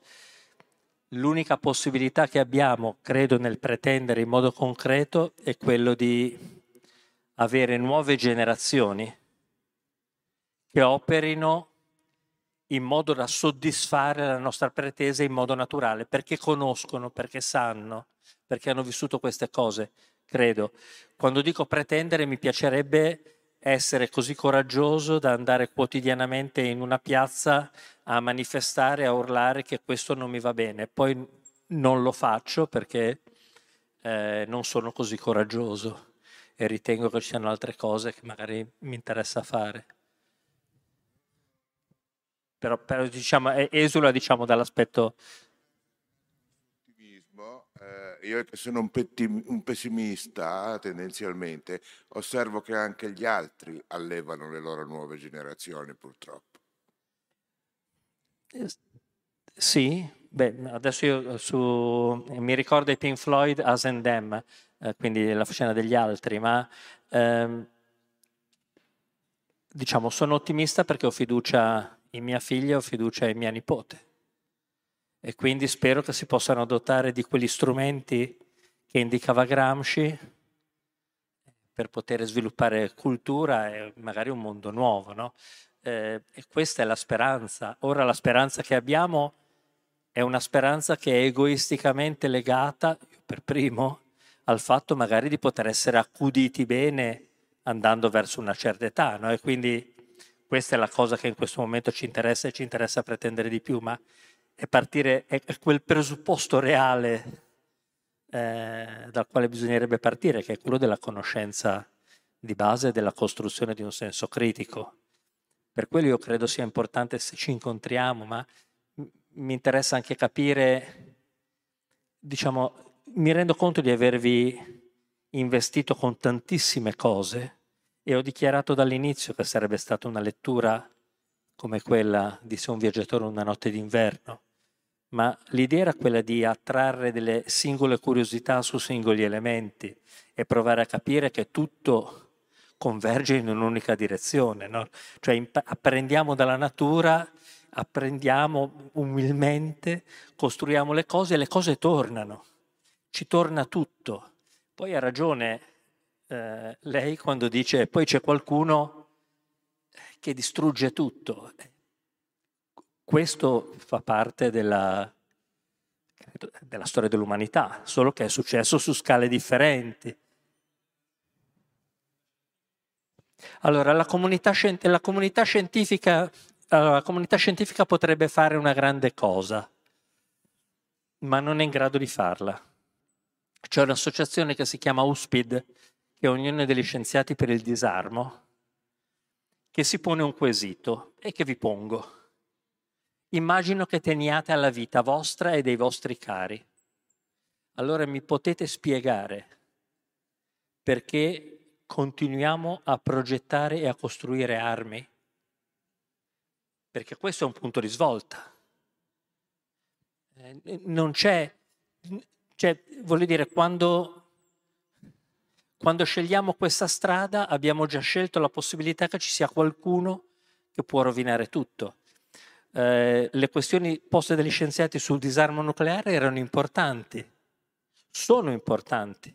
L'unica possibilità che abbiamo, credo, nel pretendere in modo concreto è quello di avere nuove generazioni che operino in modo da soddisfare la nostra pretesa in modo naturale, perché conoscono, perché sanno, perché hanno vissuto queste cose, credo. Quando dico pretendere mi piacerebbe essere così coraggioso da andare quotidianamente in una piazza a manifestare, a urlare che questo non mi va bene. Poi non lo faccio perché eh, non sono così coraggioso e ritengo che ci siano altre cose che magari mi interessa fare. Però, però diciamo, esula diciamo, dall'aspetto eh, io che sono un, petti- un pessimista tendenzialmente, osservo che anche gli altri allevano le loro nuove generazioni purtroppo. Eh, Sì, beh, adesso io su, mi ricordo i Pink Floyd As and Them, eh, quindi la scena degli altri, ma ehm, diciamo sono ottimista perché ho fiducia in mia figlia, ho fiducia in mia nipote e quindi spero che si possano dotare di quegli strumenti che indicava Gramsci per poter sviluppare cultura e magari un mondo nuovo, no? Eh, e questa è la speranza. Ora la speranza che abbiamo è una speranza che è egoisticamente legata, per primo, al fatto magari di poter essere accuditi bene andando verso una certa età, no? E quindi questa è la cosa che in questo momento ci interessa e ci interessa pretendere di più, ma è partire, è quel presupposto reale eh, dal quale bisognerebbe partire, che è quello della conoscenza di base e della costruzione di un senso critico. Per quello io credo sia importante se ci incontriamo, ma mi interessa anche capire, diciamo, mi rendo conto di avervi investito con tantissime cose e ho dichiarato dall'inizio che sarebbe stata una lettura come quella di Se un viaggiatore una notte d'inverno, ma l'idea era quella di attrarre delle singole curiosità su singoli elementi e provare a capire che tutto converge in un'unica direzione. no? Cioè imp- apprendiamo dalla natura, apprendiamo umilmente, costruiamo le cose e le cose tornano, ci torna tutto. Poi ha ragione eh, lei quando dice poi c'è qualcuno che distrugge tutto. Questo fa parte della, della storia dell'umanità, solo che è successo su scale differenti. Allora, la comunità, la comunità scientifica, la comunità scientifica potrebbe fare una grande cosa, ma non è in grado di farla. C'è un'associazione che si chiama USPID, che è Unione degli Scienziati per il Disarmo, che si pone un quesito e che vi pongo. Immagino che teniate alla vita vostra e dei vostri cari. Allora mi potete spiegare perché continuiamo a progettare e a costruire armi? Perché questo è un punto di svolta. Eh, non c'è, cioè, voglio dire, quando quando scegliamo questa strada abbiamo già scelto la possibilità che ci sia qualcuno che può rovinare tutto. Eh, le questioni poste dagli scienziati sul disarmo nucleare erano importanti, sono importanti,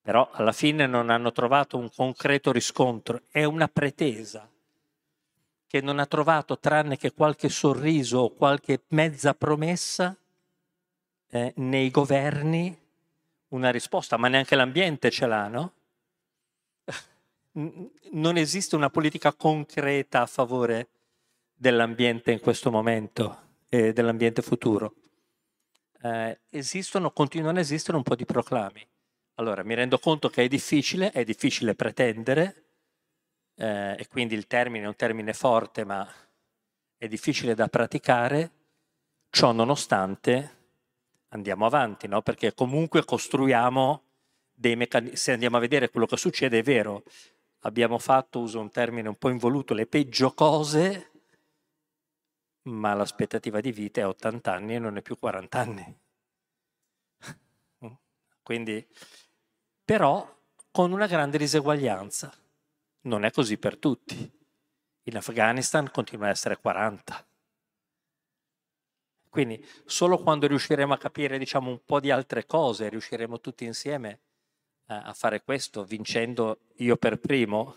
però alla fine non hanno trovato un concreto riscontro, è una pretesa che non ha trovato tranne che qualche sorriso o qualche mezza promessa eh, nei governi una risposta, ma neanche l'ambiente ce l'ha, no? Non esiste una politica concreta a favore dell'ambiente in questo momento e dell'ambiente futuro. eh, esistono, continuano ad esistere un po' di proclami. Allora, mi rendo conto che è difficile, è difficile pretendere, eh, e quindi il termine è un termine forte, ma è difficile da praticare, ciò nonostante andiamo avanti, no? perché comunque costruiamo dei meccanismi, se andiamo a vedere quello che succede è vero, abbiamo fatto, uso un termine un po' involuto, le peggio cose, ma l'aspettativa di vita è 80 anni e non è più 40 anni. Quindi, però, con una grande diseguaglianza. Non è così per tutti. In Afghanistan continua a essere 40. Quindi solo quando riusciremo a capire diciamo, un po' di altre cose, riusciremo tutti insieme a, a fare questo, vincendo io per primo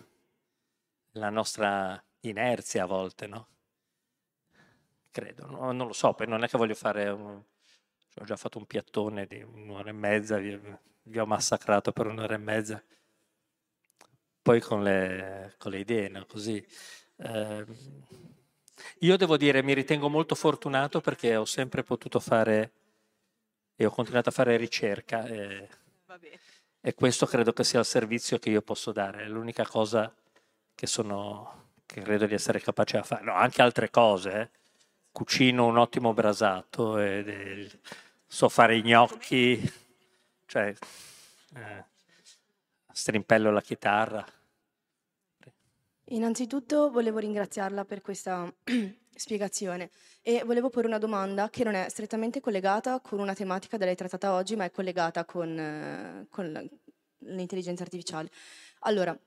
la nostra inerzia a volte, no? Credo, no? non lo so, non è che voglio fare un... Ho già fatto un piattone di un'ora e mezza, vi, vi ho massacrato per un'ora e mezza. Poi con le, con le idee, no? Così. Eh, io devo dire, mi ritengo molto fortunato perché ho sempre potuto fare e ho continuato a fare ricerca e, e questo credo che sia il servizio che io posso dare, è l'unica cosa che, sono, che credo di essere capace a fare. No, anche altre cose, eh. Cucino un ottimo brasato, e, e, so fare i gnocchi, cioè eh, strimpello la chitarra. Innanzitutto volevo ringraziarla per questa spiegazione e volevo porre una domanda che non è strettamente collegata con una tematica da lei trattata oggi, ma è collegata con, eh, con l'intelligenza artificiale. Allora,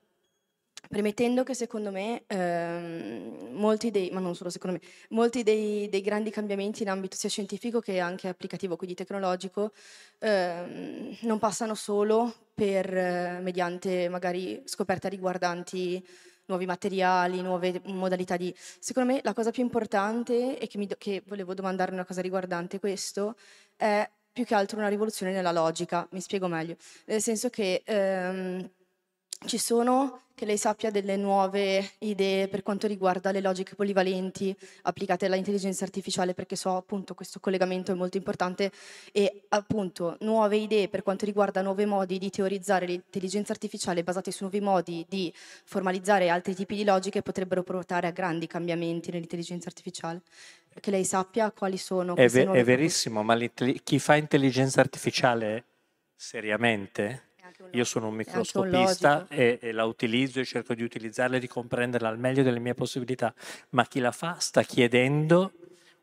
premettendo che secondo me ehm, molti dei, ma secondo me, molti dei, dei, grandi cambiamenti in ambito sia scientifico che anche applicativo, quindi tecnologico, ehm, non passano solo per, eh, mediante magari scoperte riguardanti nuovi materiali, nuove modalità di... Secondo me la cosa più importante e che, mi, che volevo domandare una cosa riguardante questo è più che altro una rivoluzione nella logica, mi spiego meglio, nel senso che ehm, ci sono, che lei sappia, delle nuove idee per quanto riguarda le logiche polivalenti applicate all'intelligenza artificiale, perché so appunto questo collegamento è molto importante e appunto nuove idee per quanto riguarda nuovi modi di teorizzare l'intelligenza artificiale basati su nuovi modi di formalizzare altri tipi di logiche potrebbero portare a grandi cambiamenti nell'intelligenza artificiale. Che lei sappia quali sono. È, ve- è verissimo, ma chi fa intelligenza artificiale seriamente io sono un microscopista e, e, la utilizzo e cerco di utilizzarla e di comprenderla al meglio delle mie possibilità, ma chi la fa sta chiedendo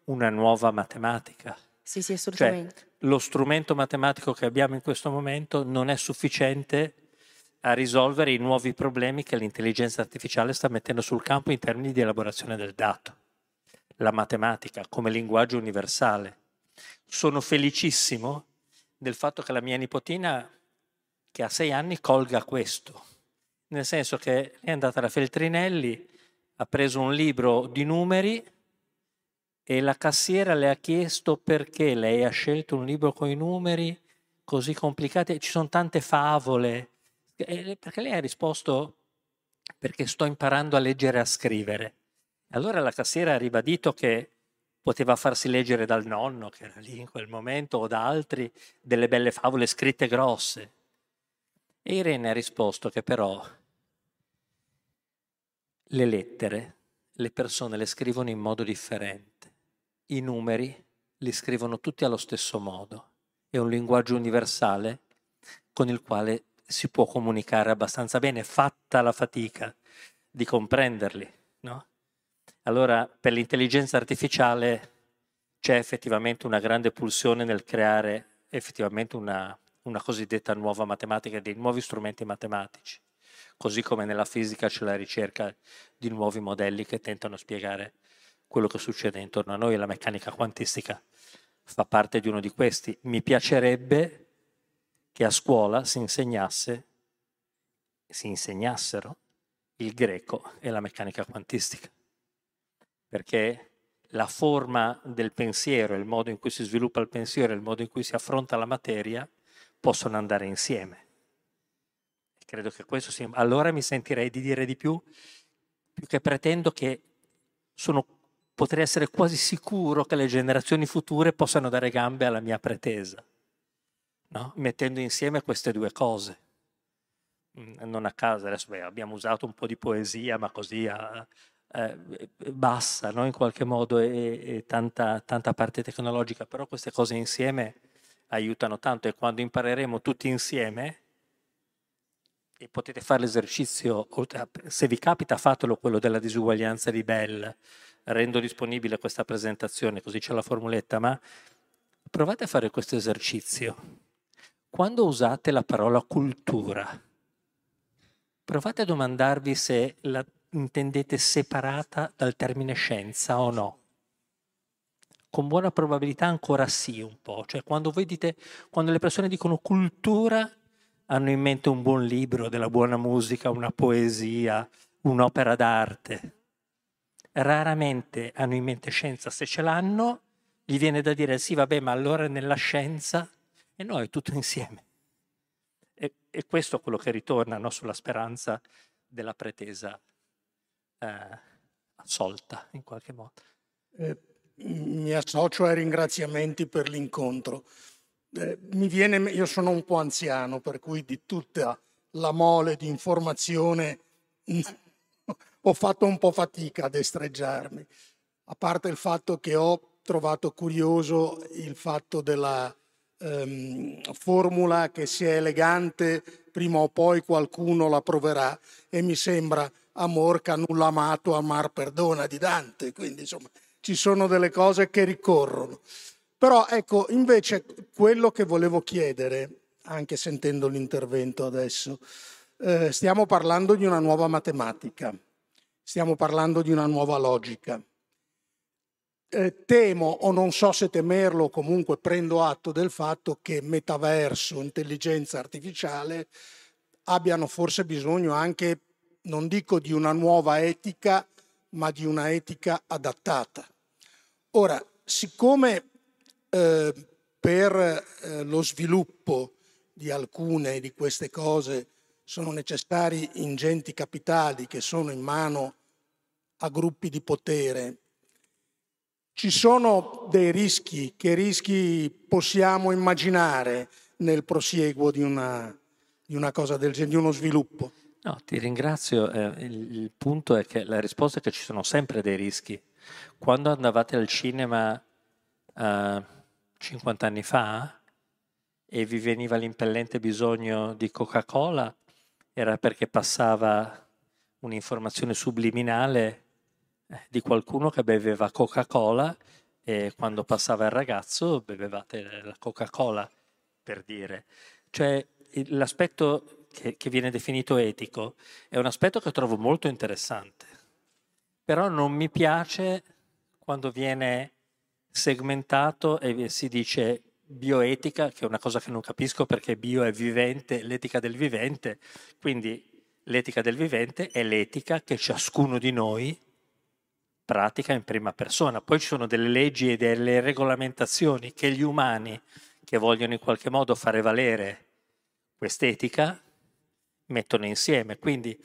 una nuova matematica. Sì, sì, assolutamente. Cioè, lo strumento matematico che abbiamo in questo momento non è sufficiente a risolvere i nuovi problemi che l'intelligenza artificiale sta mettendo sul campo in termini di elaborazione del dato. La matematica come linguaggio universale. Sono felicissimo del fatto che la mia nipotina che a sei anni colga questo, nel senso che è andata da Feltrinelli, ha preso un libro di numeri e la cassiera le ha chiesto perché lei ha scelto un libro con i numeri così complicati, ci sono tante favole, perché lei ha risposto perché sto imparando a leggere e a scrivere. Allora la cassiera ha ribadito che poteva farsi leggere dal nonno, che era lì in quel momento, o da altri, delle belle favole scritte grosse. E Irene ha risposto che però le lettere le persone le scrivono in modo differente, i numeri li scrivono tutti allo stesso modo, è un linguaggio universale con il quale si può comunicare abbastanza bene, fatta la fatica di comprenderli. No? Allora, per l'intelligenza artificiale c'è effettivamente una grande pulsione nel creare effettivamente una, una cosiddetta nuova matematica, dei nuovi strumenti matematici, così come nella fisica c'è la ricerca di nuovi modelli che tentano di spiegare quello che succede intorno a noi la meccanica quantistica fa parte di uno di questi. Mi piacerebbe che a scuola si insegnasse, si insegnassero il greco e la meccanica quantistica, perché la forma del pensiero, il modo in cui si sviluppa il pensiero, il modo in cui si affronta la materia, possono andare insieme. Credo che questo sia... Allora mi sentirei di dire di più, più che pretendo che sono potrei essere quasi sicuro che le generazioni future possano dare gambe alla mia pretesa, no? mettendo insieme queste due cose. Mm, non a caso, adesso beh, abbiamo usato un po' di poesia, ma così a, eh, bassa no? in qualche modo e, e tanta, tanta parte tecnologica, però queste cose insieme aiutano tanto e quando impareremo tutti insieme, e potete fare l'esercizio, se vi capita fatelo quello della disuguaglianza di Bell, rendo disponibile questa presentazione, così c'è la formuletta, ma provate a fare questo esercizio. Quando usate la parola cultura, provate a domandarvi se la intendete separata dal termine scienza o no. Con buona probabilità ancora sì un po', cioè quando voi dite, quando le persone dicono cultura hanno in mente un buon libro, della buona musica, una poesia, un'opera d'arte raramente hanno in mente scienza, se ce l'hanno gli viene da dire sì vabbè ma allora nella scienza e no è tutto insieme. E, e questo è quello che ritorna no, sulla speranza della pretesa eh, assolta in qualche modo. Eh, mi associo ai ringraziamenti per l'incontro. Eh, viene, io sono un po' anziano, per cui di tutta la mole di informazione ho fatto un po' fatica ad estreggiarmi, a parte il fatto che ho trovato curioso il fatto della ehm, formula che sia elegante, prima o poi qualcuno la proverà e mi sembra amor che nulla amato, amar perdona di Dante, quindi insomma ci sono delle cose che ricorrono. Però ecco, invece quello che volevo chiedere, anche sentendo l'intervento adesso, eh, stiamo parlando di una nuova matematica stiamo parlando di una nuova logica. Eh, temo, o non so se temerlo, comunque prendo atto del fatto che metaverso, intelligenza artificiale abbiano forse bisogno anche, non dico di una nuova etica, ma di una etica adattata. Ora, siccome eh, per eh, lo sviluppo di alcune di queste cose sono necessari ingenti capitali che sono in mano a gruppi di potere. Ci sono dei rischi, che rischi possiamo immaginare nel prosieguo di una, di una cosa del genere, di uno sviluppo? No, ti ringrazio. Eh, il, il, punto è che la risposta è che ci sono sempre dei rischi. Quando andavate al cinema eh, 50 anni fa e vi veniva l'impellente bisogno di Coca-Cola, era perché passava un'informazione subliminale eh, di qualcuno che beveva Coca-Cola e quando passava il ragazzo bevevate la Coca-Cola, per dire. Cioè l'aspetto che, che viene definito etico è un aspetto che trovo molto interessante, però non mi piace quando viene segmentato e si dice bioetica, che è una cosa che non capisco perché bio è vivente, l'etica del vivente, quindi l'etica del vivente è l'etica che ciascuno di noi pratica in prima persona. Poi ci sono delle leggi e delle regolamentazioni che gli umani che vogliono in qualche modo fare valere quest'etica mettono insieme. Quindi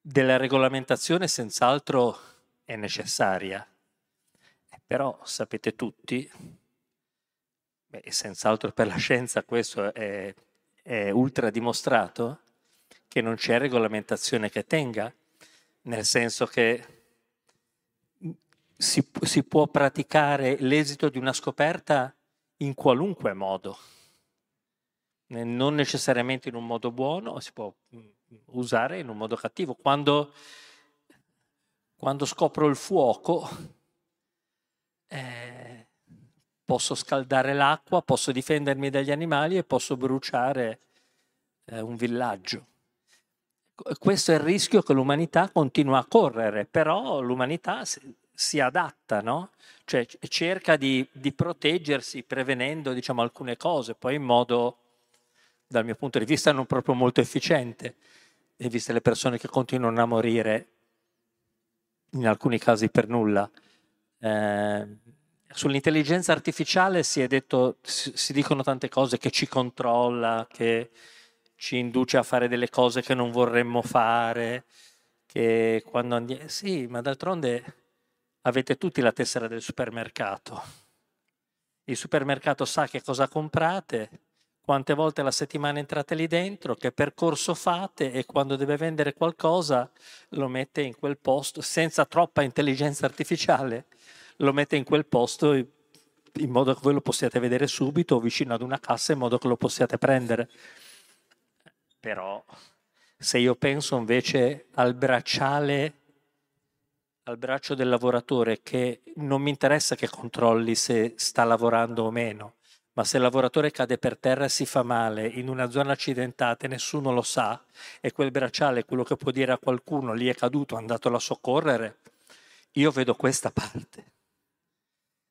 della regolamentazione senz'altro è necessaria, però sapete tutti, beh, senz'altro per la scienza questo è, è ultra dimostrato, che non c'è regolamentazione che tenga, nel senso che si, si può praticare l'esito di una scoperta in qualunque modo, non necessariamente in un modo buono, si può mm, usare in un modo cattivo. Quando, quando scopro il fuoco, eh, posso scaldare l'acqua, posso difendermi dagli animali e posso bruciare eh, un villaggio. Questo è il rischio che l'umanità continua a correre, però l'umanità si adatta, no? Cioè cerca di, di proteggersi prevenendo diciamo, alcune cose, poi in modo, dal mio punto di vista, non proprio molto efficiente, viste le persone che continuano a morire, in alcuni casi per nulla. Eh, sull'intelligenza artificiale si, detto, si, si dicono tante cose che ci controlla, che ci induce a fare delle cose che non vorremmo fare, che quando andiamo... Sì, ma d'altronde avete tutti la tessera del supermercato. Il supermercato sa che cosa comprate, quante volte alla settimana entrate lì dentro, che percorso fate e quando deve vendere qualcosa lo mette in quel posto senza troppa intelligenza artificiale, lo mette in quel posto in modo che voi lo possiate vedere subito vicino ad una cassa in modo che lo possiate prendere. Però se io penso invece al bracciale, al braccio del lavoratore, che non mi interessa che controlli se sta lavorando o meno, ma se il lavoratore cade per terra e si fa male in una zona accidentata e nessuno lo sa, e quel bracciale, quello che può dire a qualcuno, lì è caduto, è andato a soccorrere, io vedo questa parte.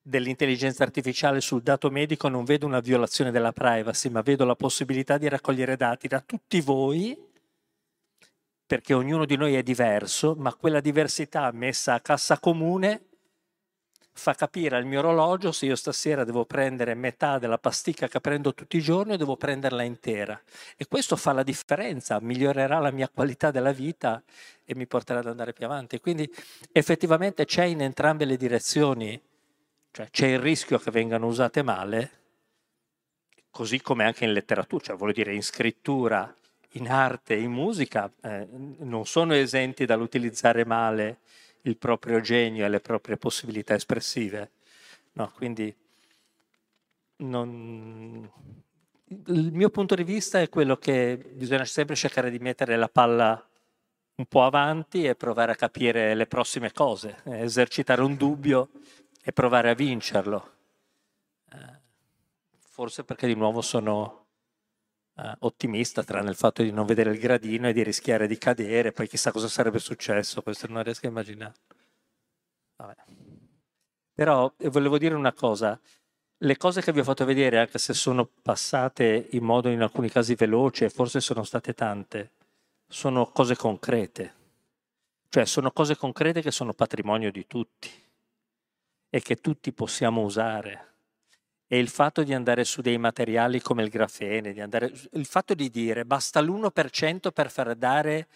Dell'intelligenza artificiale sul dato medico non vedo una violazione della privacy, ma vedo la possibilità di raccogliere dati da tutti voi perché ognuno di noi è diverso, ma quella diversità messa a cassa comune fa capire al mio orologio se io stasera devo prendere metà della pasticca che prendo tutti i giorni o devo prenderla intera. E questo fa la differenza, migliorerà la mia qualità della vita e mi porterà ad andare più avanti. Quindi effettivamente c'è in entrambe le direzioni, cioè c'è il rischio che vengano usate male, così come anche in letteratura, cioè voglio dire in scrittura in arte, in musica, eh, non sono esenti dall'utilizzare male il proprio genio e le proprie possibilità espressive. No, quindi non... il mio punto di vista è quello che bisogna sempre cercare di mettere la palla un po' avanti e provare a capire le prossime cose, eh, esercitare un dubbio e provare a vincerlo. Eh, forse perché di nuovo sono eh, ottimista, tranne il fatto di non vedere il gradino e di rischiare di cadere, poi chissà cosa sarebbe successo, questo non riesco a immaginare. Vabbè. Però eh, volevo dire una cosa, le cose che vi ho fatto vedere, anche se sono passate in modo in alcuni casi veloce, forse sono state tante, sono cose concrete. Cioè sono cose concrete che sono patrimonio di tutti e che tutti possiamo usare e il fatto di andare su dei materiali come il grafene, andare, il fatto di dire basta l'1% per far dare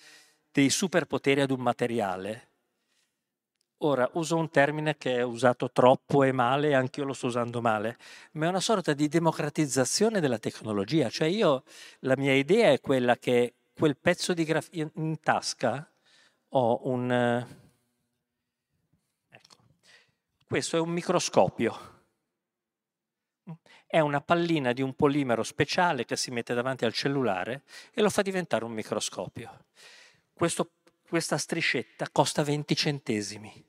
dei superpoteri ad un materiale. Ora, uso un termine che è usato troppo e male, anche io lo sto usando male, ma è una sorta di democratizzazione della tecnologia. Cioè io, la mia idea è quella che quel pezzo di grafene in tasca ho un... Ecco, questo è un microscopio è una pallina di un polimero speciale che si mette davanti al cellulare e lo fa diventare un microscopio. Questo, questa striscetta costa 20 centesimi.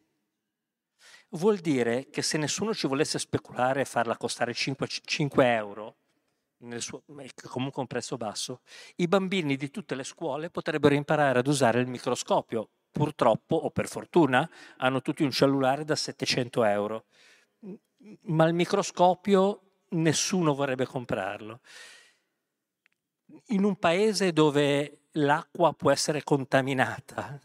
Vuol dire che se nessuno ci volesse speculare e farla costare 5, 5 euro, suo, comunque un prezzo basso, i bambini di tutte le scuole potrebbero imparare ad usare il microscopio. Purtroppo, o per fortuna, hanno tutti un cellulare da 700 euro. Ma il microscopio nessuno vorrebbe comprarlo. In un paese dove l'acqua può essere contaminata,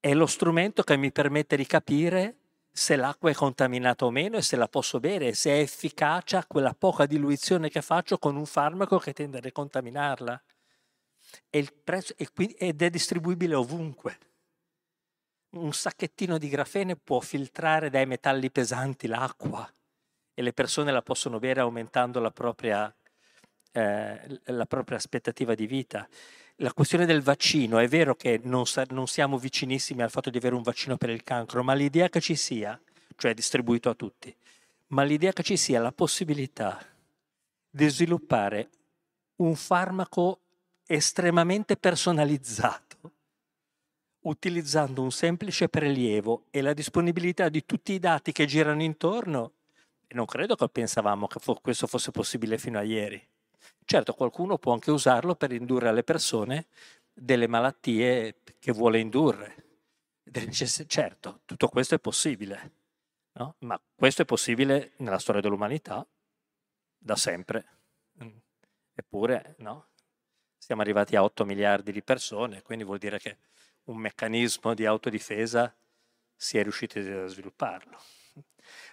è lo strumento che mi permette di capire se l'acqua è contaminata o meno e se la posso bere, se è efficace quella poca diluizione che faccio con un farmaco che tende a decontaminarla. Prezzo, ed è distribuibile ovunque. Un sacchettino di grafene può filtrare dai metalli pesanti l'acqua e le persone la possono bere aumentando la propria, eh, la propria aspettativa di vita. La questione del vaccino, è vero che non, sa- non siamo vicinissimi al fatto di avere un vaccino per il cancro, ma l'idea che ci sia, cioè distribuito a tutti, ma l'idea che ci sia la possibilità di sviluppare un farmaco estremamente personalizzato, utilizzando un semplice prelievo e la disponibilità di tutti i dati che girano intorno, non credo che pensavamo che questo fosse possibile fino a ieri. Certo, qualcuno può anche usarlo per indurre alle persone delle malattie che vuole indurre. Certo, tutto questo è possibile, no? ma questo è possibile nella storia dell'umanità da sempre. Mm. Eppure, no? Siamo arrivati a 8 miliardi di persone, quindi vuol dire che un meccanismo di autodifesa si è riusciti a svilupparlo.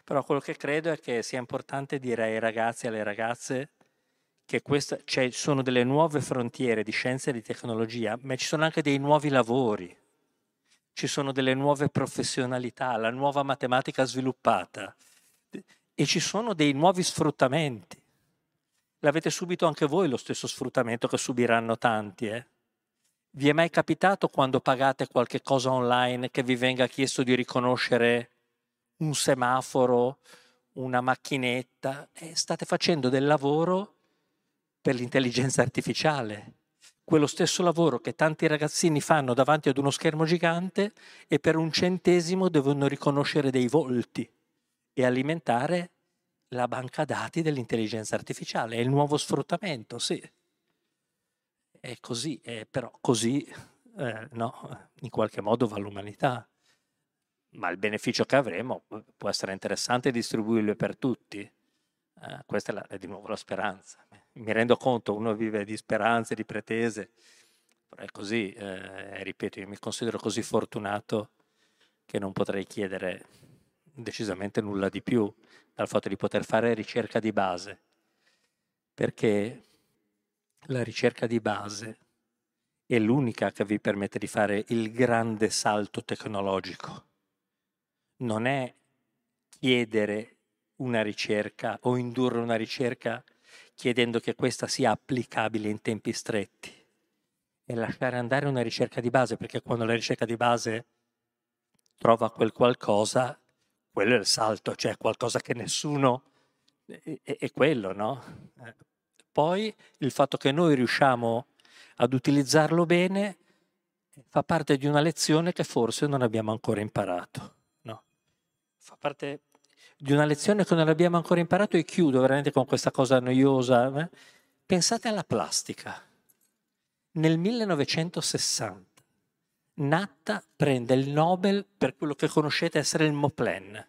Però quello che credo è che sia importante dire ai ragazzi e alle ragazze che questa, cioè, sono delle nuove frontiere di scienza e di tecnologia, ma ci sono anche dei nuovi lavori. ci sono delle nuove professionalità, la nuova matematica sviluppata e ci sono dei nuovi sfruttamenti. L'avete subito anche voi lo stesso sfruttamento che subiranno tanti, eh? Vi è mai capitato quando pagate qualche cosa online che vi venga chiesto di riconoscere un semaforo, una macchinetta? Eh, state facendo del lavoro per l'intelligenza artificiale quello stesso lavoro che tanti ragazzini fanno davanti ad uno schermo gigante e per un centesimo devono riconoscere dei volti e alimentare la banca dati dell'intelligenza artificiale. È il nuovo sfruttamento, sì. È così, è però così eh, no, in qualche modo va l'umanità. Ma il beneficio che avremo può essere interessante distribuirlo per tutti. Eh, questa è, la, è di nuovo la speranza mi rendo conto, uno vive di speranze, di pretese, però è così, eh, ripeto, io mi considero così fortunato che non potrei chiedere decisamente nulla di più dal fatto di poter fare ricerca di base, perché la ricerca di base è l'unica che vi permette di fare il grande salto tecnologico. Non è chiedere una ricerca o indurre una ricerca chiedendo che questa sia applicabile in tempi stretti e lasciare andare una ricerca di base, perché quando la ricerca di base trova quel qualcosa, quello è il salto, cioè qualcosa che nessuno... è, è quello, no? Poi il fatto che noi riusciamo ad utilizzarlo bene fa parte di una lezione che forse non abbiamo ancora imparato. Fa parte di una lezione che non abbiamo ancora imparato e chiudo veramente con questa cosa noiosa. Eh? Pensate alla plastica. Nel 1960 Natta prende il Nobel per quello che conoscete essere il Moplen.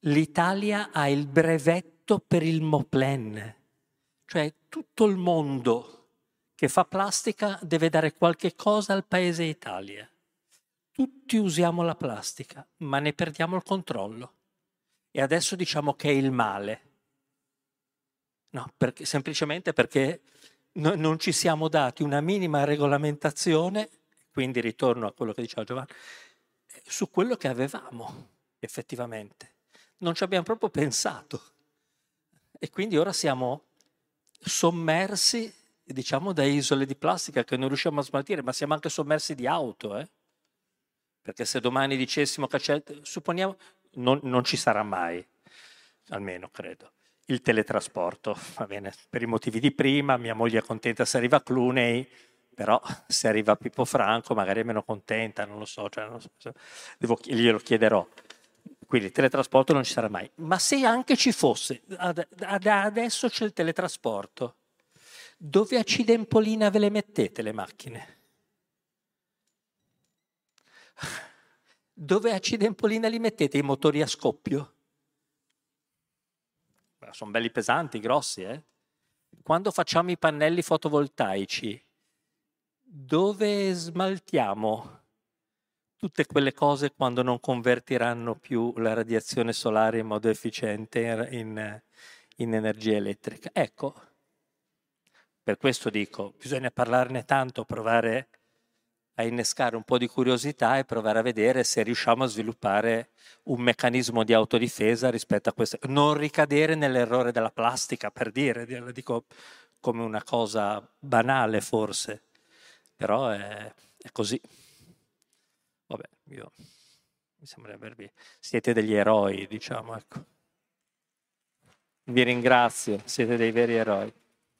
L'Italia ha il brevetto per il Moplen, cioè tutto il mondo che fa plastica deve dare qualche cosa al paese Italia. Tutti usiamo la plastica, ma ne perdiamo il controllo. E adesso diciamo che è il male. No, perché, semplicemente perché no, non ci siamo dati una minima regolamentazione, quindi ritorno a quello che diceva Giovanni, su quello che avevamo effettivamente. Non ci abbiamo proprio pensato. E quindi ora siamo sommersi, diciamo, da isole di plastica che non riusciamo a smaltire, ma siamo anche sommersi di auto, eh? Perché se domani dicessimo che c'è, supponiamo, non, non ci sarà mai, almeno credo, il teletrasporto, va bene, per i motivi di prima, mia moglie è contenta se arriva Clooney, però se arriva Pippo Franco magari è meno contenta, non lo so, cioè, non so devo, glielo chiederò. Quindi il teletrasporto non ci sarà mai. Ma se anche ci fosse, ad, ad, adesso c'è il teletrasporto, dove a Cidempolina ve le mettete le macchine? Dove a Cidempolina li mettete i motori a scoppio? Sono belli pesanti, grossi, eh? Quando facciamo i pannelli fotovoltaici, dove smaltiamo tutte quelle cose quando non convertiranno più la radiazione solare in modo efficiente in, in energia elettrica? Ecco, per questo dico, bisogna parlarne tanto, provare a innescare un po' di curiosità e provare a vedere se riusciamo a sviluppare un meccanismo di autodifesa rispetto a questo. Non ricadere nell'errore della plastica, per dire, lo dico come una cosa banale forse, però è, è così. Vabbè, io mi sembra avervi... Siete degli eroi, diciamo, ecco. Vi ringrazio, siete dei veri eroi.